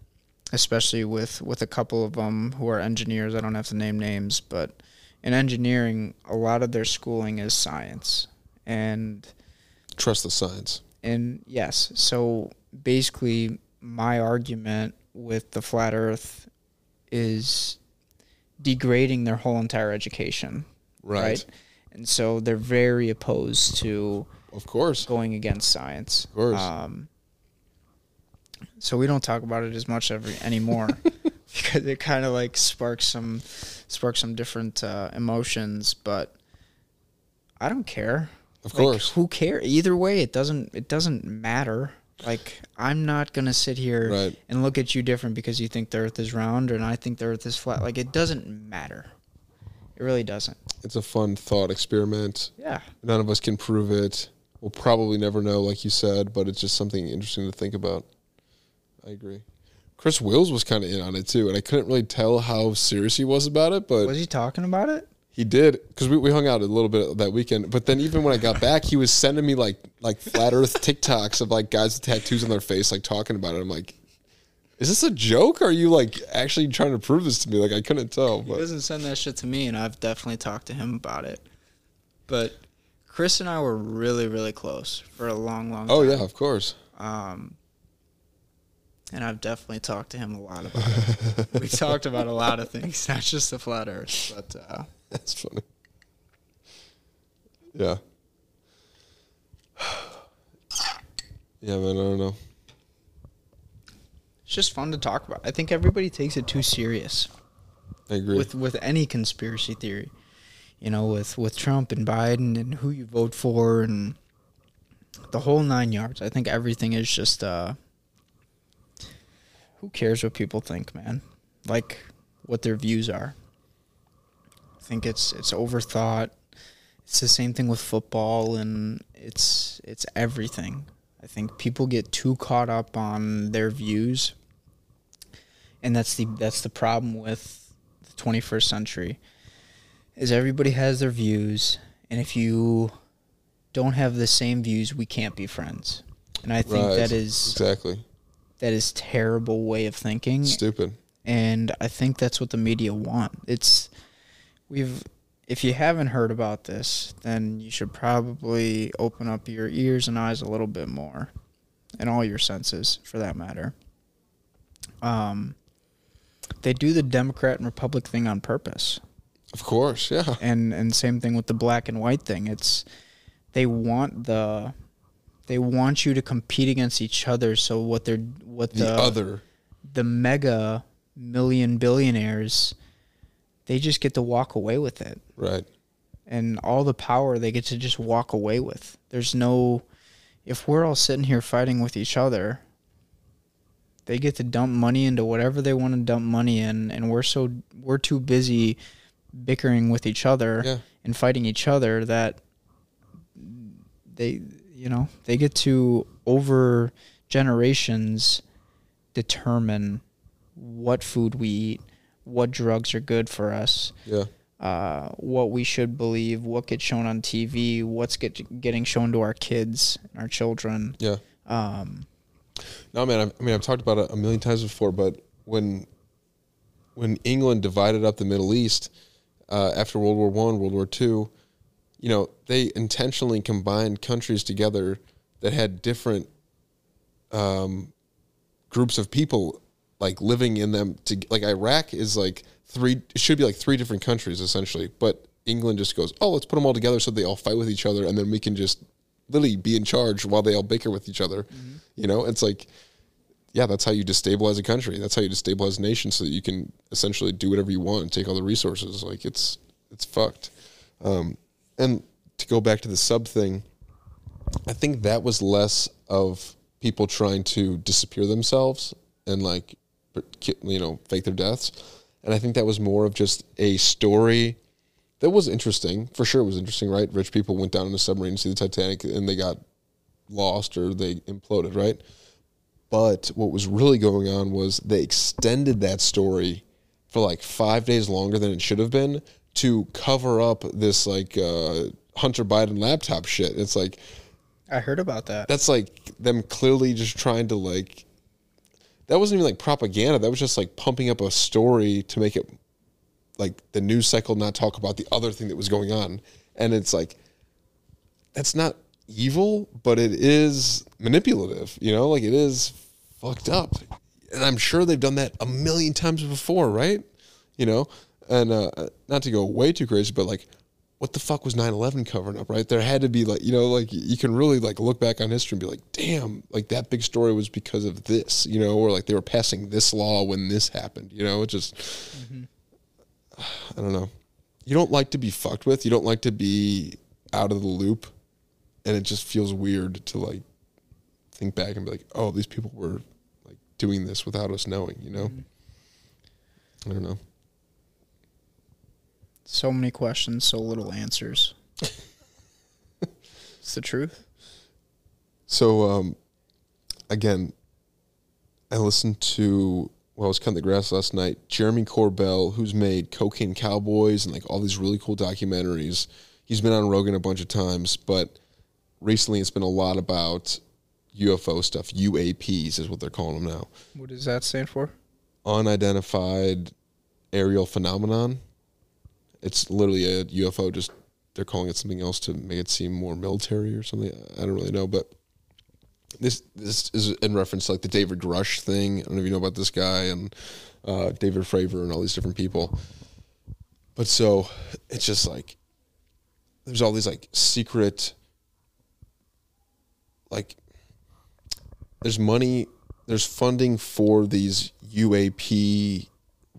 especially with with a couple of them who are engineers. I don't have to name names, but in engineering, a lot of their schooling is science, and Trust the science. and yes, so basically, my argument with the flat Earth is degrading their whole entire education, Right. right? And so they're very opposed to Of course. going against science. Of course. Um, so we don't talk about it as much every anymore because it kind of like sparks some sparks some different uh, emotions. But I don't care. Of Like, course. who care? Either way, it doesn't it doesn't matter. Like I'm not gonna sit here Right. and look at you different because you think the Earth is round and I think the Earth is flat. Like it doesn't matter. It really doesn't. It's a fun thought experiment. Yeah. None of us can prove it. We'll probably never know, like you said, but it's just something interesting to think about. I agree. Chris Wills was kind of in on it too, and I couldn't really tell how serious he was about it, but Was he talking about it? he did because we, we hung out a little bit that weekend. But then even when I got back, he was sending me like like flat Earth TikToks of like guys with tattoos on their face, like talking about it. I'm like, is this a joke? Or are you like actually trying to prove this to me? Like I couldn't tell. He doesn't send that shit to me, and I've definitely talked to him about it. But Chris and I were really, really close for a long, long time. oh yeah, of course. Um, and I've definitely talked to him a lot about it. we talked about a lot of things, not just the flat Earth. But uh, That's funny. Yeah. Yeah, man. I don't know. it's just fun to talk about. I think everybody takes it too serious I agree. with with any conspiracy theory. You know, with with Trump and Biden and who you vote for and the whole nine yards. I think everything is just uh who cares what people think, man? Like what their views are. I think it's it's overthought. It's the same thing with football and it's it's everything. I think people get too caught up on their views. And that's the that's the problem with the 21st century. Is everybody has their views and if you don't have the same views, we can't be friends. And I think Right. that is exactly that is terrible way of thinking stupid. and I think that's what the media want. It's we've if you haven't heard about this, then you should probably open up your ears and eyes a little bit more and all your senses for that matter. Um they do the Democrat and Republic thing on purpose. Of course, yeah. And and same thing with the black and white thing. It's they want the they want you to compete against each other. So what they're what The, the other, the mega million billionaires, they just get to walk away with it. right? and all the power they get to just walk away with. There's no if we're all sitting here fighting with each other, they get to dump money into whatever they want to dump money in and we're so we're too busy bickering with each other Yeah. and fighting each other that they you know, they get to over generations determine what food we eat, what drugs are good for us, Yeah. uh, what we should believe, what gets shown on TV, what's get, getting shown to our kids, our children. Yeah. Um, No, man. I've, I mean, I've talked about it a million times before, but when when England divided up the Middle East uh, after World War One, World War Two, you know, they intentionally combined countries together that had different um, groups of people like living in them. To like Iraq is like three. It should be like three different countries essentially, but England just goes, oh, let's put them all together so they all fight with each other, and then we can just literally be in charge while they all bicker with each other. You know, it's like yeah, that's how you destabilize a country. That's how you destabilize a nation, so that you can essentially do whatever you want and take all the resources. Like it's it's fucked. Um, and to go back to the sub thing, I think that was less of people trying to disappear themselves and like you know fake their deaths, and I think that was more of just a story that was interesting. For sure, it was interesting, right? Rich people went down in a submarine to see the Titanic, and they got lost or they imploded, right? But what was really going on was they extended that story for like five days longer than it should have been to cover up this like uh, Hunter Biden laptop shit. It's like I heard about that. that's like them clearly just trying to like that wasn't even like propaganda. That was just like pumping up a story to make it like the news cycle not talk about the other thing that was going on. And it's like that's not evil, but it is manipulative, you know, like it is fucked up. And I'm sure they've done that a million times before, right? You know, and uh, not to go way too crazy, but like, what the fuck was 9-11 covering up, right? There had to be like, you know, like you can really like look back on history and be like, damn, like that big story was because of this, you know, or like they were passing this law when this happened, you know, it just, I don't know. You don't like to be fucked with. You don't like to be out of the loop, and it just feels weird to like think back and be like, oh, these people were like doing this without us knowing. You know. I don't know. So many questions, so little answers. it's the truth. So, um, again, I listened to while I was cutting the grass last night. Jeremy Corbell, who's made Cocaine Cowboys and like all these really cool documentaries. He's been on Rogan a bunch of times, but recently it's been a lot about UFO stuff. UAPs is what they're calling them now. What does that stand for? Unidentified aerial phenomenon. It's literally a UFO. Just they're calling it something else to make it seem more military or something. I don't really know, but this this is in reference to like the David Grusch thing. I don't know if you know about this guy and uh, David Fravor and all these different people. But so it's just like there's all these like secret like there's money there's funding for these UAP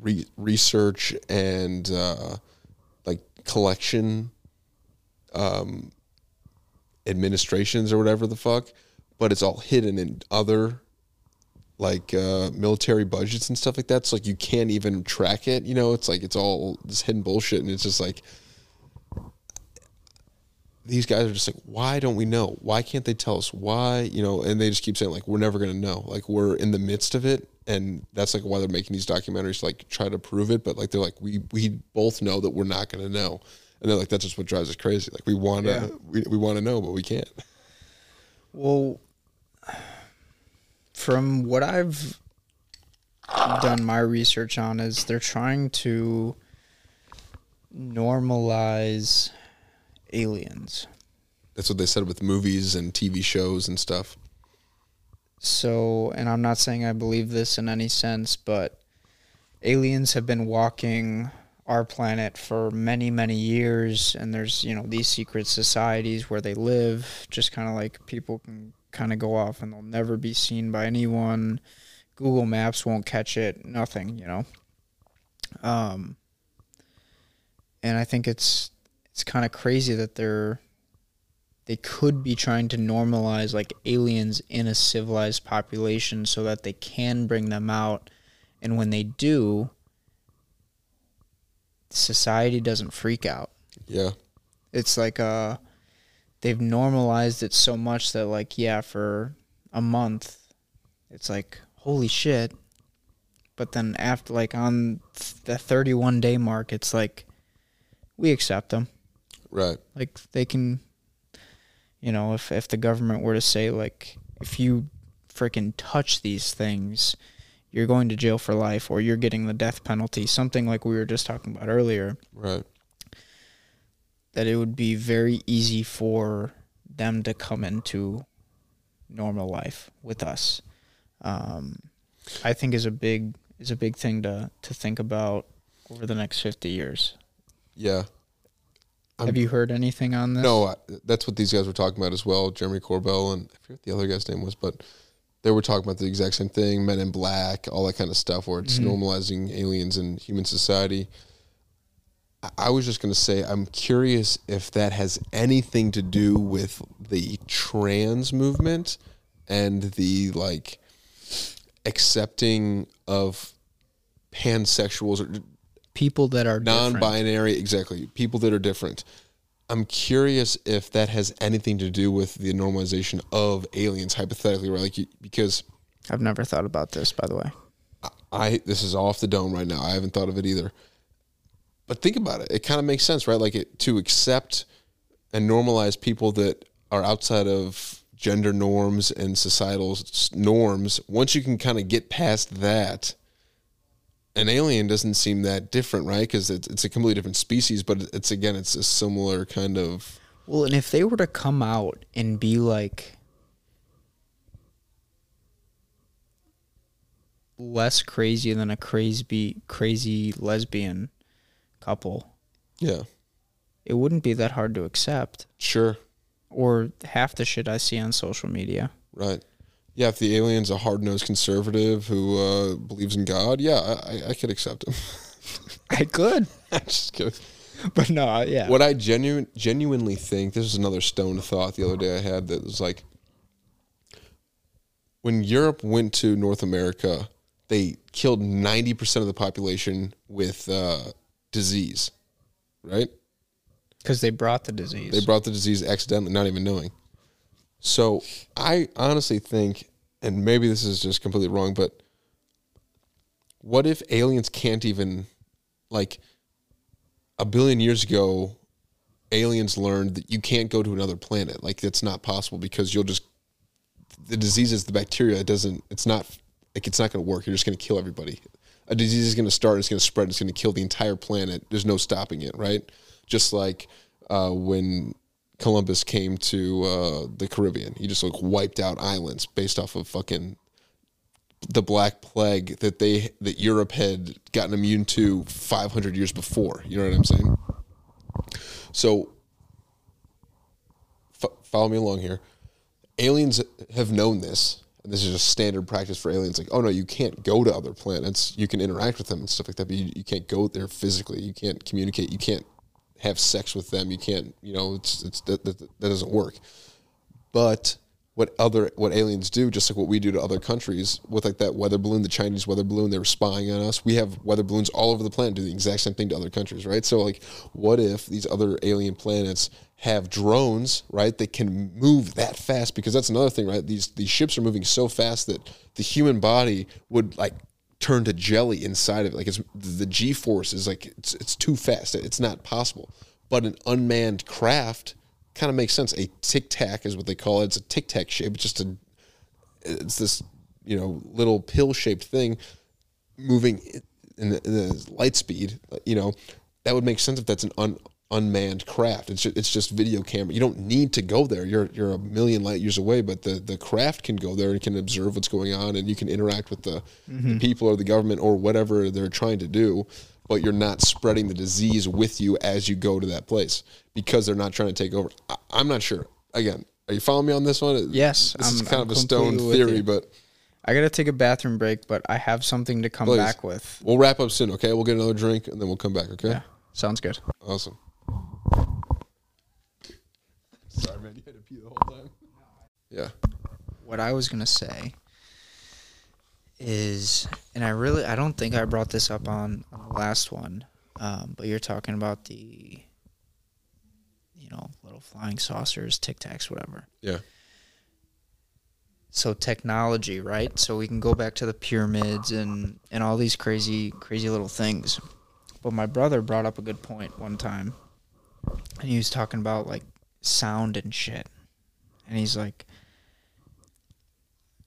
re- research and uh, collection um, administrations or whatever the fuck, but it's all hidden in other like uh, military budgets and stuff like that. So like you can't even track it. You know, it's like it's all this hidden bullshit, and it's just like these guys are just like, why don't we know? Why can't they tell us? Why, you know? And they just keep saying like, we're never gonna know. Like we're in the midst of it, and that's like why they're making these documentaries like try to prove it. But like they're like, we we both know that we're not gonna know, and they're like, that's just what drives us crazy. Like we wanna Yeah. we we want to know, but we can't. Well, from what I've done my research on is they're trying to normalize aliens. That's what they said with movies and TV shows and stuff. So, and I'm not saying I believe this in any sense, but aliens have been walking our planet for many many years. And there's you know these secret societies where they live just kind of like people can kind of go off and they'll never be seen by anyone. Google maps won't catch it nothing you know? Um and i think it's it's kind of crazy that they're they could be trying to normalize like aliens in a civilized population so that they can bring them out and when they do society doesn't freak out Yeah. it's like uh they've normalized it so much that like yeah for a month it's like holy shit but then after like on the 31 day mark it's like we accept them Right. like they can you know if if the government were to say like if you freaking touch these things you're going to jail for life or you're getting the death penalty something like we were just talking about earlier Right. that it would be very easy for them to come into normal life with us um, i think is a big is a big thing to to think about over the next 50 years Yeah. I'm- have you heard anything on this No, I, that's what these guys were talking about as well. Jeremy Corbell and I forget what the other guy's name was, but they were talking about the exact same thing. Men in Black, all that kind of stuff, where it's Mhm. normalizing aliens in human society. I- I was just going to say, I'm curious if that has anything to do with the trans movement and the like accepting of pansexuals or people that are non-binary exactly. People that are different. I'm curious if that has anything to do with the normalization of aliens hypothetically right? Like you, because I've never thought about this, by the way. i this is off the dome right now. I haven't thought of it either. But think about it. It kind of makes sense right? Like it, to accept and normalize people that are outside of gender norms and societal norms once you can kind of get past that an alien doesn't seem that different right because it's, it's a completely different species but it's again it's a similar kind of Well, and if they were to come out and be like less crazy than a crazy crazy lesbian couple, yeah it wouldn't be that hard to accept. sure Or half the shit I see on social media. right yeah if the alien's a hard-nosed conservative who uh, believes in god yeah i, I, could accept him I could, i'm just kidding but no, yeah. What I genuine, genuinely think, this is another stone thought the other day I had that was like, when Europe went to North America, they killed 90% of the population with uh, disease, right? Because they brought the disease. They brought the disease accidentally, not even knowing. So I honestly think, and maybe this is just completely wrong, but what if aliens can't even, like, a billion years ago, aliens learned that you can't go to another planet. Like, that's not possible because you'll just, the disease is the bacteria. It doesn't, it's not, like, it's not going to work. You're just going to kill everybody. A disease is going to start, it's going to spread, it's going to kill the entire planet. There's no stopping it, right? Just like uh, when Columbus came to uh, the Caribbean. He just like wiped out islands based off of fucking the Black Plague that they that Europe had gotten immune to 500 years before. You know what I'm saying? So, f- follow me along here. Aliens have known this, and this is just standard practice for aliens. Like, oh no, you can't go to other planets. You can interact with them and stuff like that, but you, you can't go there physically. You can't communicate. You can't have sex with them. You can't, you know, it's it's that that, that doesn't work. But what other what aliens do, just like what we do to other countries, with like that weather balloon, the Chinese weather balloon, they were spying on us. We have weather balloons all over the planet do the exact same thing to other countries, right? So like, what if these other alien planets have drones, right? That can move that fast because that's another thing, right? These these ships are moving so fast that the human body would like turn to jelly inside of it. Like it's the G force is like it's it's too fast. It's not possible. But an unmanned craft kind of makes sense. A tic tac is what they call it. It's a tic tac shape. It's just a it's this you know little pill shaped thing moving in the, in the light speed. You know that would make sense if that's an un, unmanned craft. It's just, it's just video camera. You don't need to go there. You're you're a million light years away, but the the craft can go there and can observe what's going on, and you can interact with the, the mm-hmm. people or the government or whatever they're trying to do. but you're not spreading the disease with you as you go to that place because they're not trying to take over. I, I'm not sure. Again, are you following me on this one? Yes, this is I'm- kind I'm of a stone theory, you. but I gotta take a bathroom break, but I have something to come Please. back with. we'll wrap up soon. Okay, we'll get another drink and then we'll come back. Okay, Yeah, sounds good. awesome. Sorry, man, you had to pee the whole time. Yeah. what I was gonna say is, and I really, I don't think I brought this up on, on the last one, um, but you're talking about the, you know, little flying saucers, tic tacs, whatever. Yeah. So technology, right? So we can go back to the pyramids and and all these crazy, crazy little things. But my brother brought up a good point one time, and he was talking about like sound and shit, and he's like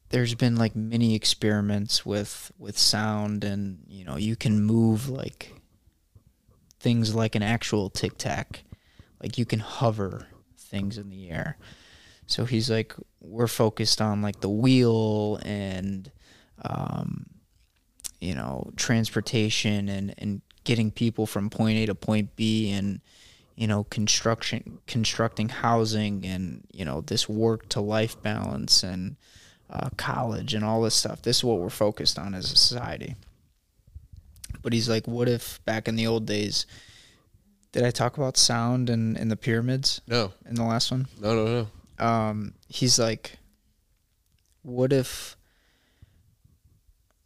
there's been like many experiments with with sound and you know you can move like things like an actual tic tac. Like you can hover things in the air. So he's like we're focused on like the wheel and um you know transportation and and getting people from point A to point B and you know construction constructing housing and you know this work to life balance and uh, college and all this stuff. This is what we're focused on as a society. But he's like, what if back in the old days, did I talk about sound and in the pyramids No, in the last one? no, no, no. Um, he's like, what if,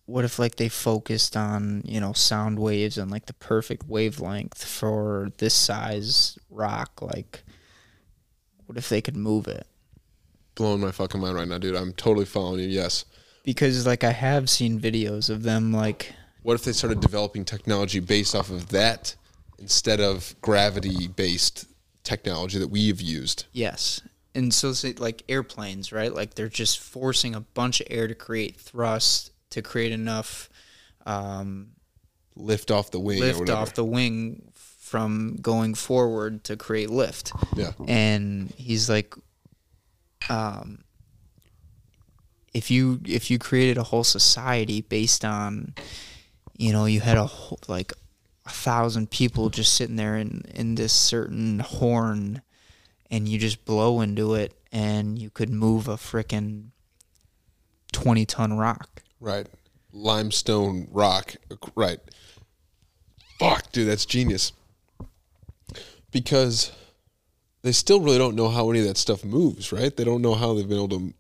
what if like they focused on you know sound waves and like the perfect wavelength for this size rock? Like, what if they could move it? Blowing my fucking mind right now, dude. I'm totally following you. Yes. because like I have seen videos of them like What if they started developing technology based off of that instead of gravity based technology that we've used? yes and so say like airplanes right like they're just forcing a bunch of air to create thrust to create enough um, Lift off the wing lift off the wing from going forward to create lift. Yeah. and he's like um if you if you created a whole society based on you know you had a whole, like a thousand people just sitting there in in this certain horn and you just blow into it and you could move a frickin' 20 ton rock Right. Limestone rock. Right. Fuck, dude, that's genius. Because they still really don't know how any of that stuff moves, right? They don't know how they've been able to.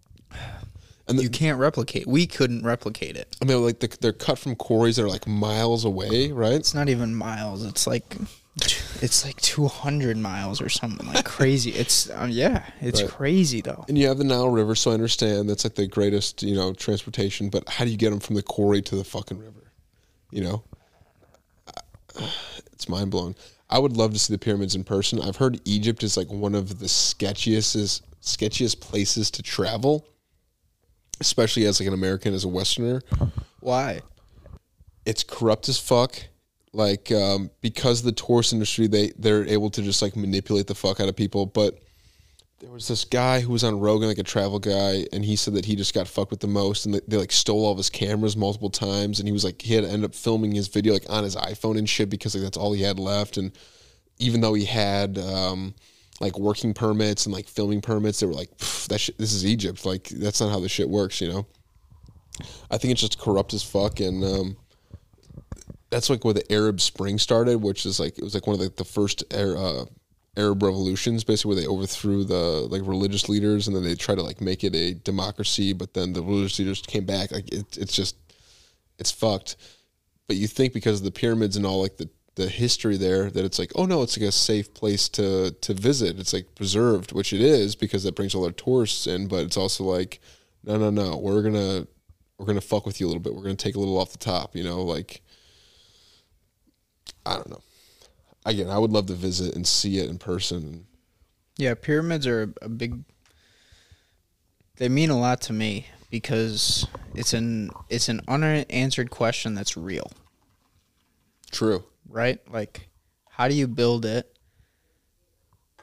And the, you can't replicate we couldn't replicate it I mean, like the, they're cut from quarries that are like miles away, right? It's not even miles. It's like it's like 200 miles or something like crazy. It's um, yeah, it's Right. crazy though. And you have the Nile River, so I understand that's like the greatest, you know, transportation. But how do you get them from the quarry to the fucking river? You know, it's mind blowing. I would love to see the pyramids in person. I've heard Egypt is like one of the sketchiest, sketchiest places to travel, especially as like an American, as a Westerner. Why? It's corrupt as fuck. Like um, because the tourist industry, they they're able to just like manipulate the fuck out of people. But there was this guy who was on Rogan, like a travel guy, and he said that he just got fucked with the most, and they, they like stole all of his cameras multiple times, and he was like he had to end up filming his video like on his iPhone and shit because like that's all he had left, and even though he had um, like working permits and like filming permits, they were like that this is Egypt, like that's not how this shit works, you know. I think it's just corrupt as fuck, and um, that's like where the Arab Spring started, which is like it was like one of the, the first uh, Arab revolutions, basically where they overthrew the like religious leaders, and then they tried to like make it a democracy, but then the religious leaders came back. Like it, it's just it's fucked. But you think because of the pyramids and all like the the history there that it's like oh no it's like a safe place to to visit it's like preserved which it is because that brings all their tourists in but it's also like no no no we're gonna we're gonna fuck with you a little bit we're gonna take a little off the top you know like i don't know again i would love to visit and see it in person Yeah, pyramids are a, big. They mean a lot to me because it's an it's an unanswered question that's real, true right? Like, how do you build it?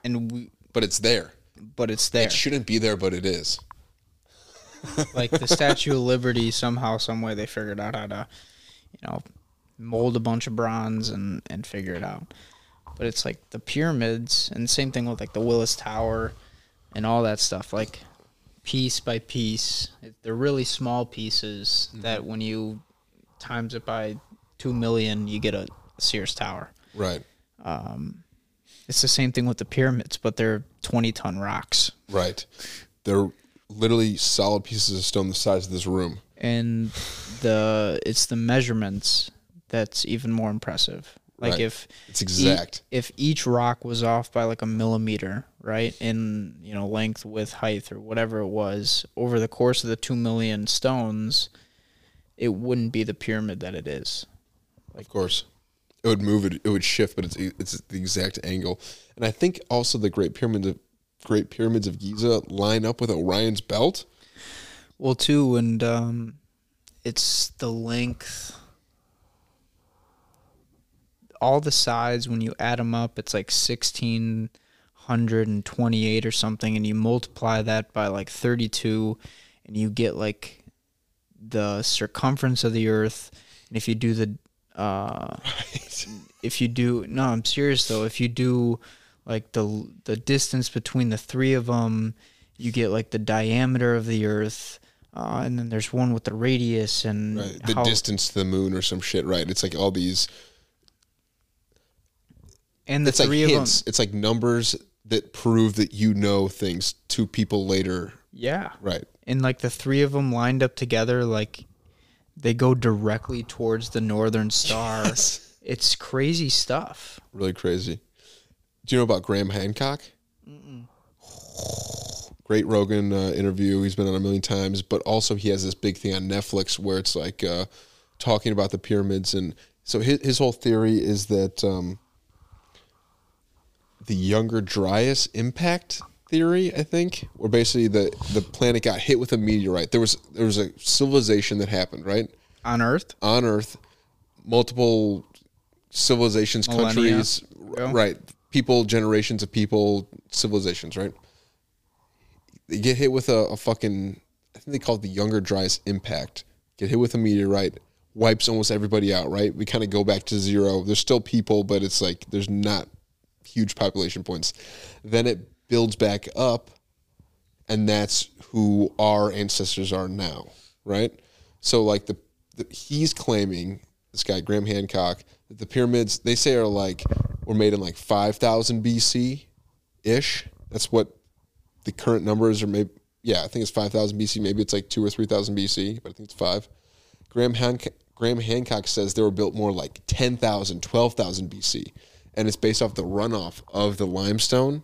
And we, but it's there but it's there. it shouldn't be there but it is like the Statue of Liberty, somehow, some way, they figured out how to, you know, mold a bunch of bronze and and figure it out. But it's like the pyramids and same thing with like the Willis Tower and all that stuff. Like piece by piece, they're really small pieces that when you times it by two million, you get a Sears Tower. Right. Um, It's the same thing with the pyramids, but they're twenty ton rocks. Right. They're literally solid pieces of stone the size of this room. and the it's the measurements that's even more impressive. Like Right. if It's exact. e- if each rock was off by like a millimeter, right, in you know length, width, height, or whatever it was, over the course of the two million stones, it wouldn't be the pyramid that it is. of course. It would move it it would shift, but it's it's the exact angle. And I think also the Great Pyramids of Great Pyramids of Giza line up with Orion's belt. Well, too, and um, it's the length. All the sides, when you add them up, it's like sixteen hundred and twenty-eight or something, and you multiply that by like thirty-two, and you get like the circumference of the Earth. And if you do the, uh, if you do no, I'm serious though. If you do like the the distance between the three of them, you get like the diameter of the Earth, uh, and then there's one with the radius and Right. The how, distance to the moon or some shit, right? It's like all these and the it's like three of them. hints. It's like numbers that prove that you know things to people later. Yeah, Right. and like the three of them lined up together, like they go directly towards the northern star. It's crazy stuff. Really crazy. Do you know about Graham Hancock? Great Rogan uh, interview. He's been on a million times, but also he has this big thing on Netflix where it's like uh, talking about the pyramids. And so his, his whole theory is that um, the Younger Dryas impact theory, I think, where basically the, the planet got hit with a meteorite. There was there was a civilization that happened, right? On Earth, on Earth, multiple civilizations, Millennia countries, ago. right? People, generations of people, civilizations, right? They get hit with a, a fucking, I think they call it the Younger Dryas impact. Get hit with a meteorite, wipes almost everybody out, right? We kind of go back to zero. There's still people, but it's like there's not huge population points. Then it builds back up, and that's who our ancestors are now, right? So like the, the he's claiming this guy Graham Hancock that the pyramids they say are like were made in like 5000 BC ish. That's what the current numbers are maybe yeah, I think it's 5000 BC, maybe it's like 2 or 3000 BC, but I think it's 5. Graham Hancock Graham Hancock says they were built more like 10,000, 12,000 BC and it's based off the runoff of the limestone.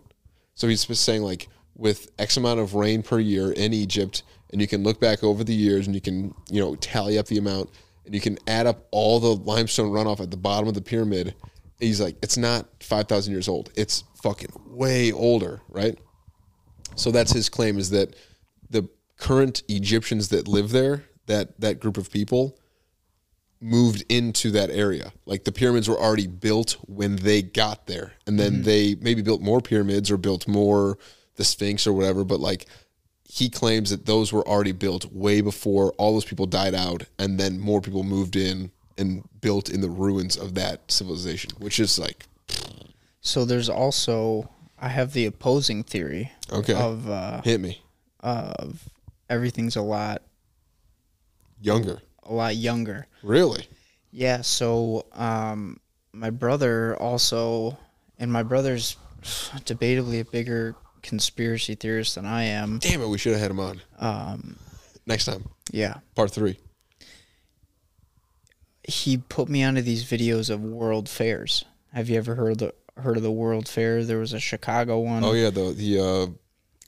So he's saying like with X amount of rain per year in Egypt, and you can look back over the years and you can you know tally up the amount, and you can add up all the limestone runoff at the bottom of the pyramid. He's like, it's not five thousand years old. It's fucking way older, right? So that's his claim is that the current Egyptians that live there, that that group of people, moved into that area. Like the pyramids were already built when they got there. And then they maybe built more pyramids or built more the Sphinx or whatever, but like he claims that those were already built way before all those people died out and then more people moved in and built in the ruins of that civilization, which is like so there's also I have the opposing theory okay, of uh, hit me. of everything's a lot Younger. A lot younger. Really? Yeah, so um, my brother also, and my brother's debatably a bigger conspiracy theorist than I am. Damn it, we should have had him on. Um, Next time. yeah, Part three. he put me onto these videos of world fairs. Have you ever heard the heard of the World Fair? There was a Chicago one. Oh yeah, the the uh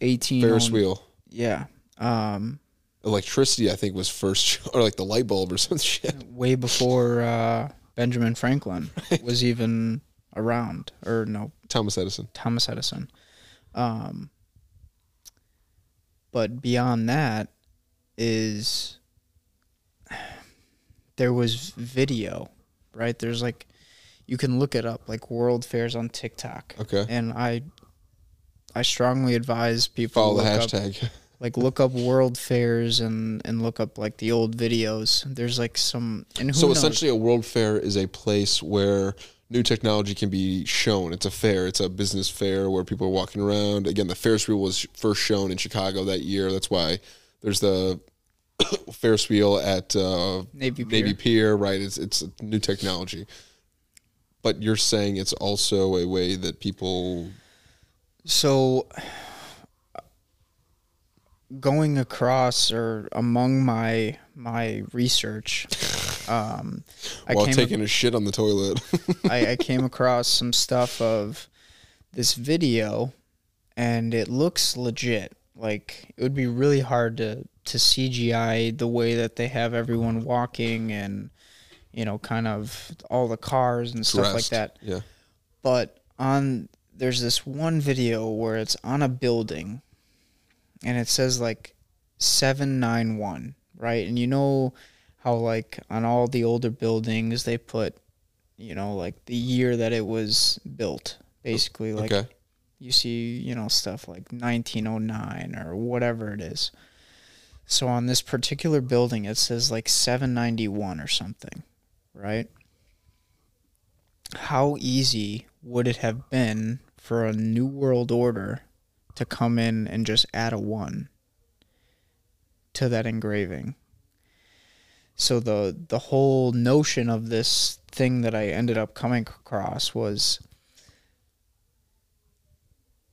eighteen Ferris wheel. Yeah, um, Electricity I think was first or like the light bulb or some shit. way before uh, Benjamin Franklin was even around, or no, Thomas Edison. Thomas Edison. Um, but beyond that is there was video, right? There's like you can look it up, like World Fairs on TikTok. Okay. And I I strongly advise people Follow the look up- hashtag. Like look up world fairs and and look up like the old videos. There's like some and who So knows? essentially, a world fair is a place where new technology can be shown. It's a fair. It's a business fair where people are walking around. Again, the Ferris wheel was first shown in Chicago that year. That's why there's the Ferris wheel at uh, Navy Navy Pier. Pier. Right? It's it's new technology. But you're saying it's also a way that people. So going across or among my my research, um, I while taking a shit on the toilet. I, I came across some stuff of this video, and it looks legit. Like it would be really hard to to CGI the way that they have everyone walking and you know kind of all the cars and stuff like that. Yeah. But on there's this one video where it's on a building, and it says like seven nine one, right? And you know how like on all the older buildings they put you know like the year that it was built basically like okay. you see you know stuff like 1909 or whatever it is so on this particular building it says like 791 or something right how easy would it have been for a new world order to come in and just add a 1 to that engraving. So the the whole notion of this thing that I ended up coming across was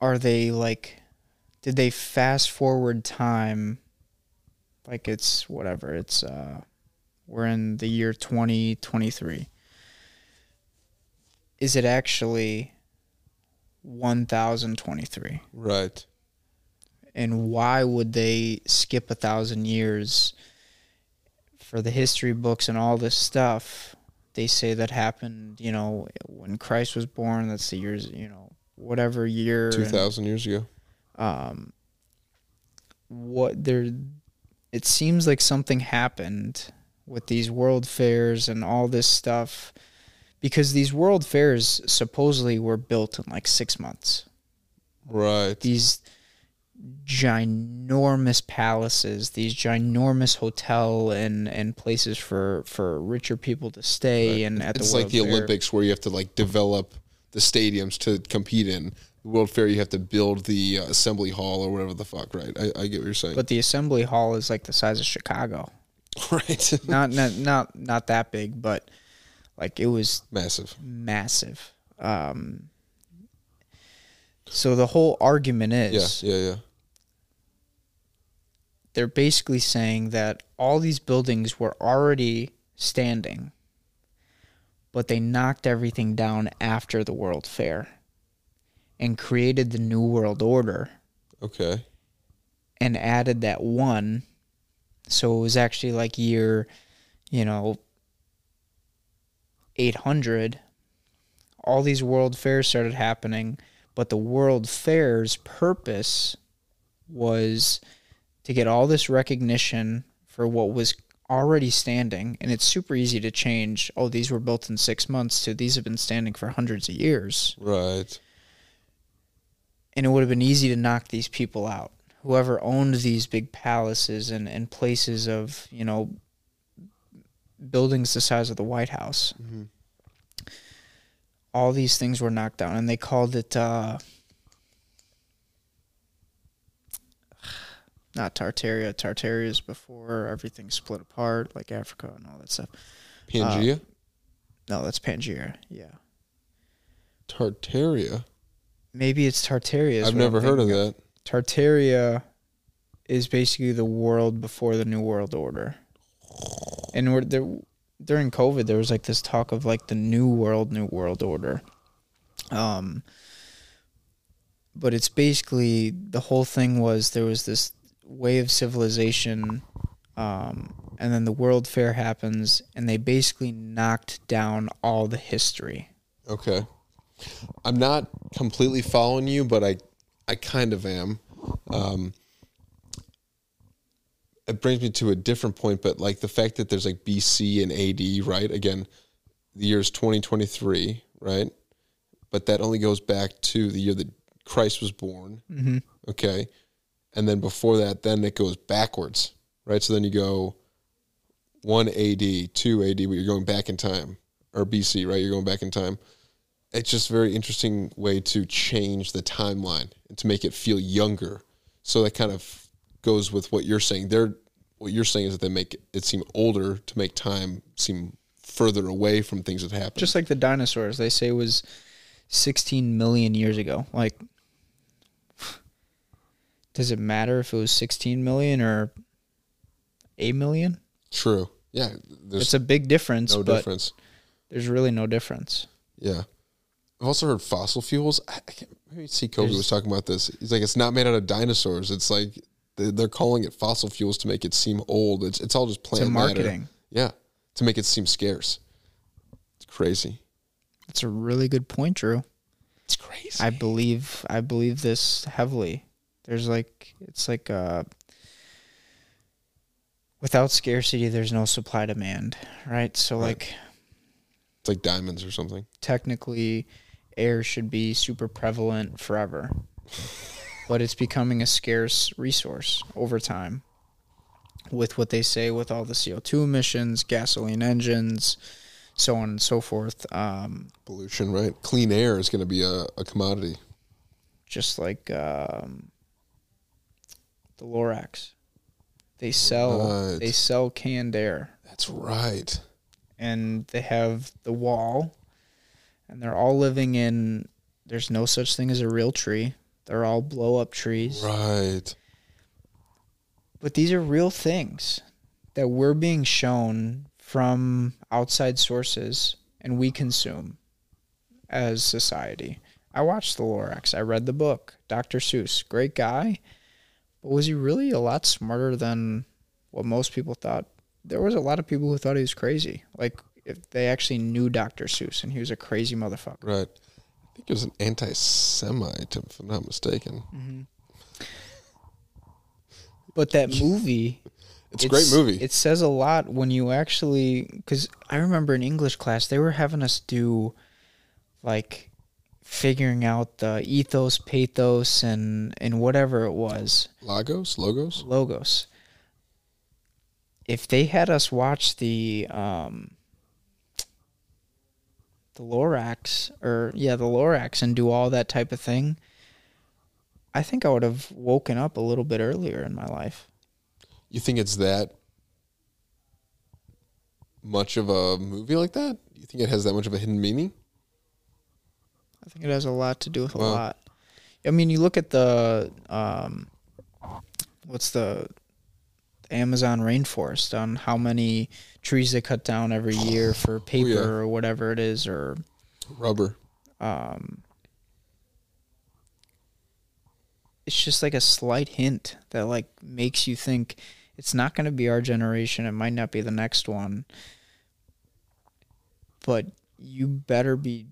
are they like did they fast forward time like it's whatever it's uh we're in the year 2023 is it actually 1023 Right. and why would they skip a thousand years for the history books and all this stuff they say that happened you know when christ was born that's the years you know whatever year 2,000 and, years ago. um what there it seems like something happened with these world fairs and all this stuff because these world fairs supposedly were built in like 6 months Right. these ginormous palaces, these ginormous hotel and and places for for richer people to stay and at it's the like the Fair. Olympics where you have to like develop the stadiums to compete in. The World Fair, you have to build the uh, assembly hall or whatever the fuck. Right? I, I get what you're saying. But the assembly hall is like the size of Chicago. right. Not not not not that big, but like it was Massive. massive. Um so the whole argument is, Yeah. Yeah. Yeah. they're basically saying that all these buildings were already standing, but they knocked everything down after the World Fair and created the New World Order Okay. and added that one. So it was actually like year, you know, 800. All these World Fairs started happening, but the World Fair's purpose was to get all this recognition for what was already standing. And it's super easy to change. Oh, these were built in six months to these have been standing for hundreds of years Right. and it would have been easy to knock these people out. Whoever owned these big palaces and, and places of, you know, buildings the size of the White House. Mhm. All these things were knocked down, and they called it uh, not Tartaria. Tartaria is before everything split apart, like Africa and all that stuff. Pangea. No, that's Pangaea. Yeah, Tartaria. maybe it's Tartaria. I've never heard of that. Tartaria is basically the world before the New World Order. And we're there during COVID there was like this talk of like the new world, new world order. Um but it's basically the whole thing was there was this way of civilization um and then the world fair happens and they basically knocked down all the history. Okay. I'm not completely following you, but I, I kind of am. Um, it brings me to a different point, but like the fact that there's like BC and AD, right? Again, the year is 2023, right? But that only goes back to the year that Christ was born. Mm-hmm. Okay. and then before that, then it goes backwards, right? So then you go one AD, two AD, but you're going back in time, or BC, right? You're going back in time. It's just a very interesting way to change the timeline and to make it feel younger. So that kind of goes with what you're saying. They're what you're saying is that they make it seem older to make time seem further away from things that happened. Just like the dinosaurs, they say was 16 million years ago. Like, does it matter if it was 16 million or 8 million? True. Yeah. There's It's a big difference, no difference. there's really no difference. Yeah. I've also heard fossil fuels. I, I can't, maybe see Kobe was talking about this. He's like, it's not made out of dinosaurs. It's like they're calling it fossil fuels to make it seem old. It's it's all just plant a matter. marketing. Yeah, to make it seem scarce. It's crazy. It's a really good point, Drew. It's crazy. I believe I believe this heavily. There's like it's like uh without scarcity there's no supply demand, right? So Right. like it's like diamonds or something. technically air should be super prevalent forever. but it's becoming a scarce resource over time. With what they say with all the CO2 emissions, gasoline engines, so on and so forth. Um, Pollution, right? Clean air is going to be a, a commodity. just like um, the Lorax. They sell Right. they sell canned air, That's right. and they have the wall, and they're all living in. There's no such thing as a real tree. They're all blow up trees, Right. but these are real things that we're being shown from outside sources, and we consume as society. I watched the Lorax. I read the book. Dr. Seuss, great guy. But was he really a lot smarter than what most people thought? There was a lot of people who thought he was crazy. Like if they actually knew Dr. Seuss and he was a crazy motherfucker. Right. I think it was an anti Semite, if I'm not mistaken. But that movie It's, a great movie. It says a lot when you actually because I remember in English class they were having us do like figuring out the ethos, pathos, and and whatever it was Logos? Logos? logos. If they had us watch the um the Lorax or yeah the Lorax and do all that type of thing, I think I would have woken up a little bit earlier in my life. You think it's that much of a movie like that? You think it has that much of a hidden meaning? I think it has a lot to do with a Wow. lot. I mean, you look at the um, what's the Amazon rainforest on how many trees they cut down every year for paper Oh, yeah. or whatever it is, or Rubber. um, it's just like a slight hint that like makes you think it's not going to be our generation. It might not be the next one, but you better be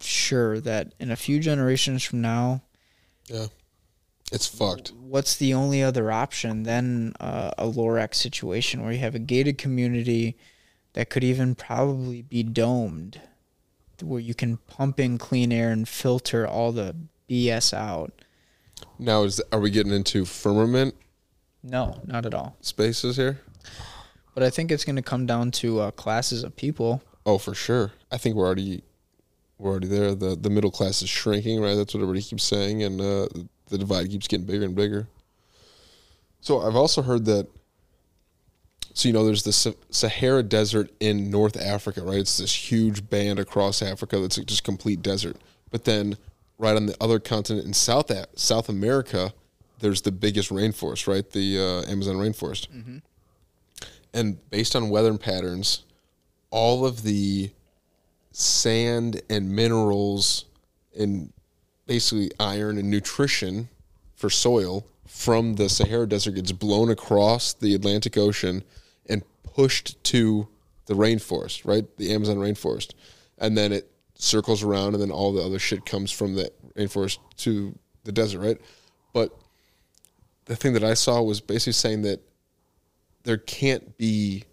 sure that in a few generations from now, It's fucked. what's the only other option than uh, a Lorax situation where you have a gated community that could even probably be domed, where you can pump in clean air and filter all the BS out? Now, is are we getting into firmament No, not at all. spaces here? But I think it's going to come down to uh, classes of people. Oh, for sure. I think we're already we're already there. the The middle class is shrinking, right? That's what everybody keeps saying, and uh, the divide keeps getting bigger and bigger. So I've also heard that. So you know, there's the Sahara Desert in North Africa, right? It's this huge band across Africa that's just complete desert. But then, right on the other continent in South South America, there's the biggest rainforest, right? The uh, Amazon rainforest. And based on weather patterns, all of the sand and minerals and basically iron and nutrition for soil from the Sahara Desert gets blown across the Atlantic Ocean and pushed to the rainforest, right? The Amazon rainforest. And then it circles around and then all the other shit comes from the rainforest to the desert, right? But the thing that I saw was basically saying that there can't be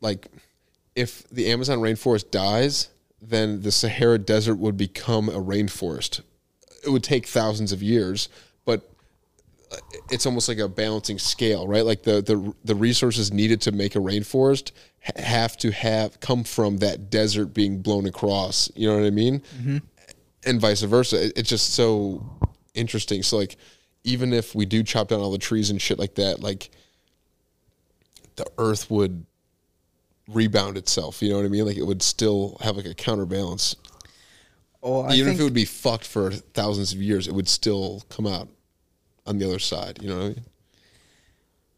like if the Amazon rainforest dies, then the Sahara Desert would become a rainforest. It would take thousands of years, but it's almost like a balancing scale, right? Like the the the resources needed to make a rainforest have to have come from that desert being blown across. You know what I mean? Mm-hmm. And vice versa. It- It's just so interesting. So like, even if we do chop down all the trees and shit like that, like the earth would rebound itself. You know what I mean? Like it would still have like a counterbalance. Oh, I Even think if it would be fucked for thousands of years, it would still come out on the other side. You know what I mean?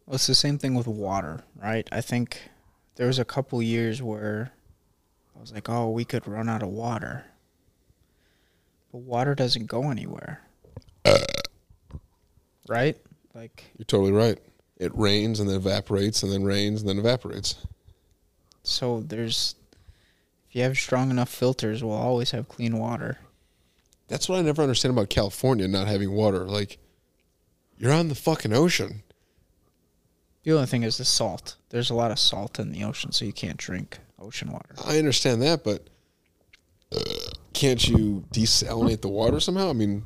well, it's the same thing with water, right? I think there was a couple years where I was like, oh, we could run out of water, but water doesn't go anywhere, right? Like You're totally right. It rains and then evaporates and then rains and then evaporates. So, there's if you have strong enough filters, we'll always have clean water. That's what I never understand about California not having water. Like, you're on the fucking ocean. The only thing is the salt. There's a lot of salt in the ocean, so you can't drink ocean water. I understand that, but uh, can't you desalinate the water somehow? I mean,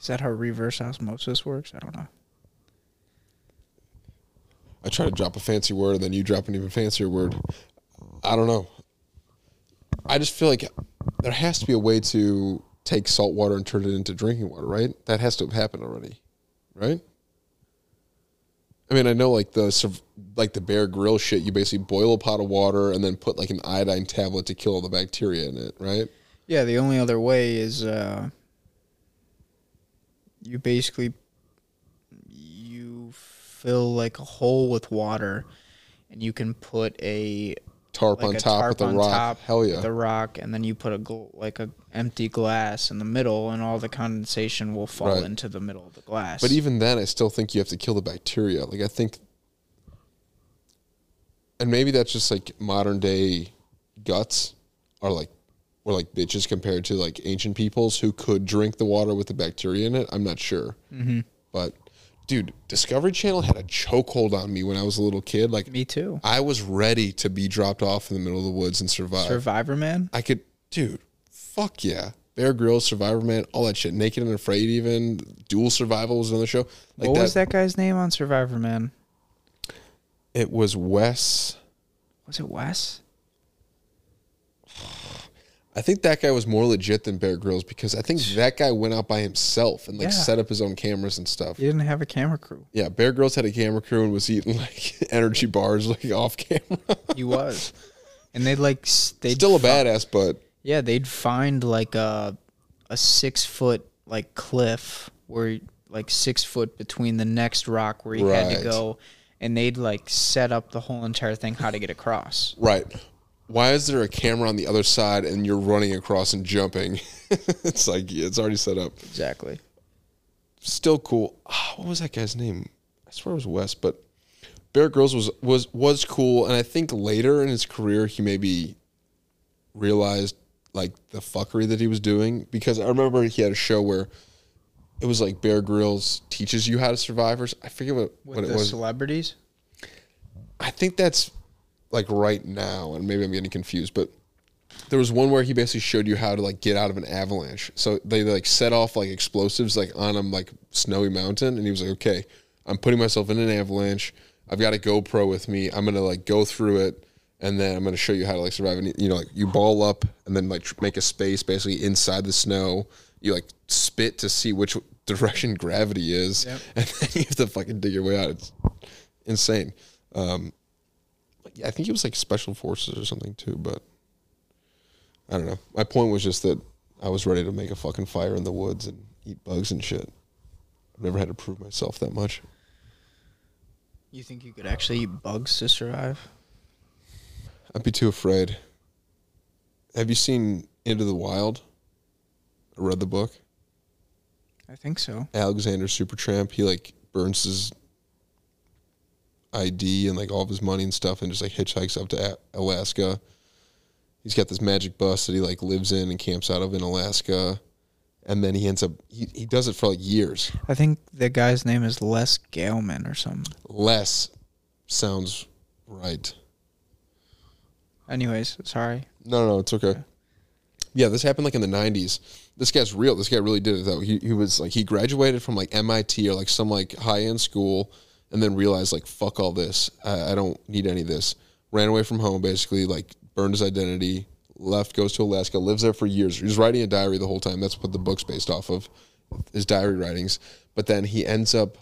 Is that how reverse osmosis works? I don't know. I try to drop a fancy word and then you drop an even fancier word. I don't know. I just feel like there has to be a way to take salt water and turn it into drinking water, right? That has to have happened already, right? I mean, I know like the like the Bear Grylls shit. You basically boil a pot of water and then put like an iodine tablet to kill all the bacteria in it, right? Yeah, the only other way is uh, you basically fill like a hole with water, and you can put a Tarp like on a top tarp with a rock. top Hell yeah! a rock, and then you put a gl- like a empty glass in the middle, and all the condensation will fall Right. into the middle of the glass. But even then, I still think you have to kill the bacteria. Like I think, and maybe that's just like modern day guts are like were like bitches compared to like ancient peoples who could drink the water with the bacteria in it. I'm not sure, mm-hmm. but dude, Discovery Channel had a chokehold on me when I was a little kid. Like me too. I was ready to be dropped off in the middle of the woods and survive. Survivor Man. I could, dude. Fuck yeah. Bear Grylls, Survivor Man, all that shit. Naked and Afraid, even Dual Survival was another show. Like what was that guy's name on Survivor Man? It was Wes. Was it Wes? I think that guy was more legit than Bear Grylls because I think that guy went out by himself and like Yeah. set up his own cameras and stuff. He didn't have a camera crew. Yeah, Bear Grylls had a camera crew and was eating like energy bars like off camera. He was, and they'd like s- they'd Still a badass, but Yeah, they'd find like a a six foot like cliff where like six foot between the next rock where he had Right. to go, and they'd like set up the whole entire thing how to get across. right. Why is there a camera on the other side and you're running across and jumping? it's like it's already set up. Exactly. still cool. Ah, what was that guy's name? I swear it was Wes, but Bear Grylls was was was cool, and I think later in his career he maybe realized like the fuckery that he was doing because I remember he had a show where it was like Bear Grylls teaches you how to survive or I forget what, With what it the was. celebrities. I think that's like right now, and maybe I'm getting confused, but there was one where he basically showed you how to like get out of an avalanche. So they like set off like explosives like on a like snowy mountain, and he was like, "Okay, I'm putting myself in an avalanche. I've got a GoPro with me. I'm gonna like go through it, and then I'm gonna show you how to like survive." And you know, like you ball up and then like tr- make a space basically inside the snow. You like spit to see which direction gravity is, Yep. and then you have to fucking dig your way out. It's insane. Um, yeah, I think he was like special forces or something too, but I don't know. My point was just that I was ready to make a fucking fire in the woods and eat bugs and shit. I've never had to prove myself that much. You think you could actually eat bugs to survive? I'd be too afraid. Have you seen Into the Wild? I read the book. I think so. Alexander Supertramp, he like burns his ID and like all of his money and stuff and just like hitchhikes up to Alaska. He's got this magic bus that he like lives in and camps out of in Alaska. And then he ends up he, he does it for like years. I think the guy's name is Les Galeman or something. Les sounds right. Anyways, sorry. No, no, it's okay. Yeah, this happened like in the '90s. This guy's real. This guy really did it though. He he was like he graduated from like MIT or like some like high end school, and then realized like fuck all this. I, I don't need any of this. Ran away from home basically. Like burned his identity. Left, goes to Alaska, lives there for years. He's writing a diary the whole time. That's what the book's based off of, his diary writings. But then he ends up,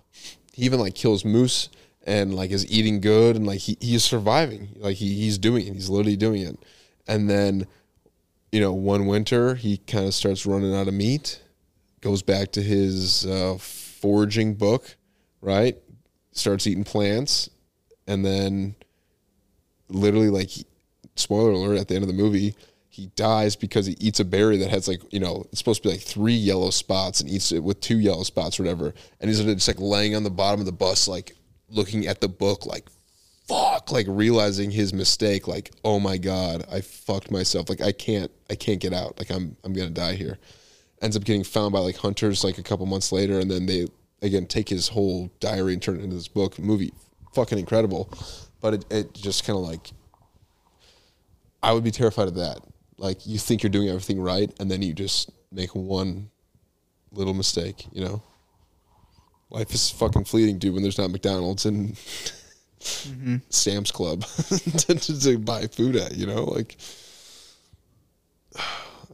he even like kills moose and like is eating good and like he, he's surviving. Like he, he's doing it. He's literally doing it. And then you know, one winter he kind of starts running out of meat, goes back to his uh, foraging book, right? Starts eating plants, and then literally, like, spoiler alert at the end of the movie, he dies because he eats a berry that has like you know it's supposed to be like three yellow spots and eats it with two yellow spots or whatever, and he's just like laying on the bottom of the bus, like looking at the book, like fuck like realizing his mistake like oh my god i fucked myself. Like i can't i can't get out. Like i'm i'm gonna die here. Ends up getting found by like hunters like a couple months later and then they again take his whole diary and turn it into this book movie fucking incredible but it, it just kind of like i would be terrified of that like you think you're doing everything right and then you just make one little mistake you know life is fucking fleeting dude when there's not mcdonald's and Mm-hmm. Sam's Club to, to, to buy food at. You know, like I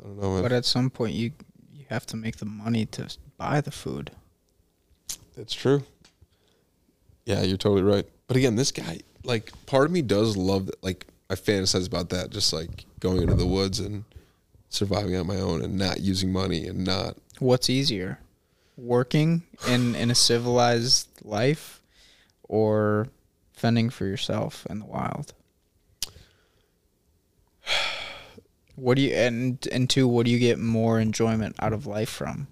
don't know. Man. But at some point, you you have to make the money to buy the food. That's true. Yeah, you're totally right. But again, this guy, like, part of me does love that. Like, I fantasize about that, just like going into the woods and surviving on my own and not using money and not. What's easier, working in in a civilized life, or fending for yourself in the wild? What do you and and two? What do you get more enjoyment out of life from?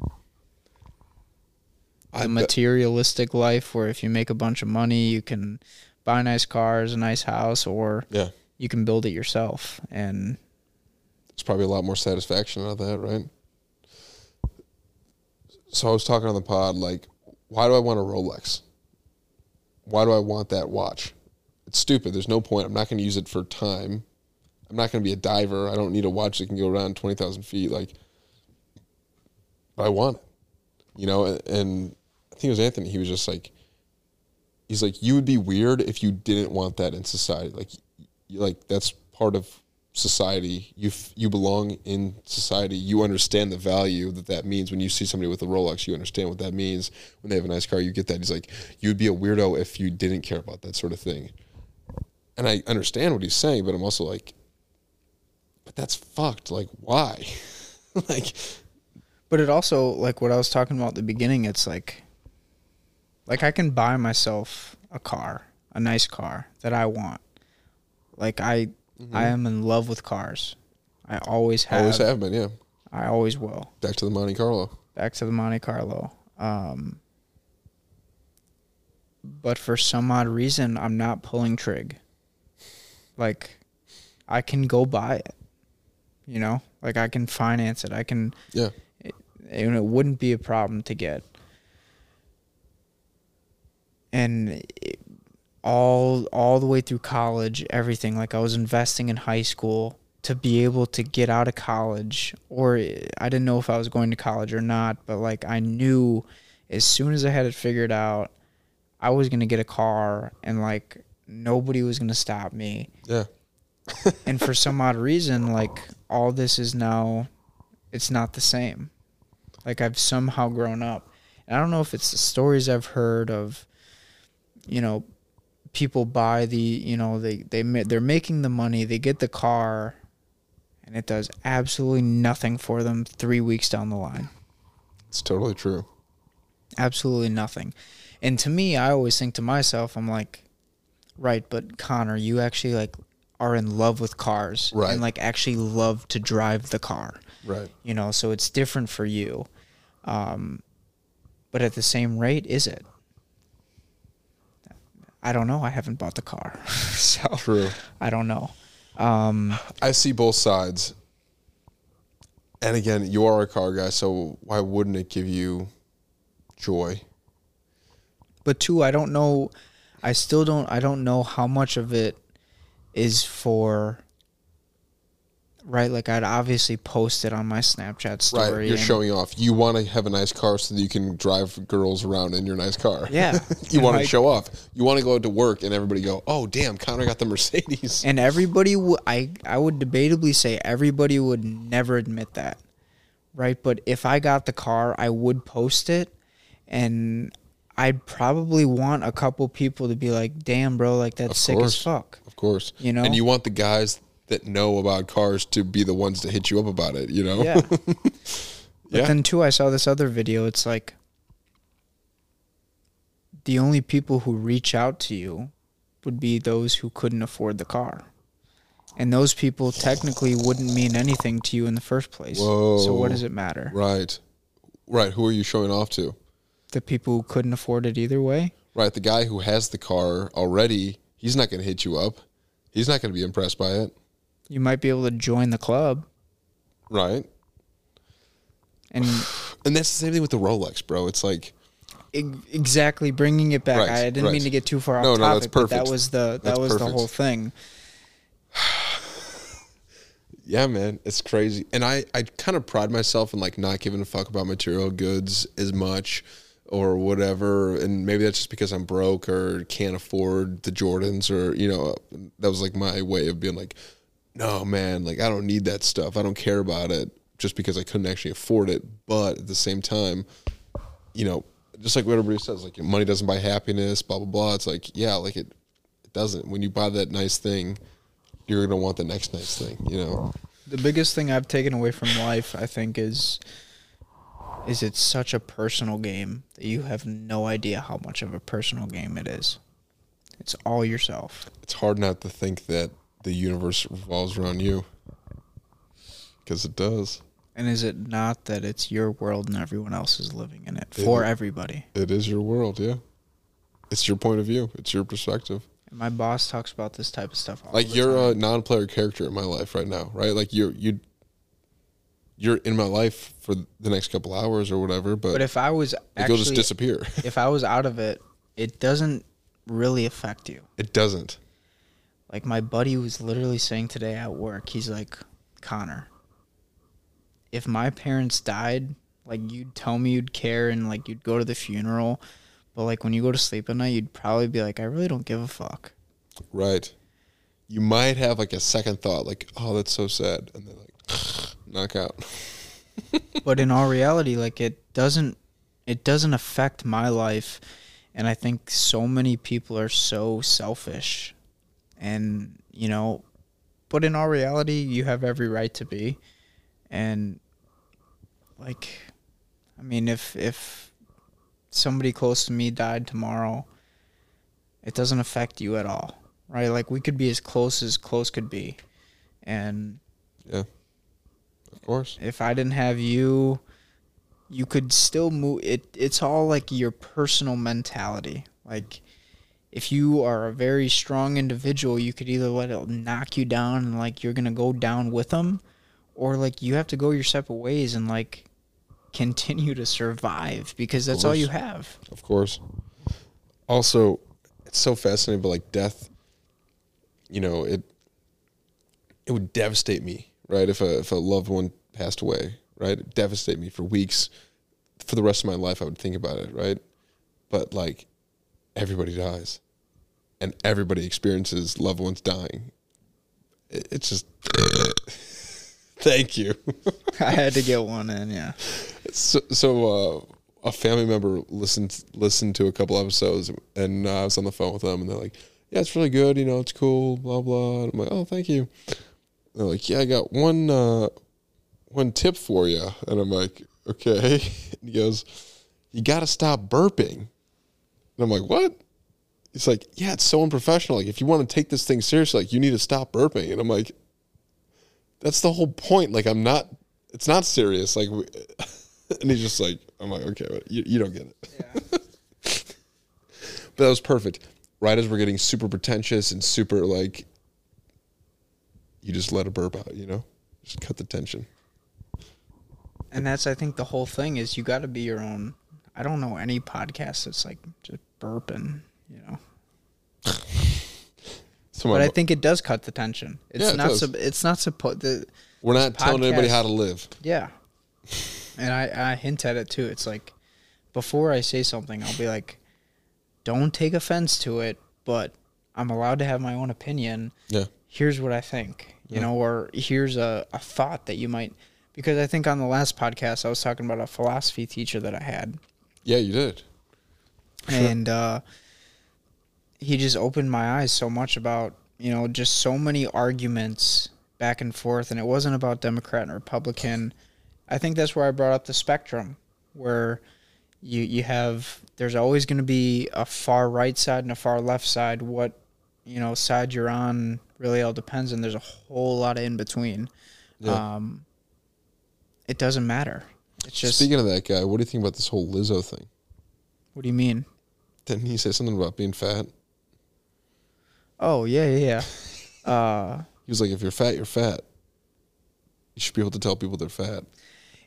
Bet- materialistic life, where if you make a bunch of money, you can buy nice cars, a nice house, or yeah, you can build it yourself. And there's probably a lot more satisfaction out of that, right? So I was talking on the pod, like, why do I want a Rolex? Why do I want that watch? It's stupid. There's no point. I'm not going to use it for time. I'm not going to be a diver. I don't need a watch that can go around twenty thousand feet. Like, but I want it, you know. And, and I think it was Anthony. He was just like, he's like, you would be weird if you didn't want that in society. Like, like that's part of society. You f- you belong in society. You understand the value that that means. When you see somebody with a Rolex, you understand what that means. When they have a nice car, you get that. He's like, you would be a weirdo if you didn't care about that sort of thing. And I understand what he's saying, but I'm also like, but that's fucked. Like, why? like, But it also like what I was talking about at the beginning, it's like like I can buy myself a car, a nice car that I want. Like I I am in love with cars. I always have, always have been. Yeah. I always will. Back to the Monte Carlo. Back to the Monte Carlo. Um but for some odd reason I'm not pulling trig. Like I can go buy it. You know? Like I can finance it. I can Yeah. and it wouldn't be a problem to get. And all all the way through college, everything like I was investing in high school to be able to get out of college or I didn't know if I was going to college or not, but like I knew as soon as I had it figured out, I was going to get a car and like nobody was going to stop me. Yeah. and for some odd reason like all this is now it's not the same. Like i've somehow grown up. And i don't know if it's the stories i've heard of you know people buy the you know they they they're making the money they get the car and it does absolutely nothing for them 3 weeks down the line It's totally true. absolutely nothing. And to me, I always think to myself, I'm like, right, but Connor, you actually like are in love with cars Right. and like actually love to drive the car, Right. you know, so it's different for you. Um, but at the same rate, is it? I don't know. I haven't bought the car. so True. I don't know. Um, I see both sides. And again, you are a car guy, so why wouldn't it give you joy? but two i don't know i still don't i don't know how much of it is for right? Like I'd obviously post it on my Snapchat story. Right, you're showing off. You want to have a nice car so that you can drive girls around in your nice car. Yeah. you want to show off. You want to go out to work and everybody go, "Oh, damn, Connor got the Mercedes." And everybody would I I would debatably say everybody would never admit that. Right? But if I got the car, I would post it and I'd probably want a couple people to be like, "Damn, bro, like that's sick as fuck." Of course, You know? and you want the guys that know about cars to be the ones to hit you up about it. You know, Yeah. But Yeah. then too, I saw this other video. It's like the only people who reach out to you would be those who couldn't afford the car. And those people technically wouldn't mean anything to you in the first place. Whoa. So what does it matter? right, right. Who are you showing off to? The people who couldn't afford it either way? Right, the guy who has the car already, he's not going to hit you up. He's not going to be impressed by it. You might be able to join the club Right, and and that's the same thing with the Rolex, bro. It's like exactly bringing it back. Right, I didn't right. mean to get too far off No, no, topic, that's but that was the that That's was the whole thing. Yeah, man, it's crazy. And I, I kind of pride myself in like not giving a fuck about material goods as much or whatever. And maybe that's just because I'm broke or can't afford the Jordans or, you know, that was like my way of being like, no, man, like I don't need that stuff. I don't care about it just because I couldn't actually afford it. But at the same time, you know, just like what everybody says, like money doesn't buy happiness, blah, blah, blah. It's like, yeah, like it, it doesn't. When you buy that nice thing, you're going to want the next nice thing, you know? the biggest thing I've taken away from life, I think, is is it's such a personal game that you have no idea how much of a personal game it is. It's all yourself. it's hard not to think that the universe revolves around you. Because it does. And is it not that it's your world and everyone else is living in it for everybody? it is your world yeah. It's your point of view. It's your perspective. And my boss talks about this type of stuff all like you're a non-player character in my life right now right? Like you're you you're in my life for the next couple hours or whatever but, But if I was like, you'll just disappear. if I was out of it, it doesn't really affect you. it doesn't Like my buddy was literally saying today at work, he's like, Connor, if my parents died, like you'd tell me you'd care and like you'd go to the funeral, but like when you go to sleep at night, you'd probably be like, I really don't give a fuck. right. You might have like a second thought like oh that's so sad and then like knock out. But in all reality, like it doesn't it doesn't affect my life and I think so many people are so selfish and you know but in all reality you have every right to be and like I mean if if somebody close to me died tomorrow it doesn't affect you at all right like we could be as close as close could be and yeah. of course if I didn't have you, you could still move. It it's all like your personal mentality. Like if you are a very strong individual, you could either let it knock you down and like you're gonna go down with them, or like you have to go your separate ways and like continue to survive because that's all you have. Of course. Also, it's so fascinating, but like death, you know, it it would devastate me, right? If a if a loved one passed away, right? It'd devastate me for weeks. For the rest of my life I would think about it, right? But like everybody dies. And everybody experiences loved ones dying. It, it's just Thank you. I had to get one in, yeah. So, so uh, a family member listened listened to a couple episodes, and uh, I was on the phone with them, and they're like, "Yeah, it's really good. You know, it's cool. Blah blah." And I'm like, "Oh, thank you." They're like, "Yeah, I got one uh, one tip for you," and I'm like, "Okay." And he goes, "You got to stop burping." And I'm like, "What?" He's like, "Yeah, it's so unprofessional. Like, if you want to take this thing seriously, like, you need to stop burping." And I'm like, "That's the whole point. Like, I'm not. It's not serious. Like." we- and he's just like, I'm like, okay, but you, you don't get it. Yeah. but that was perfect. Right as we're getting super pretentious and super like, you just let a burp out, you know, just cut the tension. And that's I think the whole thing is you got to be your own. I don't know any podcast that's like just burping, you know. But I think it does cut the tension. It's Yeah, it not. does. sup- it's not supposed. The, We're not telling anybody podcast- how to live. Yeah. And I, I hint at it too. It's like before I say something, I'll be like, don't take offense to it, but I'm allowed to have my own opinion. Yeah. Here's what I think, you know, or here's a, a thought that you might, because I think on the last podcast, I was talking about a philosophy teacher that I had. Yeah, you did. And uh, he just opened my eyes so much about, you know, just so many arguments back and forth. And it wasn't about Democrat and Republican. I think that's where I brought up the spectrum, where you you have there's always going to be a far right side and a far left side. What you know side you're on really all depends, and there's a whole lot of in between. Yeah. Um, it doesn't matter. It's just Speaking of that guy, what do you think about this whole Lizzo thing? what do you mean? Didn't he say something about being fat? Oh yeah yeah yeah. uh, He was like, if you're fat, you're fat. You should be able to tell people they're fat.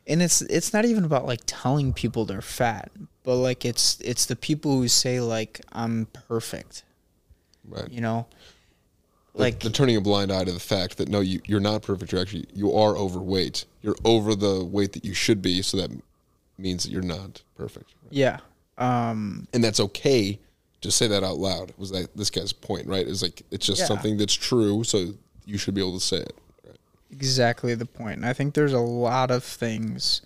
and it's it's not even about like telling people they're fat, but like it's it's the people who say like I'm perfect, Right. you know, Like like they're turning a blind eye to the fact that no, you you're not perfect. You're actually you are overweight. You're over the weight that you should be. So that means that you're not perfect, yeah, um, and that's okay to say that out loud. Was that this guy's point? Right? Is like it's just Yeah. something that's true. So you should be able to say it. Right? exactly the point. And I think there's a lot of things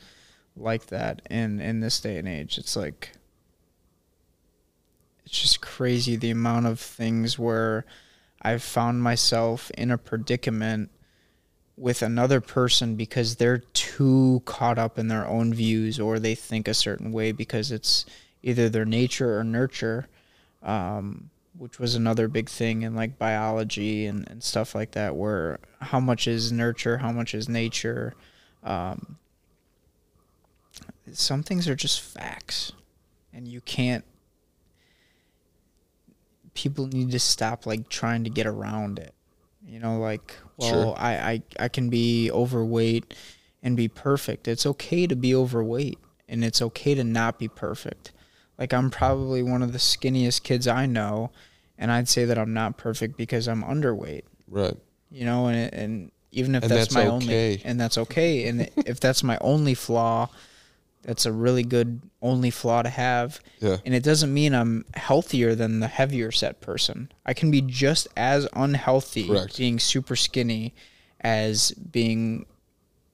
like that in in this day and age. It's like it's just crazy the amount of things where I've found myself in a predicament with another person because they're too caught up in their own views or they think a certain way because it's either their nature or nurture um, which was another big thing in like biology and, and stuff like that where how much is nurture how much is nature um, some things are just facts. And you can't people need to stop like trying to get around it. You know like well Sure. I, I i can be overweight and be perfect. It's okay to be overweight and it's okay to not be perfect like i'm probably one of the skinniest kids i know and i'd say that i'm not perfect because i'm underweight Right. you know and and even if And that's, that's my okay. only and that's okay and if that's my only flaw that's a really good only flaw to have Yeah. and it doesn't mean i'm healthier than the heavier set person i can be just as unhealthy Correct. being super skinny as being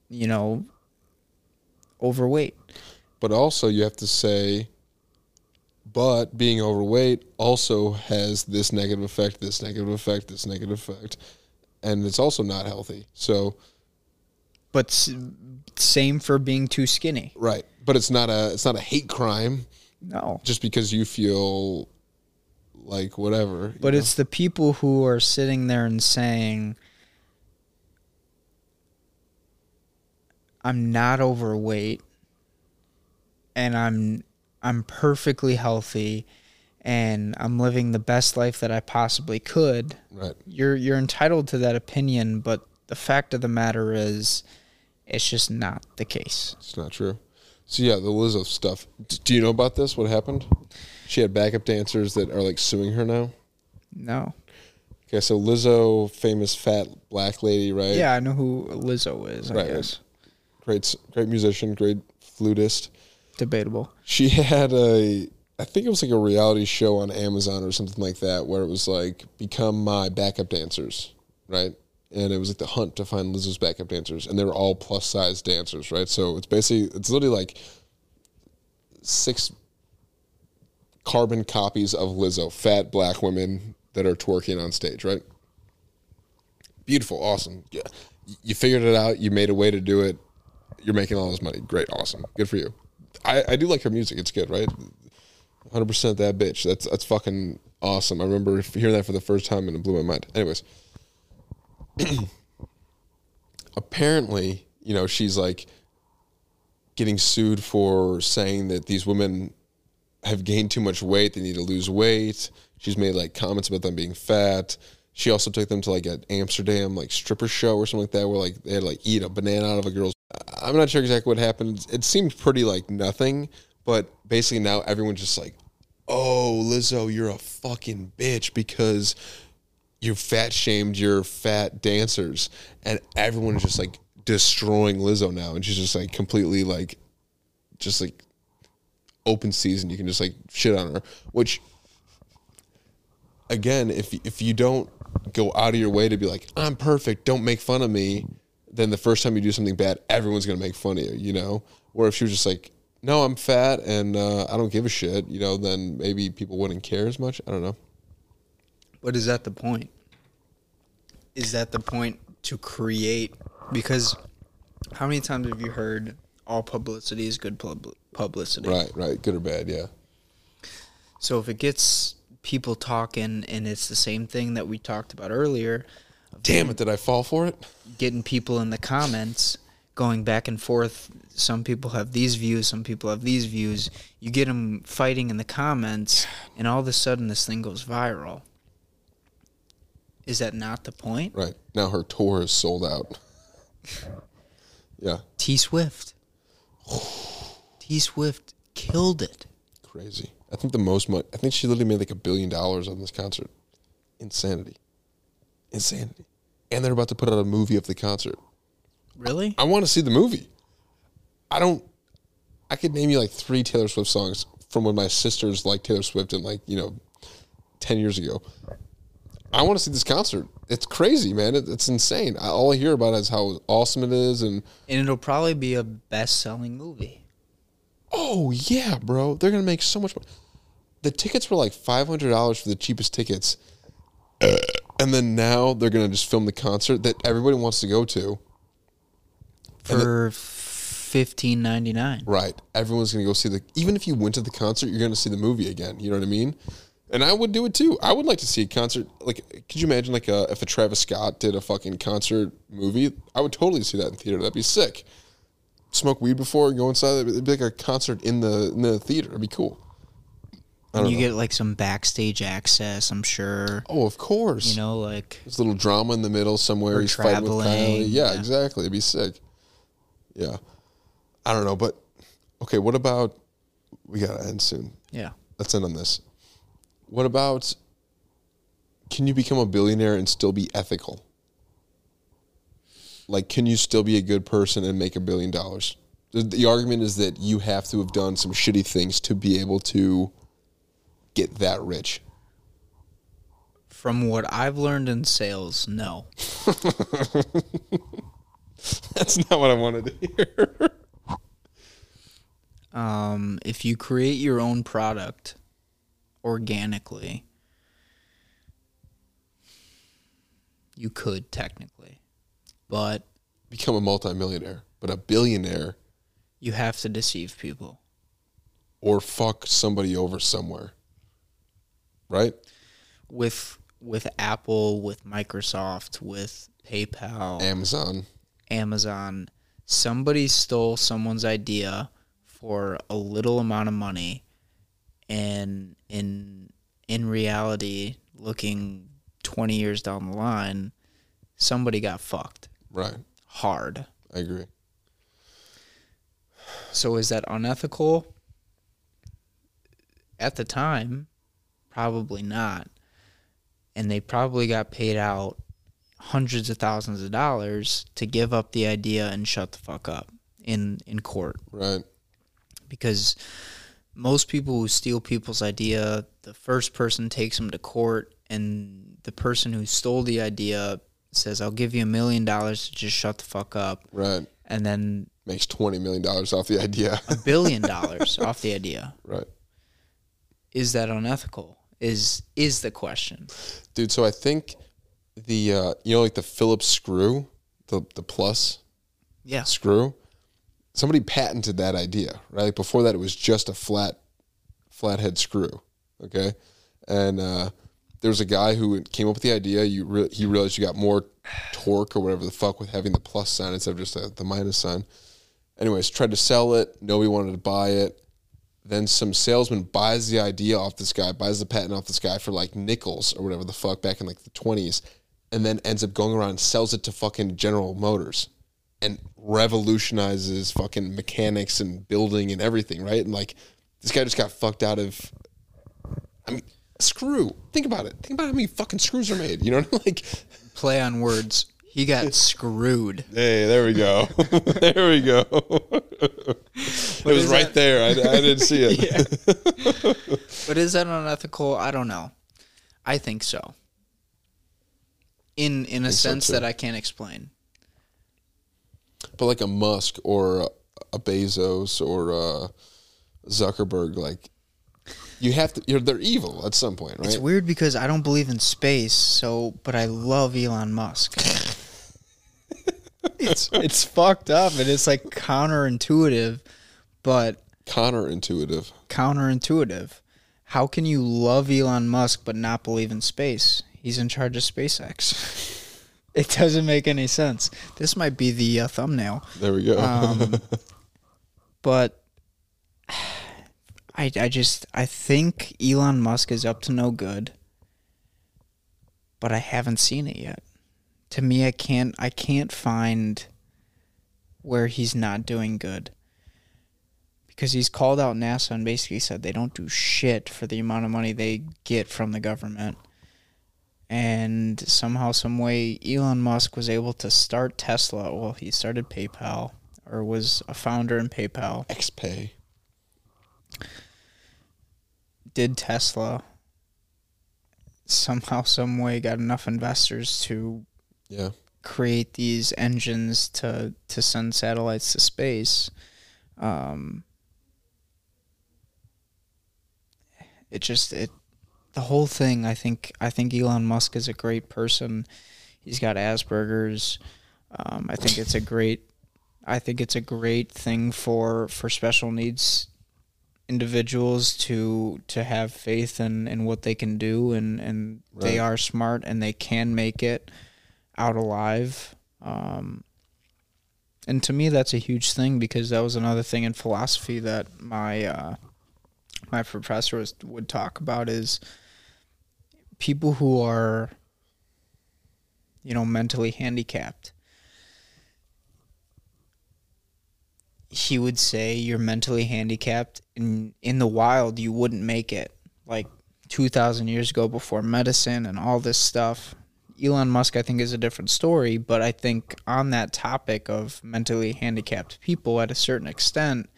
you know overweight But also, you have to say, but being overweight also has this negative effect, this negative effect, this negative effect, and it's also not healthy. So, but s- same for being too skinny right. But it's not a it's not a hate crime no just because you feel like whatever. But know? it's the people who are sitting there and saying, I'm not overweight and I'm I'm perfectly healthy and I'm living the best life that I possibly could. right. You're you're entitled to that opinion, but the fact of the matter is it's just not the case. It's not true. So yeah, the Lizzo stuff. Do you know about this? What happened? She had backup dancers that are like suing her now. No. Okay, so Lizzo, famous fat black lady, right? Yeah, I know who Lizzo is, Right. Great, great musician, great flutist. Debatable. She had a, I think it was like a reality show on Amazon or something like that, where it was like become my backup dancers, right? And it was like the hunt to find Lizzo's backup dancers, and they were all plus size dancers, right? So it's basically it's literally like six carbon copies of Lizzo, fat black women that are twerking on stage, right? Beautiful, awesome. Yeah. You figured it out. You made a way to do it. You're making all this money. Great, awesome. Good for you. I, I do like her music. It's good, right? 100% that bitch. That's that's fucking awesome. I remember hearing that for the first time and it blew my mind. Anyways, apparently, you know, she's like getting sued for saying that these women have gained too much weight. They need to lose weight. She's made like comments about them being fat. She also took them to like an Amsterdam like stripper show or something like that, where like they had like eat a banana out of a girl's. I'm not sure exactly what happened. It seemed pretty like nothing, but basically now everyone's just like, "Oh, Lizzo, you're a fucking bitch because you fat shamed your fat dancers," and everyone is just like destroying Lizzo now, and she's just like completely like, just like open season. You can just like shit on her. Which, again, if if you don't go out of your way to be like, I'm perfect, don't make fun of me, then the first time you do something bad, everyone's gonna make fun of you. You know. Or if she was just like, No, I'm fat and uh, I don't give a shit. You know, then maybe people wouldn't care as much. I don't know. But is that the point? Is that the point to create? Because how many times have you heard all publicity is good pub- publicity? Right, right, good or bad, yeah. So if it gets people talking and it's the same thing that we talked about earlier, Damn it, did I fall for it? getting people in the comments going back and forth. Some people have these views, some people have these views. You get them fighting in the comments, and all of a sudden this thing goes viral. Is that not the point? Right. Now her tour is sold out. yeah, T Swift. T Swift killed it. crazy. I think the most money, I think she literally made like a billion dollars on this concert. Insanity. Insanity. And they're about to put out a movie of the concert. Really? I want to see the movie. I don't, I could name you like three Taylor Swift songs from when my sisters liked Taylor Swift and like, you know, 10 years ago. I want to see this concert. It's crazy, man. It, it's insane. I, all I hear about is how awesome it is. And And it'll probably be a best selling movie. oh, yeah, bro. They're going to make so much money. The tickets were like $500 for the cheapest tickets. And then now they're going to just film the concert that everybody wants to go to. For fifteen ninety nine. Right. Everyone's going to go see the. Even if you went to the concert, you're going to see the movie again. You know what I mean? And I would do it too. I would like to see a concert. Like, could you imagine like a, if a Travis Scott did a fucking concert movie? I would totally see that in theater. That'd be sick. Smoke weed before go inside. It'd be like a concert in the in the theater. It'd be cool. And you know. get like some backstage access, I'm sure. oh, of course. You know, like There's a little drama in the middle somewhere. He's fighting with Kylie. traveling, Yeah, yeah. exactly. It'd be sick. Yeah. I don't know, but okay. What about? We gotta end soon. yeah. let's end on this. What about can you become a billionaire and still be ethical? Like, can you still be a good person and make a billion dollars? The, the argument is that you have to have done some shitty things to be able to get that rich. From what I've learned in sales, no. That's not what I wanted to hear. Um, if you create your own product organically, you could technically, but Become a multimillionaire, but a billionaire you have to deceive people. or fuck somebody over somewhere. Right? With with Apple, with Microsoft, with PayPal, Amazon. Amazon, somebody stole someone's idea for a little amount of money and in in reality looking 20 years down the line somebody got fucked Right. hard I agree. so is that unethical at the time probably not and they probably got paid out hundreds of thousands of dollars to give up the idea and shut the fuck up in in court Right. because most people who steal people's idea, the first person takes them to court, and the person who stole the idea says, "I'll give you a million dollars to just shut the fuck up," Right. and then Makes $20 million off the idea. a billion dollars off the idea. right. Is that unethical? Is is the question? Dude, so I think the, uh, you know, like the Phillips screw, the, the plus Yeah, screw, somebody patented that idea, right? Like before that, it was just a flat, flathead screw. Okay. And, uh, there was a guy who came up with the idea. You re- he realized you got more torque or whatever the fuck with having the plus sign instead of just the, the minus sign. Anyways, tried to sell it. Nobody wanted to buy it. Then some salesman buys the idea off this guy, buys the patent off this guy for like nickels or whatever the fuck back in like the twenties, and then ends up going around and sells it to fucking General Motors and revolutionizes fucking mechanics and building and everything, right? And like this guy just got fucked out of I mean, screw. Think about it. Think about how many fucking screws are made. You know, like play on words. He got screwed. Hey, there we go. there we go. it was right that? there. I, I didn't see it. But is that unethical? I don't know. I think so. In in a Think so, sense that I can't explain. But like a Musk or a, a Bezos or a Zuckerberg, like you have to. You're, they're evil at some point, right? It's weird because I don't believe in space, so but I love Elon Musk. It's it's fucked up and it's like counterintuitive, but Counterintuitive. counterintuitive. How can you love Elon Musk but not believe in space? He's in charge of SpaceX. It doesn't make any sense. This might be the uh, thumbnail. There we go. Um, but I, I just I think Elon Musk is up to no good. But I haven't seen it yet. To me, I can't I can't find where he's not doing good. Because he's called out NASA and basically said they don't do shit for the amount of money they get from the government. And somehow, some way, Elon Musk was able to start Tesla. Well, he started PayPal or was a founder in PayPal, XPay. did Tesla. Somehow, some way, got enough investors to Yeah. create these engines to to send satellites to space. Um, it just it the whole thing. I think I think Elon Musk is a great person. He's got Asperger's. Um, I think it's a great. I think it's a great thing for for special needs individuals to to have faith in, in what they can do and and they are smart and they can make it out alive. Um, and to me, that's a huge thing because that was another thing in philosophy that my uh, my professor was, would talk about is people who are you know mentally handicapped. He would say you're mentally handicapped and in the wild you wouldn't make it like 2000 years ago before medicine and all this stuff Elon Musk, I think, is a different story, but I think on that topic of mentally handicapped people, at a certain extent,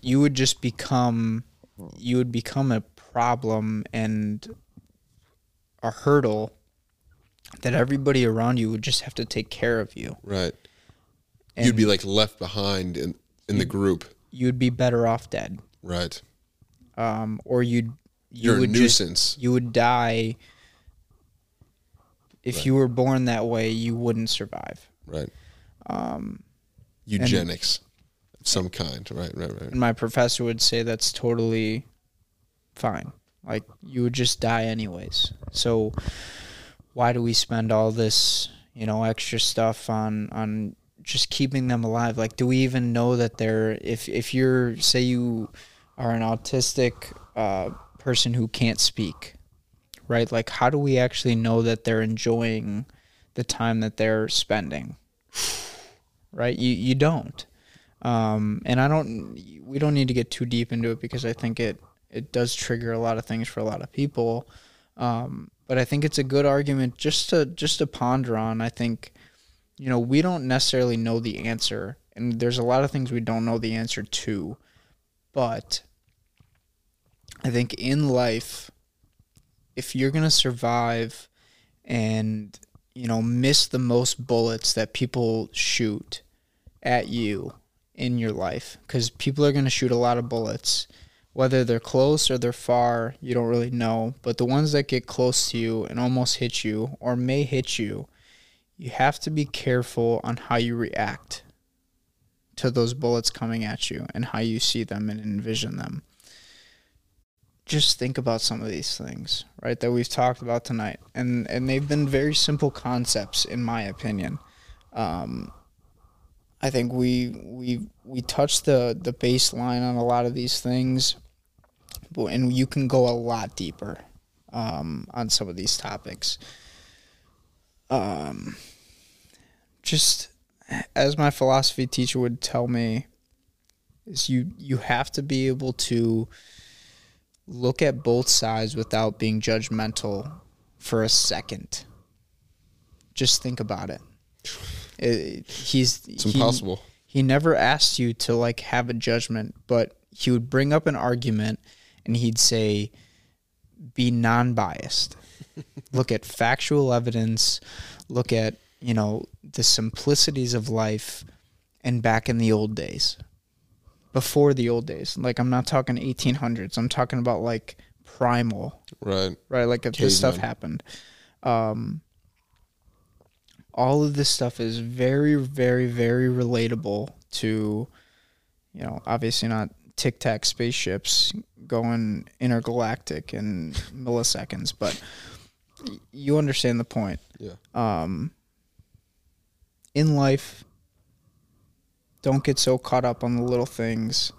you would just become, you would become a problem and a hurdle that everybody around you would just have to take care of you. Right. And You'd be like left behind in in the group. you'd be better off dead, Right. um, or you'd you You're a would just nuisance. you would die. If Right. you were born that way, you wouldn't survive. right. Um, Eugenics of some kind. Right. Right. Right. and my professor would say that's totally fine. Like you would just die anyways. So why do we spend all this, you know, extra stuff on on just keeping them alive? Like do we even know that they're if if you're say you are an autistic uh, person who can't speak, right? Like how do we actually know that they're enjoying the time that they're spending? Right? You you don't. Um, and I don't. We don't need to get too deep into it because I think it it does trigger a lot of things for a lot of people. Um, but I think it's a good argument just to just to ponder on. I think, you know, we don't necessarily know the answer, and there's a lot of things we don't know the answer to. But I think in life, if you're gonna survive, and you know, miss the most bullets that people shoot at you in your life because people are going to shoot a lot of bullets. Whether they're close or they're far you don't really know but the ones that get close to you and almost hit you or may hit you you have to be careful on how you react to those bullets coming at you and how you see them and envision them just think about some of these things right that we've talked about tonight and and they've been very simple concepts in my opinion um, I think we we we touched the the baseline on a lot of these things, but and you can go a lot deeper um, on some of these topics. Um, just as my philosophy teacher would tell me, is you you have to be able to look at both sides without being judgmental for a second. just think about it. It- he's It's he- impossible. he never asked you to like have a judgment, but he would bring up an argument and he'd say, be non biased. look at factual evidence, look at, you know, the simplicities of life and back in the old days. Before the old days. Like I'm not talking 1800s. I'm talking about like primal Right. right? Like if this stuff happened, um, all of this stuff is very, very, very relatable to, you know, obviously not tic tac spaceships going intergalactic in milliseconds, but you understand the point. Yeah. Um, in life, don't get so caught up on the little things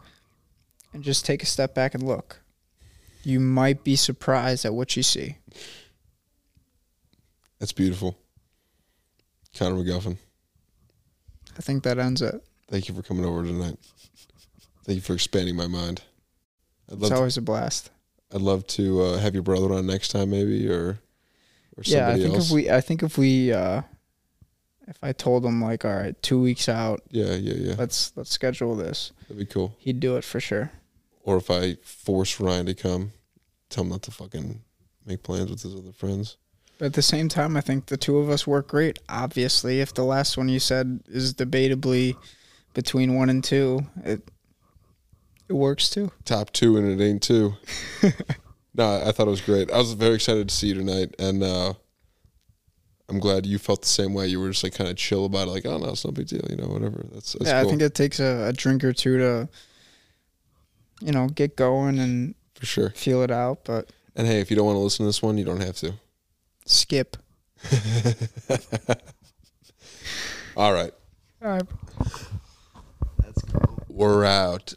and just take a step back and look you might be surprised at what you see. That's beautiful. Connor McGuffin, I think that ends it. thank you for coming over tonight. Thank you for expanding my mind. It's love to, always a blast. I'd love to uh, have your brother on next time maybe or or somebody Yeah, I think else. if we, I think if we, uh, if I told him like, all right, two weeks out, yeah, yeah, yeah. let's let's schedule this, That'd be cool. he'd do it for sure. Or if I force Ryan to come, tell him not to fucking make plans with his other friends. But at the same time, I think the two of us work great. Obviously, if the last one you said is debatably between one and two, it it works too. Top two and it ain't two. no, I thought it was great. I was very excited to see you tonight, and uh, I'm glad you felt the same way. You were just like kind of chill about it, like, oh no, it's no big deal, you know, whatever. That's, that's yeah, cool I think it takes a, a drink or two to, you know, get going and for sure. feel it out. But And hey, if you don't want to listen to this one, you don't have to. skip. All right, All right. That's cool. We're out.